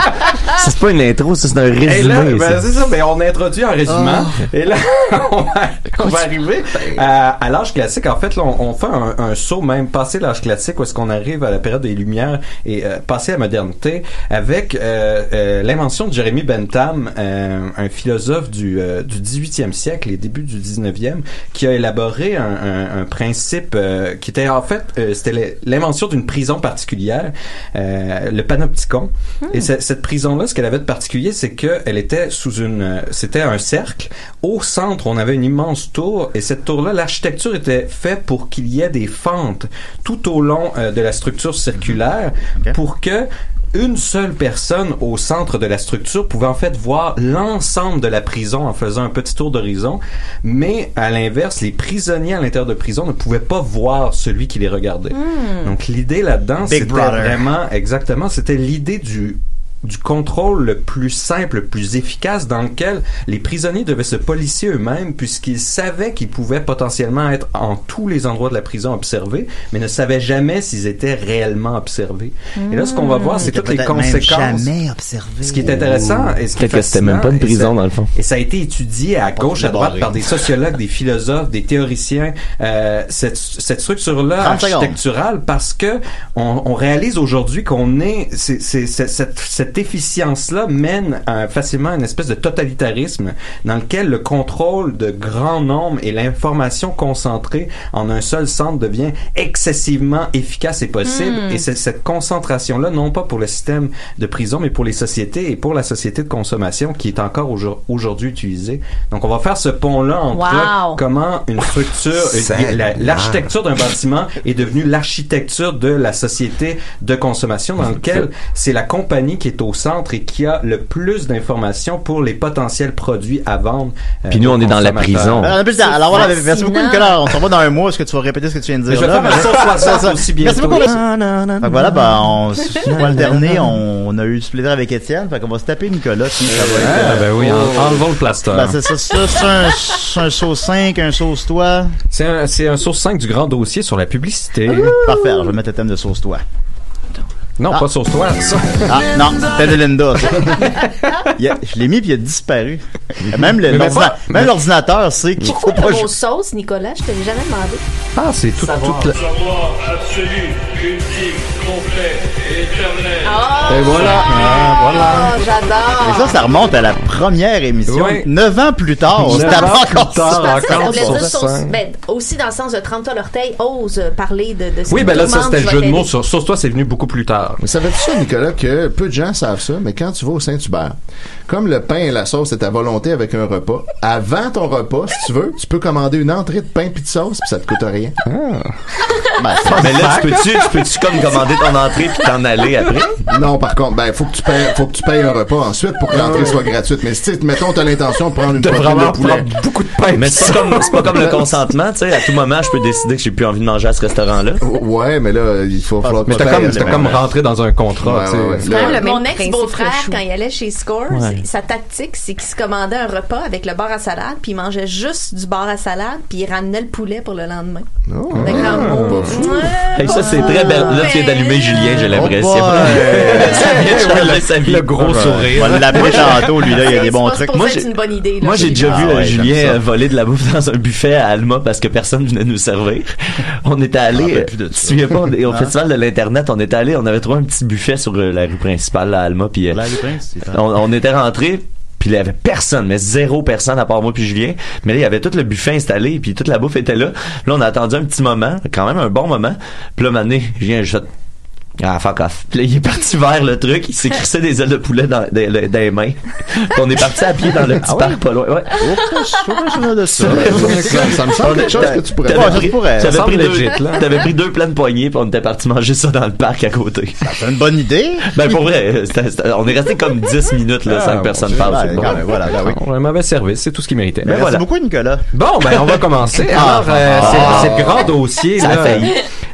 c'est pas une intro, ça, c'est un Et résumé. là, ben, c'est ça, mais on introduit un résumé. Et là, on va, on va arriver à, à l'âge classique. En fait, là, on, on fait un, un saut même passé l'âge classique où est-ce qu'on arrive à la période des Lumières et euh, passer à la modernité avec euh, euh, l'invention de Jérémy Bentham, euh, un philosophe du, euh, du 18e siècle et début du 19e, qui a élaboré un, un- un principe euh, qui était en fait, euh, c'était l'invention d'une prison particulière, euh, le panopticon. Et ce- cette prison-là, ce qu'elle avait de particulier, c'est qu'elle était sous une, euh, c'était un cercle. Au centre, on avait une immense tour, et cette tour-là, l'architecture était faite pour qu'il y ait des fentes tout au long euh, de la structure circulaire, pour que une seule personne au centre de la structure pouvait en fait voir l'ensemble de la prison en faisant un petit tour d'horizon, mais à l'inverse, les prisonniers à l'intérieur de prison ne pouvaient pas voir celui qui les regardait. Hmm. Donc l'idée là-dedans, c'était vraiment exactement, c'était l'idée du du contrôle le plus simple, le plus efficace dans lequel les prisonniers devaient se policier eux-mêmes puisqu'ils savaient qu'ils pouvaient potentiellement être en tous les endroits de la prison observés, mais ne savaient jamais s'ils étaient réellement observés. Et là, ce qu'on va voir, c'est Ils étaient toutes les conséquences. jamais. Ce qui est intéressant et ce qui Peut-être que c'était même pas une prison, ça- dans le fond. Et ça a été étudié à gauche, à droite par des sociologues, des philosophes, des théoriciens, euh, cette, cette structure-là 30 secondes. architecturale parce que on, on réalise aujourd'hui qu'on est, c'est, c'est- c'est- cette, cette efficience-là mène à, facilement à une espèce de totalitarisme dans lequel le contrôle de grands nombres et l'information concentrée en un seul centre devient excessivement efficace et possible. Hmm. Et c'est cette concentration-là, non pas pour le système de prison, mais pour les sociétés et pour la société de consommation qui est encore aujourd- aujourd'hui utilisée. Donc, on va faire ce pont-là entre Wow. comment une structure, la- l'architecture d'un bâtiment est devenue l'architecture de la société de consommation dans lequel c'est la compagnie qui est au centre et qui a le plus d'informations pour les potentiels produits à vendre. euh, Puis nous, on est dans la prison. Ben, on a plus de temps. Alors voilà, merci beaucoup. Nicolas. On se revoit dans un mois. Est-ce que tu vas répéter ce que tu viens de dire Mais je vais là? faire saut 60 aussi Merci bientôt. beaucoup. Fait que voilà, ben, on, le dernier, on a eu du plaisir avec Étienne. Fait qu'on va se taper Nicolas. puis ça va être, Ah, euh, ben oui, en- oh. enlevons le plaster. Ben, c'est ça, ça, c'est un, c'est un sauce 5, un sauce toi. C'est un, c'est un source 5 du grand dossier sur la publicité. Parfait, alors je vais mettre le thème de sauce toi. Non, Ah. pas sur toi. ça. Ah, non, c'était de Linda, ça. Il a- je l'ai mis puis il a disparu. Même l'ordinateur sait qu'il faut Pourquoi pas mot jouer. sauce, Nicolas? Je te l'ai jamais demandé. Ah, c'est tout, la... Savoir absolu, ultime, complet et éternel. Oh, Et voilà. Ah, voilà. Oh, j'adore. Et ça, ça remonte à la première émission. Neuf ans plus tard, on se tape ans encore plus tard, ça. Encore voulait dire sur ben, aussi dans le sens de 30 l'orteil ose parler de, de Oui, ben là, ça, c'était le jeu de mots sur, sur toi, c'est venu beaucoup plus tard. Mais savais-tu ça, Nicolas, que peu de gens savent ça, mais quand tu vas au Saint-Hubert, comme le pain et la sauce est à volonté avec un repas, avant ton repas, si tu veux, tu peux commander une entrée de pain puis de sauce, puis ça te coûte rien. Ben, Mais là, tu peux-tu, tu peux-tu comme commander ton entrée puis t'en aller après? Non, par contre, ben, faut que tu payes, faut que tu payes un repas ensuite pour que l'entrée soit gratuite. Mais si, tu sais, mettons, t'as l'intention de prendre une De vraiment de poulet. prendre beaucoup de pain. Mais c'est pas comme, c'est pas comme le consentement, tu sais. À tout moment, je peux décider que j'ai plus envie de manger à ce restaurant-là. Ouais, mais là, il faut falloir Mais que t'as tu comme, t'as comme rentré dans un contrat, tu sais. Mon ex-beau-frère, quand il allait chez Scores, Ouais. sa tactique, c'est qu'il se commandait un repas avec le bar à salade, puis il mangeait juste du bar à salade, puis il ramenait le poulet pour le lendemain. Oh. Avec un. Pas Hey, ça, c'est très belle. Là, tu viens d'allumer Julien, j'ai l'impression. boy. ça vient de changer sa vie. Le gros sourire. On va l'appeler tantôt, lui, là, il y a des bons trucs. Moi, j'ai- c'est une bonne idée. là, Moi, j'ai déjà vu Ah euh, ouais, j'aime Julien euh, voler de la bouffe dans un buffet à Alma parce que personne venait nous servir. On était allé, euh, tu te souviens pas, au Hein? festival de l'internet, on était allé, on avait trouvé un petit buffet sur la rue principale à Alma, puis La rue principale. on, on était rentré. Il y avait personne, mais zéro personne à part moi puis Julien. Mais là, il y avait tout le buffet installé, puis toute la bouffe était là. Là, on a attendu un petit moment, quand même un bon moment. Puis là, maintenant, Julien, je ah, fuck off. Puis là, il est parti vers le truc, il s'est crissé des ailes de poulet dans, dans- dans- dans les mains. Puis on est parti à pied dans le petit parc pas loin. Ouais. de ça. Ça me semble quelque chose que tu pourrais T'avais Ouais, ça pris, deux, là. t'avais pris deux pleines poignées puis on était parti manger ça dans le parc à côté. C'est une bonne idée. Ben pour vrai, on est resté comme 10 minutes là, Ah, sans que bon, personne c'est- parle. Bord. même, voilà, ben oui. On a un mauvais service, c'est tout ce qu'il méritait. Mais Merci voilà. beaucoup, Nicolas. Bon, ben, on va commencer. Alors, euh, c'est le grand dossier. Ça a là.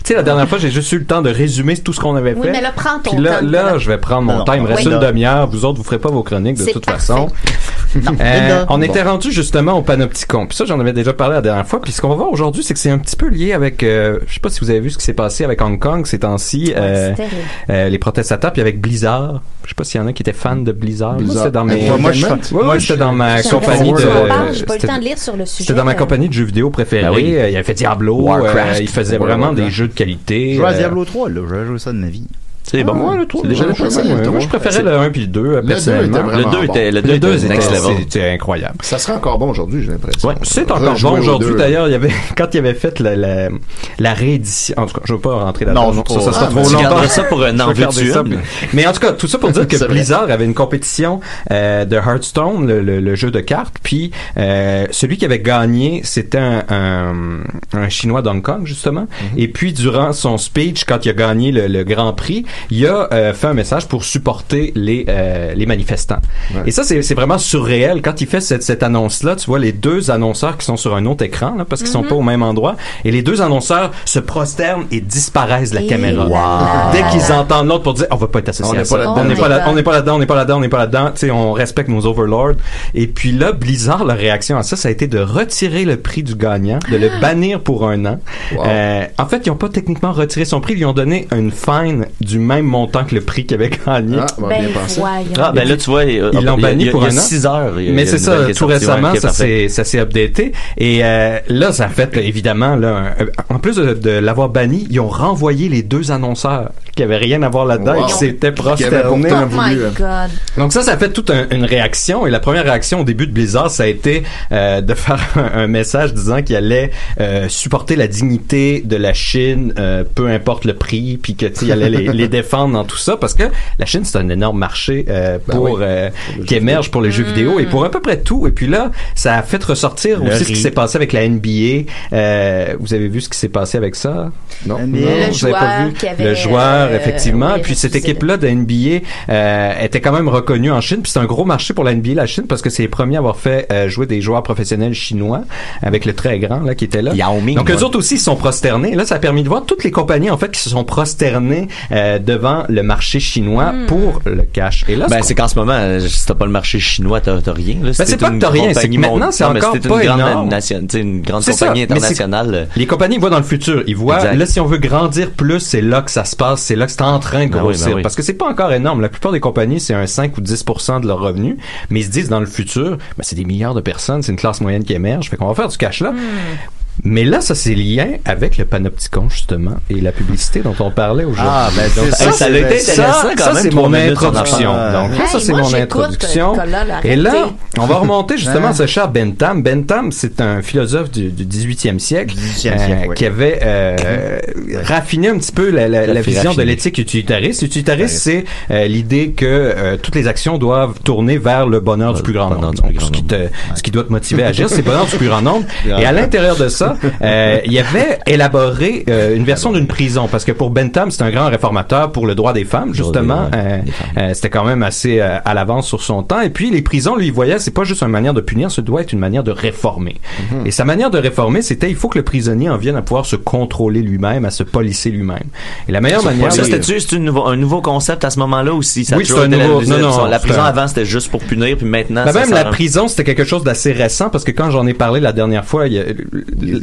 Tu sais, la dernière fois, j'ai juste eu le temps de résumer tout ce qu'on avait Oui, fait. mais là, prends ton Puis là, temps. là, je vais prendre mon Non, temps. Il me reste oui. une demi-heure. Vous autres, vous ferez pas vos chroniques de toute parfait. façon. Euh, on était rendu justement au panopticon. Puis ça, j'en avais déjà parlé la dernière fois. Puis ce qu'on va voir aujourd'hui, c'est que c'est un petit peu lié avec. euh, je sais pas si vous avez vu ce qui s'est passé avec Hong Kong ces temps-ci. euh, euh, les protestateurs, puis avec Blizzard. Je sais pas s'il y en a qui étaient fans de Blizzard. Moi, Blizzard. c'était dans mes. Moi, moi, je- Ouais, moi, j'étais dans ma compagnie de. J'ai pas eu le temps de lire sur le sujet. c'était dans ma compagnie de jeux vidéo préférée. Oui. Euh, Il avait fait Diablo. Warcraft. il faisait vraiment Warcraft. des jeux de qualité. Je joue à euh, Diablo 3, là. J'aurais joué ça de ma vie. C'est bon. Ouais, le 3. C'est J'avais pas essayé le Moi, je préférais le 1 puis le 2, personnellement. Le 2 bon. était, le 2 Le 2 était next level. c'était incroyable. Ça sera encore bon aujourd'hui, j'ai l'impression. Ouais, C'est encore bon aujourd'hui. D'ailleurs, il y avait, quand il avait fait la, la, la réédition, en tout cas, je veux pas rentrer là-dedans. Non, ça, ça faut- sera ah, trop longtemps. ça pour un an virtuel. mais- en tout cas, tout ça pour dire que. Blizzard avait une compétition euh, de Hearthstone, le, le- le jeu de cartes, puis euh, celui qui avait gagné, c'était un, un, un Chinois d'Hong Kong, justement. Et puis, durant son speech, quand il a gagné le, le Grand Prix, il a euh, fait un message pour supporter les, euh, les manifestants. Et ça, c'est c'est vraiment surréel. Quand il fait cette, cette annonce-là, tu vois les deux annonceurs qui sont sur un autre écran, là, parce qu'ils sont pas au même endroit, et les deux annonceurs se prosternent et disparaissent de la Et caméra. là Dès qu'ils entendent l'autre pour dire, on va pas être associé On à n'est ça. pas là-dedans. On n'est pas on n'est là-dedans, on n'est pas là-dedans, on n'est pas là-dedans. Tu sais, on respecte nos overlords. Et puis là, Blizzard, leur réaction à ça, ça a été de retirer le prix du gagnant, de le bannir pour un an. Wow. Euh, en fait, ils n'ont pas techniquement retiré son prix, ils lui ont donné une fine du même montant que le prix qu'il avait gagné. Ah, Ben bien. Ah, ben là, tu vois, il, l'ont il a- banni pour un an. 6 heures. il y a- il y Mais c'est ça, tout récemment, ça s'est ça s'est updaté et euh, là ça a fait là, évidemment là un- en plus de, de l'avoir banni, ils ont renvoyé les deux annonceurs qui avaient rien à voir là-dedans Wow. et qui s'étaient prosternés. Oh voulu, euh, God. Donc ça, ça a fait toute un- une réaction. Et la première réaction au début de Blizzard, ça a été euh, de faire un, un message disant qu'il allait euh, supporter la dignité de la Chine, euh, peu importe le prix, puis que tu sais, il allait les, les défendre dans tout ça, parce que la Chine c'est un énorme marché euh, Ben pour oui. euh, qui émerge pour les jeux vidéo et pour à peu près tout. Et puis là, ça a fait ressortir Le aussi ce qui riz. s'est passé avec la NBA. Euh, vous avez vu ce qui s'est passé avec ça? Non. Non, Le vous avez pas joueur vu? avait, le joueur euh, effectivement. oui, puis cette équipe-là de NBA euh, était quand même reconnue en Chine. Puis c'est un gros marché pour la NBA, la Chine, parce que c'est les premiers à avoir fait euh, jouer des joueurs professionnels chinois avec le très grand là qui était là. Yao Ming, Donc ouais. eux autres aussi ils se sont prosternés. Là, ça a permis de voir toutes les compagnies en fait qui se sont prosternées euh, devant le marché chinois pour le cash. Et là, Ben, ce c'est qu'en ce moment, si t'as pas le marché chinois, t'as rien. Là. Ben, c'est pas que t'as rien, c'est que maintenant, c'est encore pas une grande énorme. nation- une grande ça, compagnie internationale. euh, Les compagnies voient dans le futur. Ils voient, Exact. là, si on veut grandir plus, c'est là que ça se passe, c'est là que c'est en train de Ben oui, grossir. ben oui. Parce que c'est pas encore énorme. La plupart des compagnies, c'est un 5 ou 10 de leurs revenus. Mais ils se disent, dans le futur, ben, c'est des milliards de personnes, c'est une classe moyenne qui émerge. Fait qu'on va faire du cash là. Mais là, ça, c'est lien avec le panopticon, justement, et la publicité dont on parlait aujourd'hui. Ah, ben, c'est Donc, ça, ça a c'est- été ça, intéressant quand ça, même, c'est mon introduction. Donc, ça, c'est mon introduction. Nicolas, là, Et là, on va remonter justement Ah. à ce cher Bentham. Bentham, c'est un philosophe du, du 18e siècle, 18e euh, qui avait euh, raffiné un petit peu la, la- la Raffiné. vision de l'éthique utilitariste. Utilitariste, c'est euh, l'idée que euh, toutes les actions doivent tourner vers le bonheur du plus grand nombre. du plus Donc, grand ce, qui nombre. te, ce qui doit te motiver à agir, c'est le bonheur du plus grand nombre. Et à l'intérieur de ça, euh, il avait élaboré euh, une version d'une prison, parce que pour Bentham, c'est un grand réformateur pour le droit des femmes, justement. Euh, euh, c'était quand même assez à l'avance sur son temps. Et puis les prisons, lui, il voyait, c'est pas juste une manière de punir, ce doit être une manière de réformer. Mhm. Et sa manière de réformer, c'était il faut que le prisonnier en vienne à pouvoir se contrôler lui-même, à se policer lui-même. Et la meilleure manière, Ça, de- c'était-tu c'est un nouveau, un nouveau concept à ce moment-là aussi? Ça Oui, c'est un nouveau- la, non, non, la prison avant, c'était juste pour punir, puis maintenant, Ben, même la prison, c'était quelque chose d'assez récent parce que quand j'en ai parlé la dernière fois, il y a-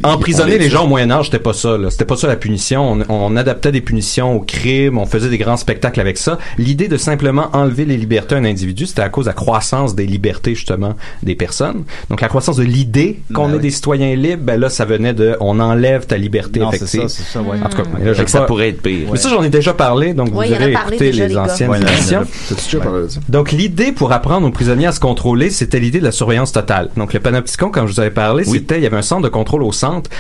emprisonner on les les gens au Moyen Âge, c'était pas ça. là. C'était pas ça la punition. On, on adaptait des punitions aux crimes, on faisait des grands spectacles avec ça. L'idée de simplement enlever les libertés à un individu, c'était à cause de la croissance des libertés justement des personnes. Donc la croissance de l'idée qu'on Ben est oui. des citoyens libres, ben là ça venait de on enlève ta liberté Non, c'est effective. ça, c'est ça, ouais. En tout cas, Mm. là, ça pas- pourrait être pire. Mais ça j'en ai déjà parlé, donc Ouais, vous irez écouter les les anciennes Ouais, émissions. T'as-tu déjà parlé de ça? Donc l'idée pour apprendre aux prisonniers à se contrôler, c'était l'idée de la surveillance totale. Donc le panopticon, comme je vous avais parlé, c'était il y avait un centre de contrôle au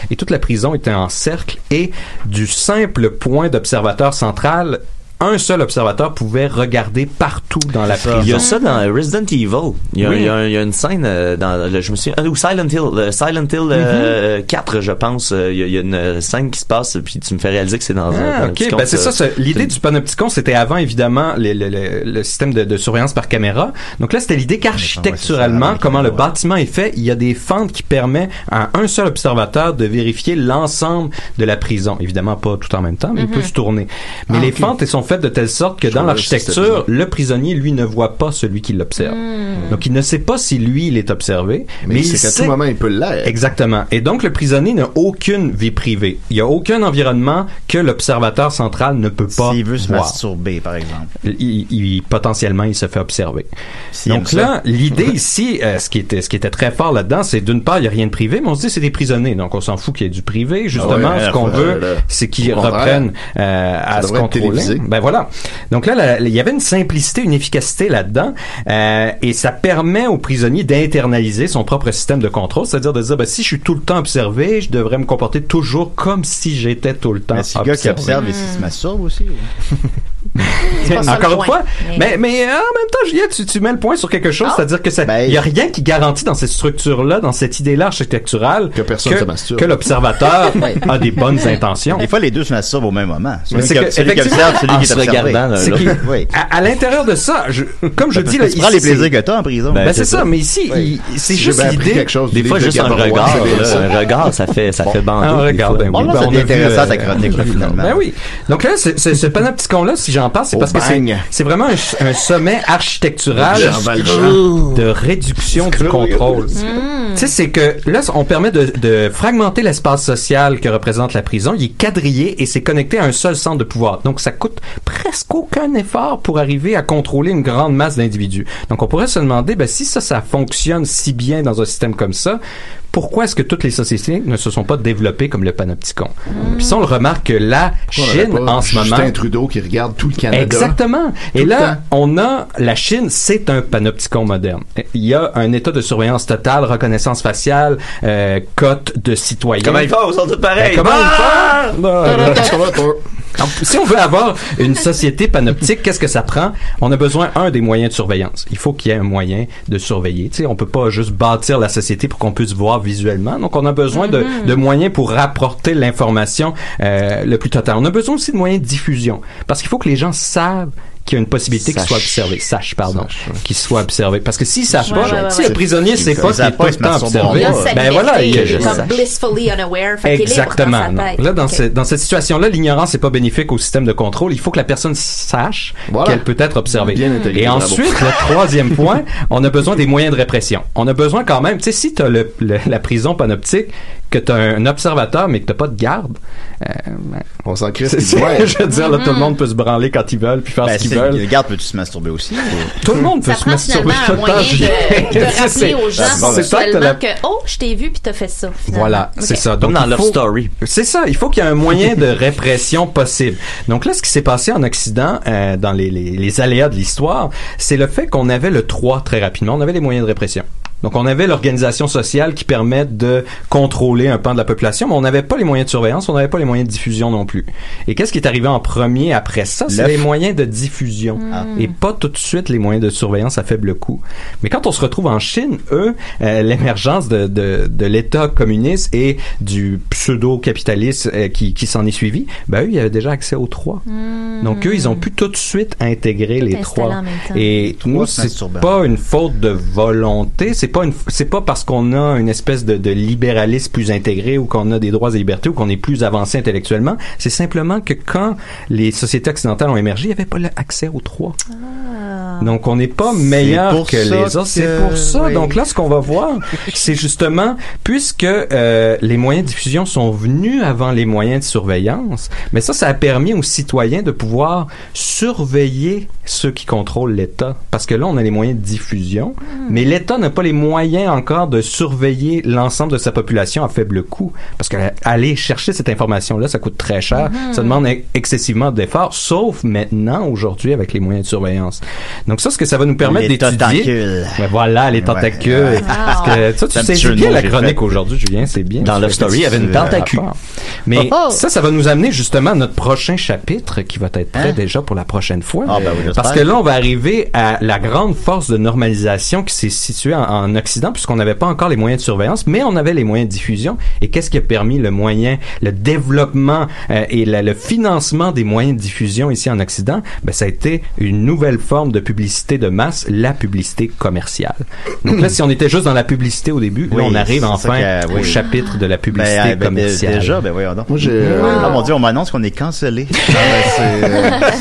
et toute la prison était en cercle et du simple point d'observateur central un seul observateur pouvait regarder partout dans la prison. Il y a ça dans Resident Evil. Il y a, Oui. il y a- il y a une scène euh, dans le, je me souviens, ah, ou Silent Hill, euh, Silent Hill euh, 4, je pense. euh, Il y, a, il y a une euh, scène qui se passe, puis tu me fais réaliser que c'est dans un. Ah, un ok, ben c'est ça. euh, L'idée du panopticon, c'était avant évidemment le, le- le- le système de, de surveillance par caméra. Donc là, c'était l'idée qu'architecturalement, comment le bâtiment est fait, il y a des fentes qui permettent à un seul observateur de vérifier l'ensemble de la prison. Évidemment, pas tout en même temps, mais il peut se tourner. Mais Ah, les fentes elles sont faites de telle sorte que dans l'architecture, le prisonnier lui ne voit pas celui qui l'observe. Donc il ne sait pas si lui il est observé, mais, Mais il c'est qu'à sait tout moment, il peut l'être. Exactement. Et donc, le prisonnier n'a aucune vie privée. Il n'y a aucun environnement que l'observateur central ne peut pas S'il veut se voir. masturber, par exemple. Il, il- potentiellement, il se fait observer. S'il Donc là, l'idée ici, euh, ce qui était, ce qui était très fort là-dedans, c'est d'une part, il n'y a rien de privé, mais on se dit c'est des prisonniers, donc on s'en fout qu'il y ait du privé. Justement, ouais, ce qu'on veut, là, c'est qu'ils reprennent euh, à se contrôler. télévisé. Ben voilà. Donc là, il y avait une simplicité, une efficacité là-dedans, euh, et ça permet au prisonnier d'internaliser son propre système de contrôle, c'est-à-dire de dire, ben, si je suis tout le temps observé, je devrais me comporter toujours comme si j'étais tout le temps Mais si le gars qui observé. observe et s'il se masturbe aussi. C'est Encore une point. fois, mais, mais euh, en même temps, Juliette, tu, tu mets le point sur quelque chose, Ah. c'est-à-dire que ça, Ben, il y a rien qui garantit dans cette structure-là, dans cette idée-là architecturale, Que personne se masturbe. que l'observateur a des bonnes intentions. Des fois, les deux se masturbent au même moment. Celui, c'est qui, que, celui qui effectivement, observe, celui qui est regardant C'est Oui. à, à l'intérieur de ça, je, comme je dis, là, tu prends les plaisirs c'est- que t'as en prison. Ben, c'est c'est ça, mais ici, il- c'est juste l'idée. Des fois, juste un regard, c'est un regard, ça fait, ça fait bander. Ah, ben Bon, oui. là, Ben, devient vu, intéressant, euh, ta chronique, finalement. Ben oui. Donc là, c'est- c'est- ce panopticon-là, si j'en parle, c'est parce que c'est vraiment un, un sommet architectural de réduction du contrôle. Tu sais, c'est que là, on permet de, de fragmenter l'espace social que représente la prison. Il est quadrillé et c'est connecté à un seul centre de pouvoir. Donc, ça coûte presque aucun effort pour arriver à contrôler une grande masse d'individus. Donc, on pourrait se demander, ben, si ça, ça fonctionne si bien dans un système comme ça, pourquoi est-ce que toutes les sociétés ne se sont pas développées comme le panopticon? Puis ça, on le remarque que la Chine, pas en ce moment... Justin Trudeau qui regarde tout le Canada. Exactement. Et là, on a la Chine, c'est un panopticon moderne. Il y a un état de surveillance totale, reconnaissance faciale, euh, cote de citoyens. Comment ils font? Ils sont tous pareils. Ben, comment Ah! ils font? Non, donc, si on veut avoir une société panoptique, qu'est-ce que ça prend? On a besoin, un, des moyens de surveillance. Il faut qu'il y ait un moyen de surveiller. Tu sais, on peut pas juste bâtir la société pour qu'on puisse voir visuellement. Donc, on a besoin de, de moyens pour rapporter l'information euh, le plus total. On a besoin aussi de moyens de diffusion. Parce qu'il faut que les gens savent qu'il y a une possibilité qu'ils Sache. soient observés. Sache, pardon. Qu'ils soient observés. Parce que s'ils savent Ouais, pas, ouais, ouais, si le prisonnier sait pas qu'il est tout pas, le temps observé, ben voilà, il a- comme blissfully unaware. Qu'il est Exactement. là, dans, dans cette situation-là, l'ignorance n'est pas bénéfique au système de contrôle. Il faut que la personne sache qu'elle peut être observée. Et ensuite, le troisième point, on a besoin des moyens de répression. On a besoin quand même, tu sais, si tu as le, le- la prison panoptique, que tu as un observateur, mais que tu pas de garde, euh, ben, On s'en ce qu'il c'est- je veux dire, là, tout le monde peut se branler quand ils veulent, puis faire Ben, ce qu'ils veulent. le garde, peux-tu se masturber aussi? Tout le monde peut Ça se prend masturber finalement tout un le temps. de, de rappeler aux gens c'est- c'est toi que la- oh, je t'ai vu puis t'as fait ça. finalement. Voilà, c'est ça. Comme dans il Love faut- Story. C'est ça. Il faut qu'il y ait un moyen de répression possible. Donc là, ce qui s'est passé en Occident, euh, dans les, les, les aléas de l'histoire, c'est le fait qu'on avait le 3 très rapidement. On avait les moyens de répression. Donc on avait l'organisation sociale qui permet de contrôler un pan de la population, mais on n'avait pas les moyens de surveillance, on n'avait pas les moyens de diffusion non plus. Et qu'est-ce qui est arrivé en premier après ça? C'est les moyens de diffusion Ah. et pas tout de suite les moyens de surveillance à faible coût. Mais quand on se retrouve en Chine, eux, euh, l'émergence de, de, de l'État communiste et du pseudo-capitalisme euh, qui, qui s'en est suivi, ben eux, ils avaient déjà accès aux trois. Donc eux, ils ont pu tout de suite intégrer Tout les trois. Et nous, c'est pas une faute de volonté, c'est pas une, c'est pas parce qu'on a une espèce de, de libéralisme plus intégré ou qu'on a des droits et libertés ou qu'on est plus avancé intellectuellement. C'est simplement que quand les sociétés occidentales ont émergé, il n'y avait pas l'accès aux trois. Donc, on n'est pas meilleur que les autres. C'est pour ça. oui. Donc là, ce qu'on va voir, c'est justement, puisque euh, les moyens de diffusion sont venus avant les moyens de surveillance, mais ça, ça a permis aux citoyens de pouvoir surveiller ceux qui contrôlent l'État. Parce que là, on a les moyens de diffusion, mais l'État n'a pas les moyens encore de surveiller l'ensemble de sa population à faible coût. Parce que aller chercher cette information-là, ça coûte très cher. Mhm. Ça demande ex- excessivement d'efforts, sauf maintenant, aujourd'hui, avec les moyens de surveillance. Donc ça, ce que ça va nous permettre Les d'étudier... tentacules. Ouais, voilà, les tentacules. ouais. Parce que ça, tu sais bien la chronique fait. aujourd'hui, Julien, c'est bien. Dans Love Story, il y avait une tentacule. Mais Oh, oh! ça, ça va nous amener justement à notre prochain chapitre qui va être prêt Hein? déjà pour la prochaine fois. Ah, ben oui. Parce que là, on va arriver à la grande force de normalisation qui s'est située en, en Occident, puisqu'on n'avait pas encore les moyens de surveillance, mais on avait les moyens de diffusion. Et qu'est-ce qui a permis le moyen, le développement euh, et la- le financement des moyens de diffusion ici en Occident? Ben, ça a été une nouvelle forme de publicité de masse, la publicité commerciale. Donc là, si on était juste dans la publicité au début, là, Oui, on arrive enfin au oui. chapitre de la publicité Ben, ben, dé- commerciale. déjà, ben voyons donc. Moi, j'ai, euh, Ah mon dieu, on m'annonce qu'on est cancellé. Ah, ben, c'est,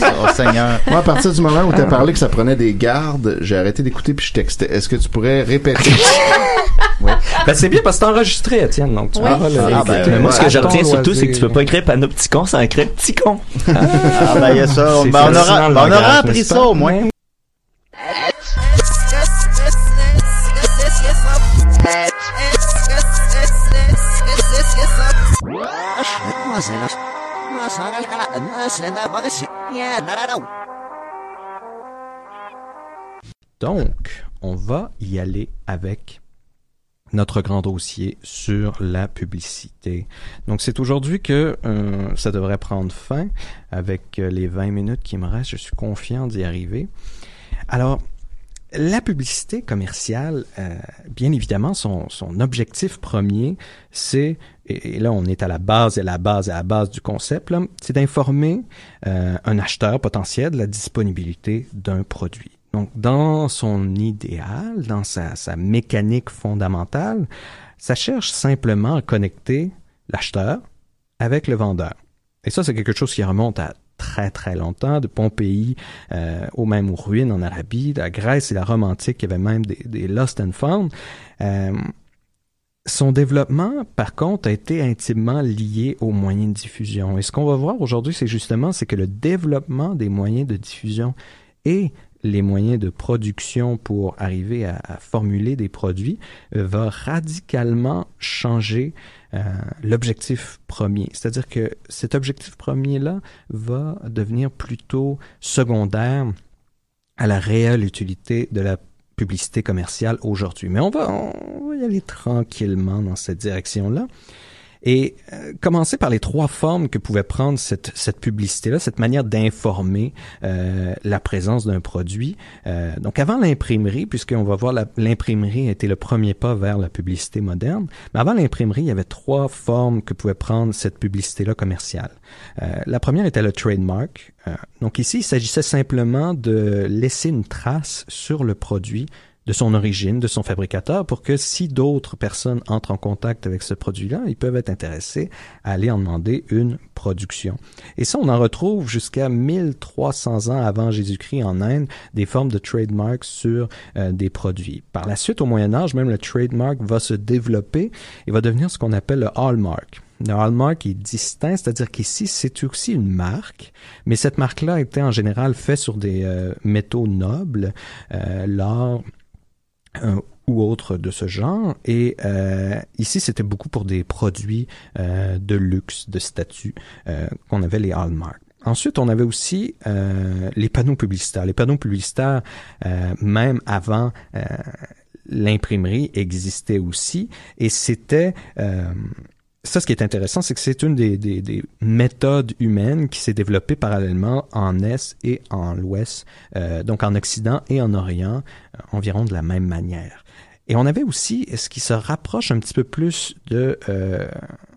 euh, oh Seigneur. Moi, à partir du moment où tu as parlé que ça prenait des gardes, j'ai arrêté d'écouter puis je textais. Est-ce que tu pourrais répéter? Ben, c'est bien parce que c'est enregistré, Étienne, donc tu Oui, le- c'est- Ah, ben, moi, ce que je retiens surtout, c'est que tu peux pas écrire panopticon sans écrire petit con. Ah, ben, il y a ça. C'est Ben, on aura, ben, on aura appris ça au moins. Donc, on va y aller avec notre grand dossier sur la publicité. Donc, c'est aujourd'hui que euh, ça devrait prendre fin avec euh, les 20 minutes qui me restent. Je suis confiant d'y arriver. Alors, la publicité commerciale, euh, bien évidemment, son, objectif premier, c'est, et, là on est à la base, et à la base, et à la base du concept, c'est d'informer un acheteur potentiel de la disponibilité d'un produit. Donc, dans son idéal, dans sa, mécanique fondamentale, ça cherche simplement à connecter l'acheteur avec le vendeur. Et ça, c'est quelque chose qui remonte à très très longtemps, de Pompéi euh, aux mêmes ruines en Arabie, la Grèce et la Rome antique, il y avait même des, des lost and found. Euh, son développement, par contre, a été intimement lié aux moyens de diffusion. Et ce qu'on va voir aujourd'hui, c'est justement c'est que le développement des moyens de diffusion et les moyens de production pour arriver à, formuler des produits euh, va radicalement changer euh, l'objectif premier. C'est-à-dire que cet objectif premier-là va devenir plutôt secondaire à la réelle utilité de la publicité commerciale aujourd'hui. Mais on va, on va y aller tranquillement dans cette direction-là. Et euh, commencer par les trois formes que pouvait prendre cette, cette publicité-là, cette manière d'informer euh, la présence d'un produit. Euh, donc avant l'imprimerie, puisqu'on va voir l'imprimerie a été le premier pas vers la publicité moderne, mais avant l'imprimerie, il y avait trois formes que pouvait prendre cette publicité-là commerciale. La première était le trademark. Donc ici, il s'agissait simplement de laisser une trace sur le produit de son origine, de son fabricateur, pour que si d'autres personnes entrent en contact avec ce produit-là, ils peuvent être intéressés à aller en demander une production. Et ça, on en retrouve jusqu'à 1300 ans avant Jésus-Christ en Inde, des formes de trademark sur euh, des produits. Par la suite, au Moyen Âge, même le trademark va se développer et va devenir ce qu'on appelle le hallmark. Le hallmark est distinct, c'est-à-dire qu'ici, c'est aussi une marque, mais cette marque-là était en général faite sur des euh, métaux nobles, euh, l'or, ou autres de ce genre. Et euh, ici, c'était beaucoup pour des produits euh, de luxe, de statut, euh, qu'on avait les hallmarks. Ensuite, on avait aussi euh, les panneaux publicitaires. Les panneaux publicitaires, euh, même avant euh, l'imprimerie, existaient aussi. Et c'était... ça, ce qui est intéressant, c'est que c'est une des, des, des méthodes humaines qui s'est développée parallèlement en Est et en l'Ouest, donc en Occident et en Orient, environ de la même manière. Et on avait aussi ce qui se rapproche un petit peu plus de euh,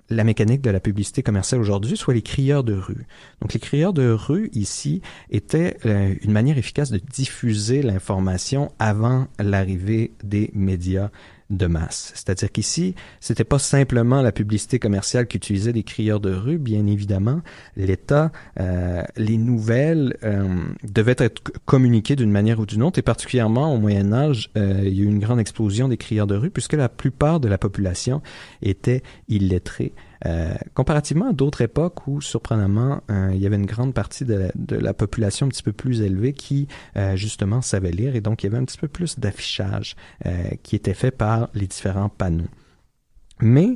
la mécanique de la publicité commerciale aujourd'hui, soit les crieurs de rue. Donc les crieurs de rue ici étaient euh, une manière efficace de diffuser l'information avant l'arrivée des médias de masse. C'est-à-dire qu'ici, c'était pas simplement la publicité commerciale qu'utilisaient des crieurs de rue, bien évidemment. L'État, euh, les nouvelles euh, devaient être communiquées d'une manière ou d'une autre, et particulièrement au Moyen Âge, euh, il y a eu une grande explosion des crieurs de rue, puisque la plupart de la population était illettrée. Euh, comparativement à d'autres époques où, surprenamment, euh, il y avait une grande partie de la, population un petit peu plus élevée qui, euh, justement, savait lire et donc il y avait un petit peu plus d'affichage euh, qui était fait par les différents panneaux. Mais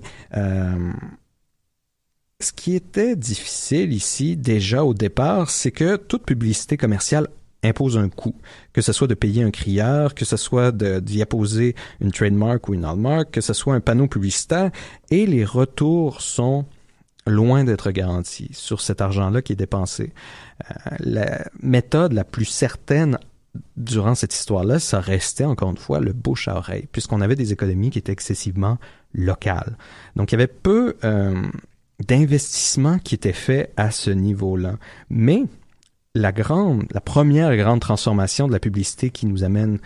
ce qui était difficile ici, déjà au départ, c'est que toute publicité commerciale impose un coût, que ce soit de payer un crieur, que ce soit d'y apposer une trademark ou une hallmark, que ce soit un panneau publicitaire, et les retours sont loin d'être garantis sur cet argent-là qui est dépensé. Euh, la méthode la plus certaine durant cette histoire-là, ça restait encore une fois le bouche à oreille, puisqu'on avait des économies qui étaient excessivement locales. Donc il y avait peu euh, d'investissements qui étaient faits à ce niveau-là. Mais la grande, la première grande transformation de la publicité qui nous amène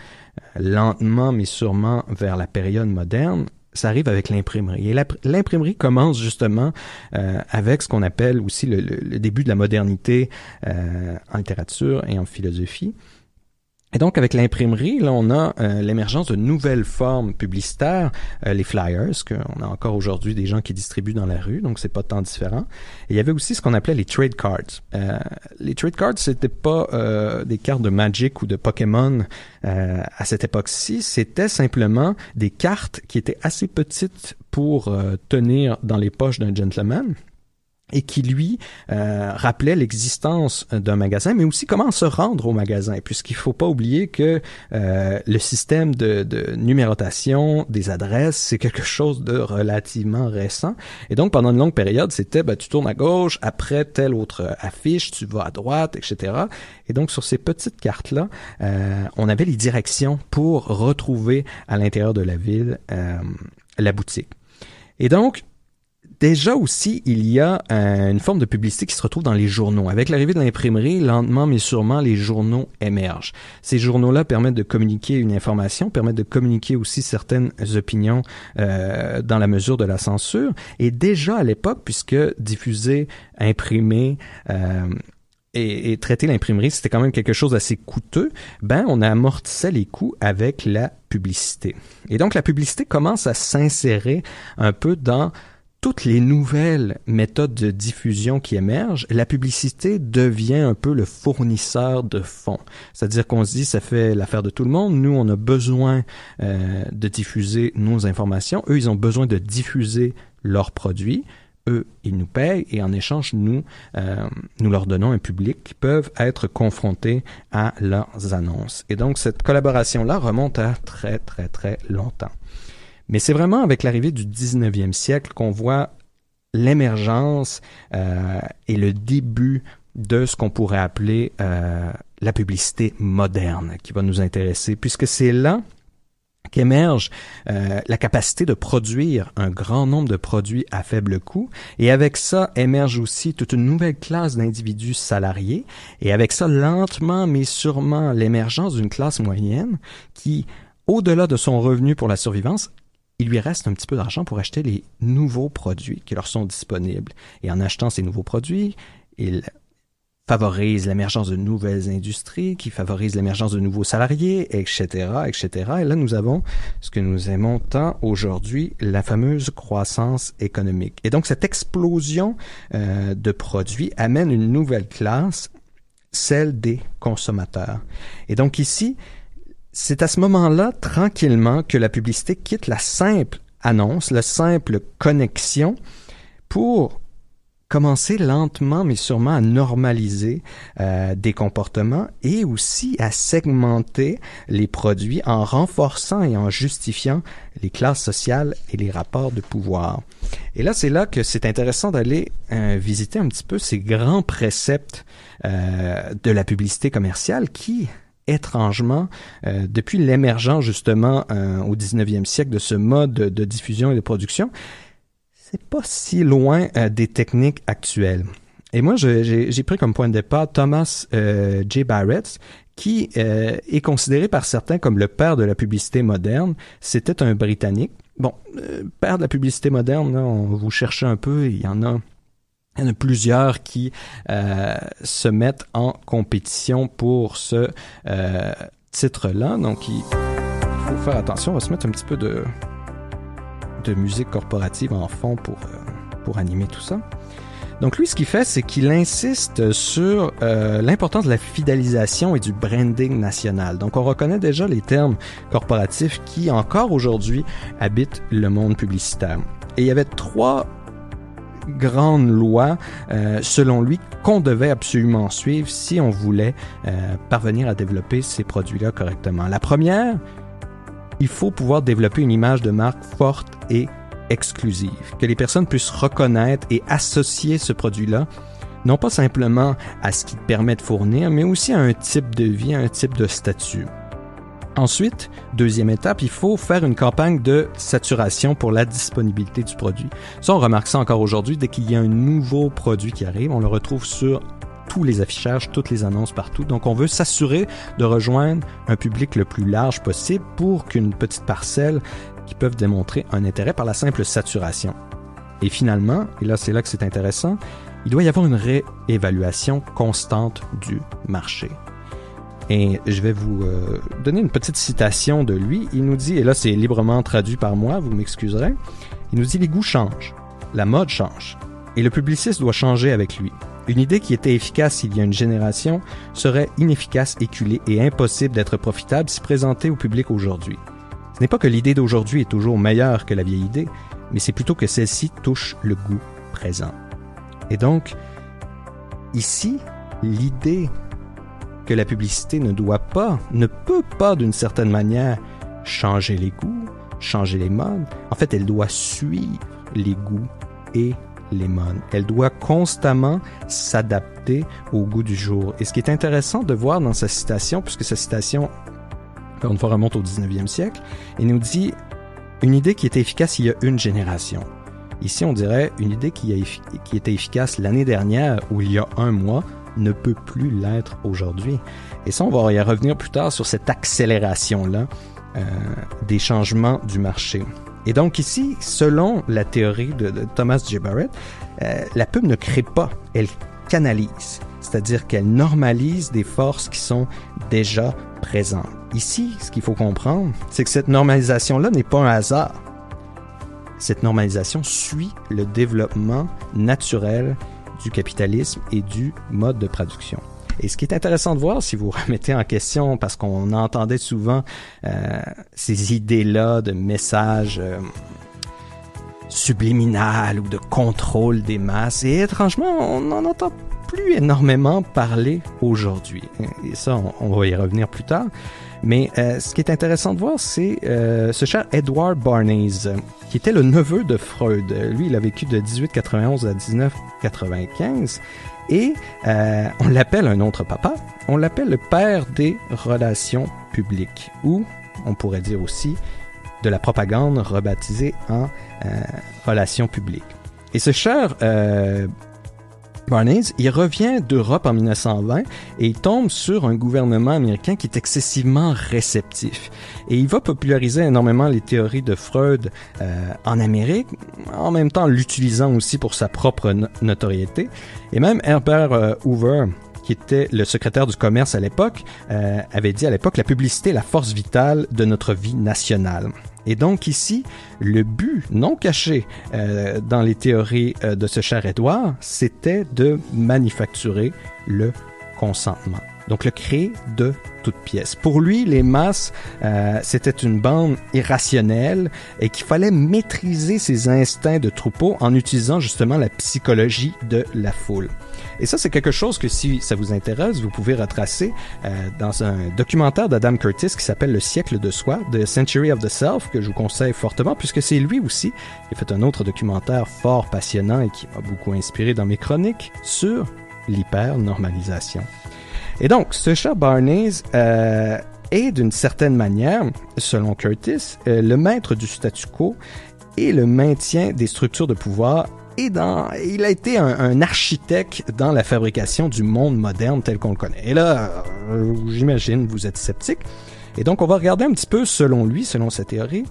euh, lentement mais sûrement vers la période moderne, ça arrive avec l'imprimerie. Et l'imprimerie commence justement euh, avec ce qu'on appelle aussi le début de la modernité euh, en littérature et en philosophie. Et donc, avec l'imprimerie, là, on a euh, l'émergence de nouvelles formes publicitaires, euh, les flyers, qu'on a encore aujourd'hui des gens qui distribuent dans la rue, donc c'est pas tant différent. Il y avait aussi ce qu'on appelait les trade cards. Euh, les trade cards, c'était pas euh, des cartes de Magic ou de Pokémon euh, à cette époque-ci, c'était simplement des cartes qui étaient assez petites pour euh, tenir dans les poches d'un gentleman et qui lui euh, rappelait l'existence d'un magasin, mais aussi comment se rendre au magasin, puisqu'il faut pas oublier que euh, le système de, de numérotation des adresses, c'est quelque chose de relativement récent. Et donc, pendant une longue période, c'était, ben, tu tournes à gauche, après telle autre affiche, tu vas à droite, etc. Et donc, sur ces petites cartes-là, euh, on avait les directions pour retrouver à l'intérieur de la ville euh, la boutique. Et donc, Déjà aussi, il y a euh, une forme de publicité qui se retrouve dans les journaux. Avec l'arrivée de l'imprimerie, lentement mais sûrement, les journaux émergent. Ces journaux-là permettent de communiquer une information, permettent de communiquer aussi certaines opinions euh, dans la mesure de la censure. Et déjà à l'époque, puisque diffuser, imprimer, euh, et, et traiter l'imprimerie, c'était quand même quelque chose d'assez coûteux, ben on amortissait les coûts avec la publicité. Et donc la publicité commence à s'insérer un peu dans toutes les nouvelles méthodes de diffusion qui émergent, la publicité devient un peu le fournisseur de fonds. C'est-à-dire qu'on se dit, ça fait l'affaire de tout le monde. Nous, on a besoin euh, de diffuser nos informations. Eux, ils ont besoin de diffuser leurs produits. Eux, ils nous payent et en échange, nous, euh, nous leur donnons un public qui peuvent être confrontés à leurs annonces. Et donc, cette collaboration-là remonte à très, très, très longtemps. Mais c'est vraiment avec l'arrivée du 19e siècle qu'on voit l'émergence euh, et le début de ce qu'on pourrait appeler euh, la publicité moderne qui va nous intéresser, puisque c'est là qu'émerge euh, la capacité de produire un grand nombre de produits à faible coût. Et avec ça émerge aussi toute une nouvelle classe d'individus salariés. Et avec ça, lentement mais sûrement, l'émergence d'une classe moyenne qui, au-delà de son revenu pour la survivance, il lui reste un petit peu d'argent pour acheter les nouveaux produits qui leur sont disponibles. Et en achetant ces nouveaux produits, il favorise l'émergence de nouvelles industries, qui favorise l'émergence de nouveaux salariés, etc., etc. Et là, nous avons ce que nous aimons tant aujourd'hui, la fameuse croissance économique. Et donc, cette explosion euh, de produits amène une nouvelle classe, celle des consommateurs. Et donc ici, c'est à ce moment-là, tranquillement, que la publicité quitte la simple annonce, la simple connexion, pour commencer lentement mais sûrement à normaliser euh, des comportements et aussi à segmenter les produits en renforçant et en justifiant les classes sociales et les rapports de pouvoir. Et là, c'est là que c'est intéressant d'aller euh, visiter un petit peu ces grands préceptes euh, de la publicité commerciale qui, étrangement, euh, depuis l'émergence justement euh, au 19e siècle de ce mode de, diffusion et de production, c'est pas si loin euh, des techniques actuelles. Et moi, j'ai pris comme point de départ Thomas J. Barrett, qui est considéré par certains comme le père de la publicité moderne. C'était un Britannique. Bon, père de la publicité moderne, on vous cherchez un peu, il y en a il y en a plusieurs qui euh, se mettent en compétition pour ce euh, titre-là. Donc, il faut faire attention. On va se mettre un petit peu de, musique corporative en fond pour, euh, pour animer tout ça. Donc lui, ce qu'il fait, c'est qu'il insiste sur l'importance de la fidélisation et du branding national. Donc on reconnaît déjà les termes corporatifs qui, encore aujourd'hui, habitent le monde publicitaire. Et il y avait trois grandes lois, euh, selon lui, qu'on devait absolument suivre si on voulait euh, parvenir à développer ces produits-là correctement. La première, il faut pouvoir développer une image de marque forte et exclusive, que les personnes puissent reconnaître et associer ce produit-là, non pas simplement à ce qu'il permet de fournir, mais aussi à un type de vie, à un type de statut. Ensuite, deuxième étape, il faut faire une campagne de saturation pour la disponibilité du produit. Ça, on remarque ça encore aujourd'hui. Dès qu'il y a un nouveau produit qui arrive, on le retrouve sur tous les affichages, toutes les annonces partout. Donc, on veut s'assurer de rejoindre un public le plus large possible pour qu'une petite parcelle qui peuvent démontrer un intérêt par la simple saturation. Et finalement, et là c'est là que c'est intéressant, il doit y avoir une réévaluation constante du marché. Et je vais vous euh, donner une petite citation de lui. Il nous dit, et là c'est librement traduit par moi, vous m'excuserez, il nous dit les goûts changent, la mode change, et le publiciste doit changer avec lui. Une idée qui était efficace il y a une génération serait inefficace, éculée et impossible d'être profitable si présentée au public aujourd'hui. Ce n'est pas que l'idée d'aujourd'hui est toujours meilleure que la vieille idée, mais c'est plutôt que celle-ci touche le goût présent. Et donc, ici, l'idée que la publicité ne doit pas, ne peut pas d'une certaine manière changer les goûts, changer les modes. En fait, elle doit suivre les goûts et les modes. Elle doit constamment s'adapter au goût du jour. Et ce qui est intéressant de voir dans sa citation, puisque sa citation, encore une fois, remonte au 19e siècle, il nous dit une idée qui était efficace il y a une génération. Ici, on dirait une idée qui, était efficace l'année dernière ou il y a un mois ne peut plus l'être aujourd'hui. Et ça, on va y revenir plus tard sur cette accélération-là euh, des changements du marché. Et donc ici, selon la théorie de, Thomas J. Barrett, euh, la pub ne crée pas, elle canalise. C'est-à-dire qu'elle normalise des forces qui sont déjà présentes. Ici, ce qu'il faut comprendre, c'est que cette normalisation-là n'est pas un hasard. Cette normalisation suit le développement naturel du capitalisme et du mode de production. Et ce qui est intéressant de voir, si vous remettez en question, parce qu'on entendait souvent euh, ces idées-là de messages euh, ou de contrôle des masses, et étrangement, on n'en entend plus énormément parler aujourd'hui. Et ça, on, on va y revenir plus tard. Mais euh, ce qui est intéressant de voir, c'est euh, ce cher Edward Barnes, qui était le neveu de Freud. Lui, il a vécu de 1891 à 1995. Et euh, on l'appelle un autre papa, on l'appelle le père des relations publiques, ou on pourrait dire aussi de la propagande rebaptisée en euh, relations publiques. Et ce cher euh, Barnes, il revient d'Europe en 1920 et il tombe sur un gouvernement américain qui est excessivement réceptif. Et il va populariser énormément les théories de Freud euh, en Amérique, en même temps l'utilisant aussi pour sa propre no- notoriété. Et même Herbert euh, Hoover, qui était le secrétaire du commerce à l'époque, euh, avait dit à l'époque la publicité est la force vitale de notre vie nationale. Et donc ici, le but non caché euh, dans les théories euh, de ce Édouard, c'était de manufacturer le consentement. Donc le créer de toutes pièces. Pour lui, les masses, euh, c'était une bande irrationnelle et qu'il fallait maîtriser ses instincts de troupeau en utilisant justement la psychologie de la foule. Et ça, c'est quelque chose que si ça vous intéresse, vous pouvez retracer euh, dans un documentaire d'Adam Curtis qui s'appelle Le siècle de soi, The Century of the Self, que je vous conseille fortement, puisque c'est lui aussi qui a fait un autre documentaire fort passionnant et qui m'a beaucoup inspiré dans mes chroniques sur l'hyper-normalisation. Et donc, ce chat Barnes euh, est d'une certaine manière, selon Curtis, euh, le maître du statu quo et le maintien des structures de pouvoir et dans, il a été un, un architecte dans la fabrication du monde moderne tel qu'on le connaît. Et là, euh, j'imagine, vous êtes sceptique. Et donc, on va regarder un petit peu, selon lui, selon sa théorie,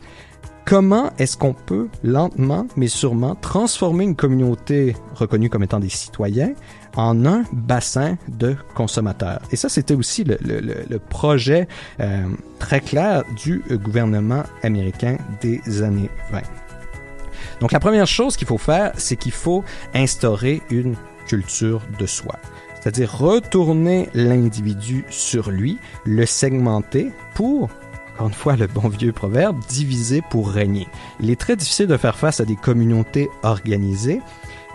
comment est-ce qu'on peut lentement, mais sûrement, transformer une communauté reconnue comme étant des citoyens en un bassin de consommateurs. Et ça, c'était aussi le, le- le- projet euh, très clair du gouvernement américain des années 20. Donc la première chose qu'il faut faire, c'est qu'il faut instaurer une culture de soi. C'est-à-dire retourner l'individu sur lui, le segmenter pour, encore une fois le bon vieux proverbe, diviser pour régner. Il est très difficile de faire face à des communautés organisées.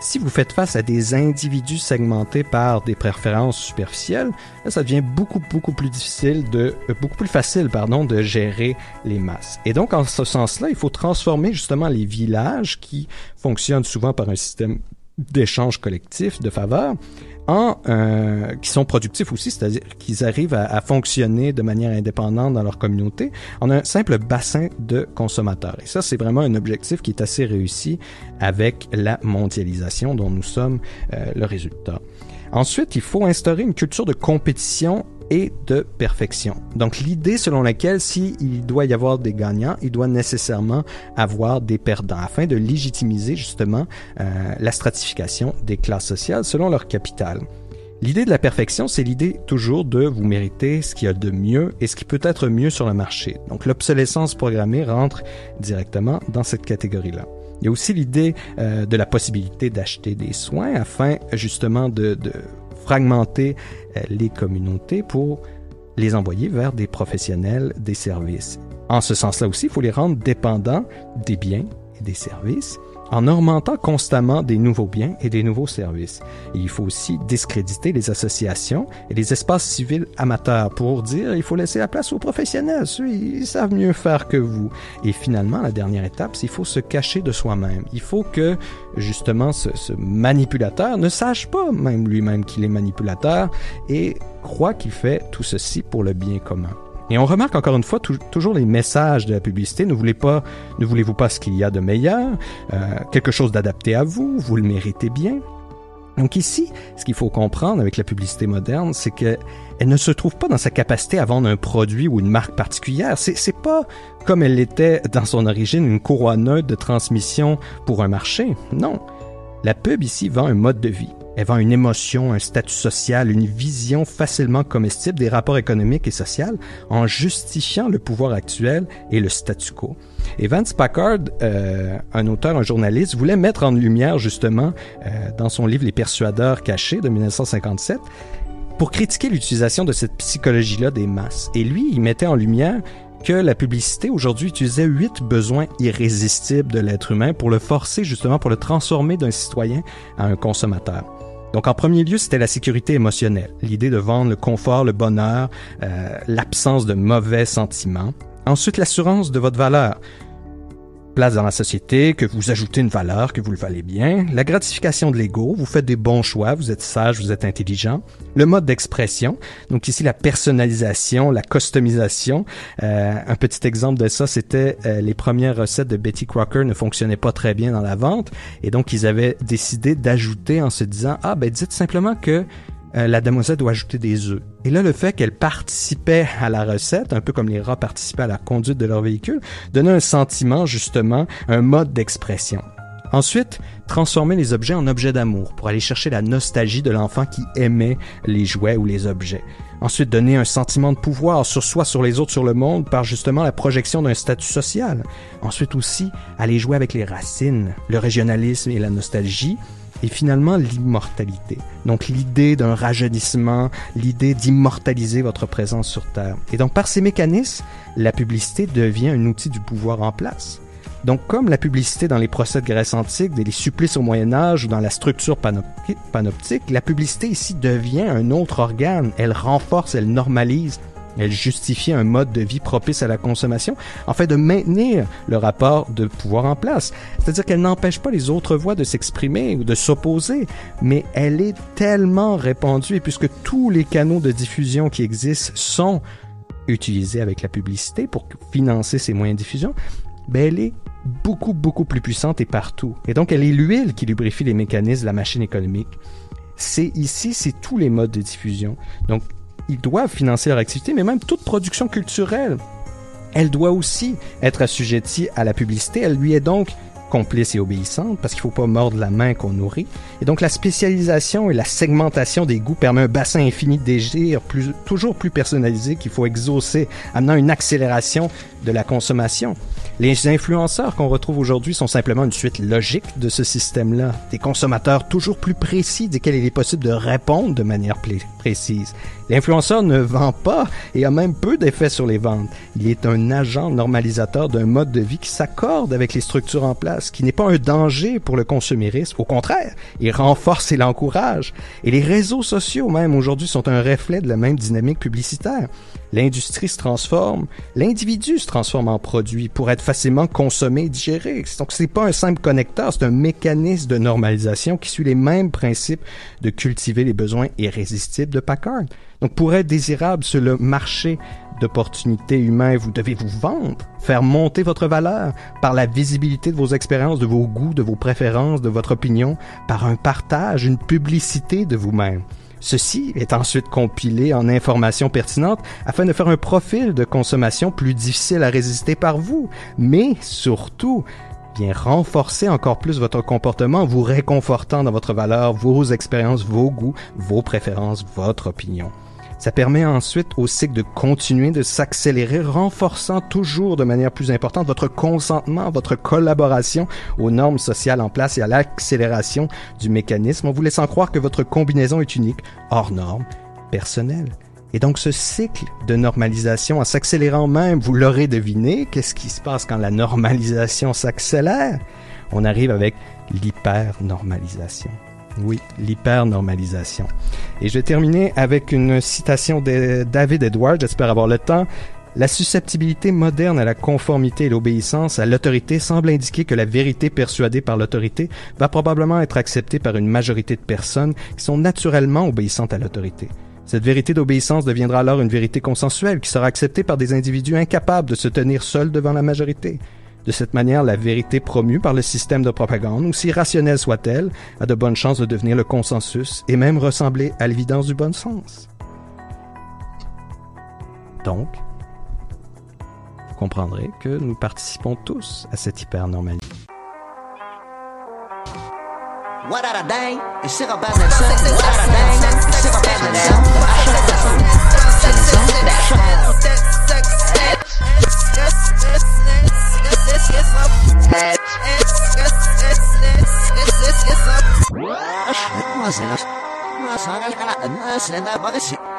Si vous faites face à des individus segmentés par des préférences superficielles, ça devient beaucoup beaucoup plus difficile de euh, beaucoup plus facile pardon de gérer les masses. Et donc en ce sens-là, il faut transformer justement les villages qui fonctionnent souvent par un système d'échange collectif de faveur en euh, qui sont productifs aussi, c'est-à-dire qu'ils arrivent à, fonctionner de manière indépendante dans leur communauté en un simple bassin de consommateurs. Et ça, c'est vraiment un objectif qui est assez réussi avec la mondialisation dont nous sommes euh, le résultat. Ensuite, il faut instaurer une culture de compétition de perfection. Donc l'idée selon laquelle s'il doit y avoir des gagnants, il doit nécessairement avoir des perdants afin de légitimiser justement euh, la stratification des classes sociales selon leur capital. L'idée de la perfection, c'est l'idée toujours de vous mériter ce qu'il y a de mieux et ce qui peut être mieux sur le marché. Donc l'obsolescence programmée rentre directement dans cette catégorie-là. Il y a aussi l'idée euh, de la possibilité d'acheter des soins afin justement de fragmenter euh, les communautés pour les envoyer vers des professionnels des services. En ce sens-là aussi, il faut les rendre dépendants des biens et des services en augmentant constamment des nouveaux biens et des nouveaux services. Il faut aussi discréditer les associations et les espaces civils amateurs pour dire il faut laisser la place aux professionnels, ceux ils savent mieux faire que vous. Et finalement, la dernière étape, c'est qu'il faut se cacher de soi-même. Il faut que justement ce manipulateur ne sache pas même lui-même qu'il est manipulateur et croit qu'il fait tout ceci pour le bien commun. Et on remarque encore une fois tou- toujours les messages de la publicité. Ne voulez pas, ne voulez-vous pas ce qu'il y a de meilleur, euh, quelque chose d'adapté à vous, vous le méritez bien. Donc ici, ce qu'il faut comprendre avec la publicité moderne, c'est que elle ne se trouve pas dans sa capacité à vendre un produit ou une marque particulière. C'est pas comme elle l'était dans son origine, une courroie neutre de transmission pour un marché. Non. La pub ici vend un mode de vie. Vend une émotion, un statut social, une vision facilement comestible des rapports économiques et sociaux en justifiant le pouvoir actuel et le statu quo. Et Vance Packard, euh, un auteur, un journaliste, voulait mettre en lumière justement euh, dans son livre Les persuadeurs cachés de 1957 pour critiquer l'utilisation de cette psychologie-là des masses. Et lui, il mettait en lumière que la publicité aujourd'hui utilisait huit besoins irrésistibles de l'être humain pour le forcer justement, pour le transformer d'un citoyen à un consommateur. Donc en premier lieu, c'était la sécurité émotionnelle, l'idée de vendre le confort, le bonheur, euh, l'absence de mauvais sentiments. Ensuite, l'assurance de votre valeur. Place dans la société, que vous ajoutez une valeur, que vous le valez bien. La gratification de l'ego, vous faites des bons choix, vous êtes sage, vous êtes intelligent. Le mode d'expression, donc ici la personnalisation, la customisation. Euh, un petit exemple de ça, c'était euh, les premières recettes de Betty Crocker ne fonctionnaient pas très bien dans la vente, et donc ils avaient décidé d'ajouter en se disant ah ben dites simplement que euh, la demoiselle doit ajouter des œufs. Et là, le fait qu'elle participait à la recette, un peu comme les rats participaient à la conduite de leur véhicule, donnait un sentiment, justement, un mode d'expression. Ensuite, transformer les objets en objets d'amour pour aller chercher la nostalgie de l'enfant qui aimait les jouets ou les objets. Ensuite, donner un sentiment de pouvoir sur soi, sur les autres, sur le monde par justement la projection d'un statut social. Ensuite aussi, aller jouer avec les racines, le régionalisme et la nostalgie et finalement l'immortalité. Donc l'idée d'un rajeunissement, l'idée d'immortaliser votre présence sur Terre. Et donc par ces mécanismes, la publicité devient un outil du pouvoir en place. Donc comme la publicité dans les procès de Grèce antique, des supplices au Moyen Âge ou dans la structure panopti- panoptique, la publicité ici devient un autre organe. Elle renforce, elle normalise elle justifie un mode de vie propice à la consommation, fait de maintenir le rapport de pouvoir en place. C'est-à-dire qu'elle n'empêche pas les autres voix de s'exprimer ou de s'opposer, mais elle est tellement répandue et puisque tous les canaux de diffusion qui existent sont utilisés avec la publicité pour financer ces moyens de diffusion, ben elle est beaucoup, beaucoup plus puissante et partout. Et donc, elle est l'huile qui lubrifie les mécanismes de la machine économique. C'est ici, c'est tous les modes de diffusion. Donc, ils doivent financer leur activité, mais même toute production culturelle, elle doit aussi être assujettie à la publicité. Elle lui est donc complice et obéissante parce qu'il faut pas mordre la main qu'on nourrit. Et donc la spécialisation et la segmentation des goûts permet un bassin infini de désirs toujours plus personnalisé qu'il faut exaucer, amenant une accélération de la consommation. Les influenceurs qu'on retrouve aujourd'hui sont simplement une suite logique de ce système-là. Des consommateurs toujours plus précis desquels il est possible de répondre de manière précise. L'influenceur ne vend pas et a même peu d'effet sur les ventes. Il est un agent normalisateur d'un mode de vie qui s'accorde avec les structures en place, qui n'est pas un danger pour le consumérisme. Au contraire, il renforce et l'encourage. Et les réseaux sociaux même aujourd'hui sont un reflet de la même dynamique publicitaire. L'industrie se transforme, l'individu se transforme en produit pour être facilement consommé et digéré. Donc c'est pas un simple connecteur, c'est un mécanisme de normalisation qui suit les mêmes principes de cultiver les besoins irrésistibles de Packard. Donc pour être désirable sur le marché d'opportunités humains, vous devez vous vendre, faire monter votre valeur par la visibilité de vos expériences, de vos goûts, de vos préférences, de votre opinion, par un partage, une publicité de vous-même. Ceci est ensuite compilé en informations pertinentes afin de faire un profil de consommation plus difficile à résister par vous, mais surtout vient renforcer encore plus votre comportement en vous réconfortant dans votre valeur, vos expériences, vos goûts, vos préférences, votre opinion. Ça permet ensuite au cycle de continuer de s'accélérer, renforçant toujours de manière plus importante votre consentement, votre collaboration aux normes sociales en place et à l'accélération du mécanisme en vous laissant croire que votre combinaison est unique, hors norme, personnelle. Et donc ce cycle de normalisation en s'accélérant même, vous l'aurez deviné, qu'est-ce qui se passe quand la normalisation s'accélère? On arrive avec l'hyper-normalisation. Oui, l'hyper-normalisation. Et je vais terminer avec une citation de David Edwards, j'espère avoir le temps. La susceptibilité moderne à la conformité et l'obéissance à l'autorité semble indiquer que la vérité persuadée par l'autorité va probablement être acceptée par une majorité de personnes qui sont naturellement obéissantes à l'autorité. Cette vérité d'obéissance deviendra alors une vérité consensuelle qui sera acceptée par des individus incapables de se tenir seuls devant la majorité. De cette manière, la vérité promue par le système de propagande, aussi rationnelle soit-elle, a de bonnes chances de devenir le consensus et même ressembler à l'évidence du bon sens. Donc, vous comprendrez que nous participons tous à cette hyper-normalité.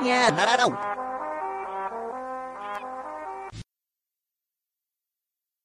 Yeah,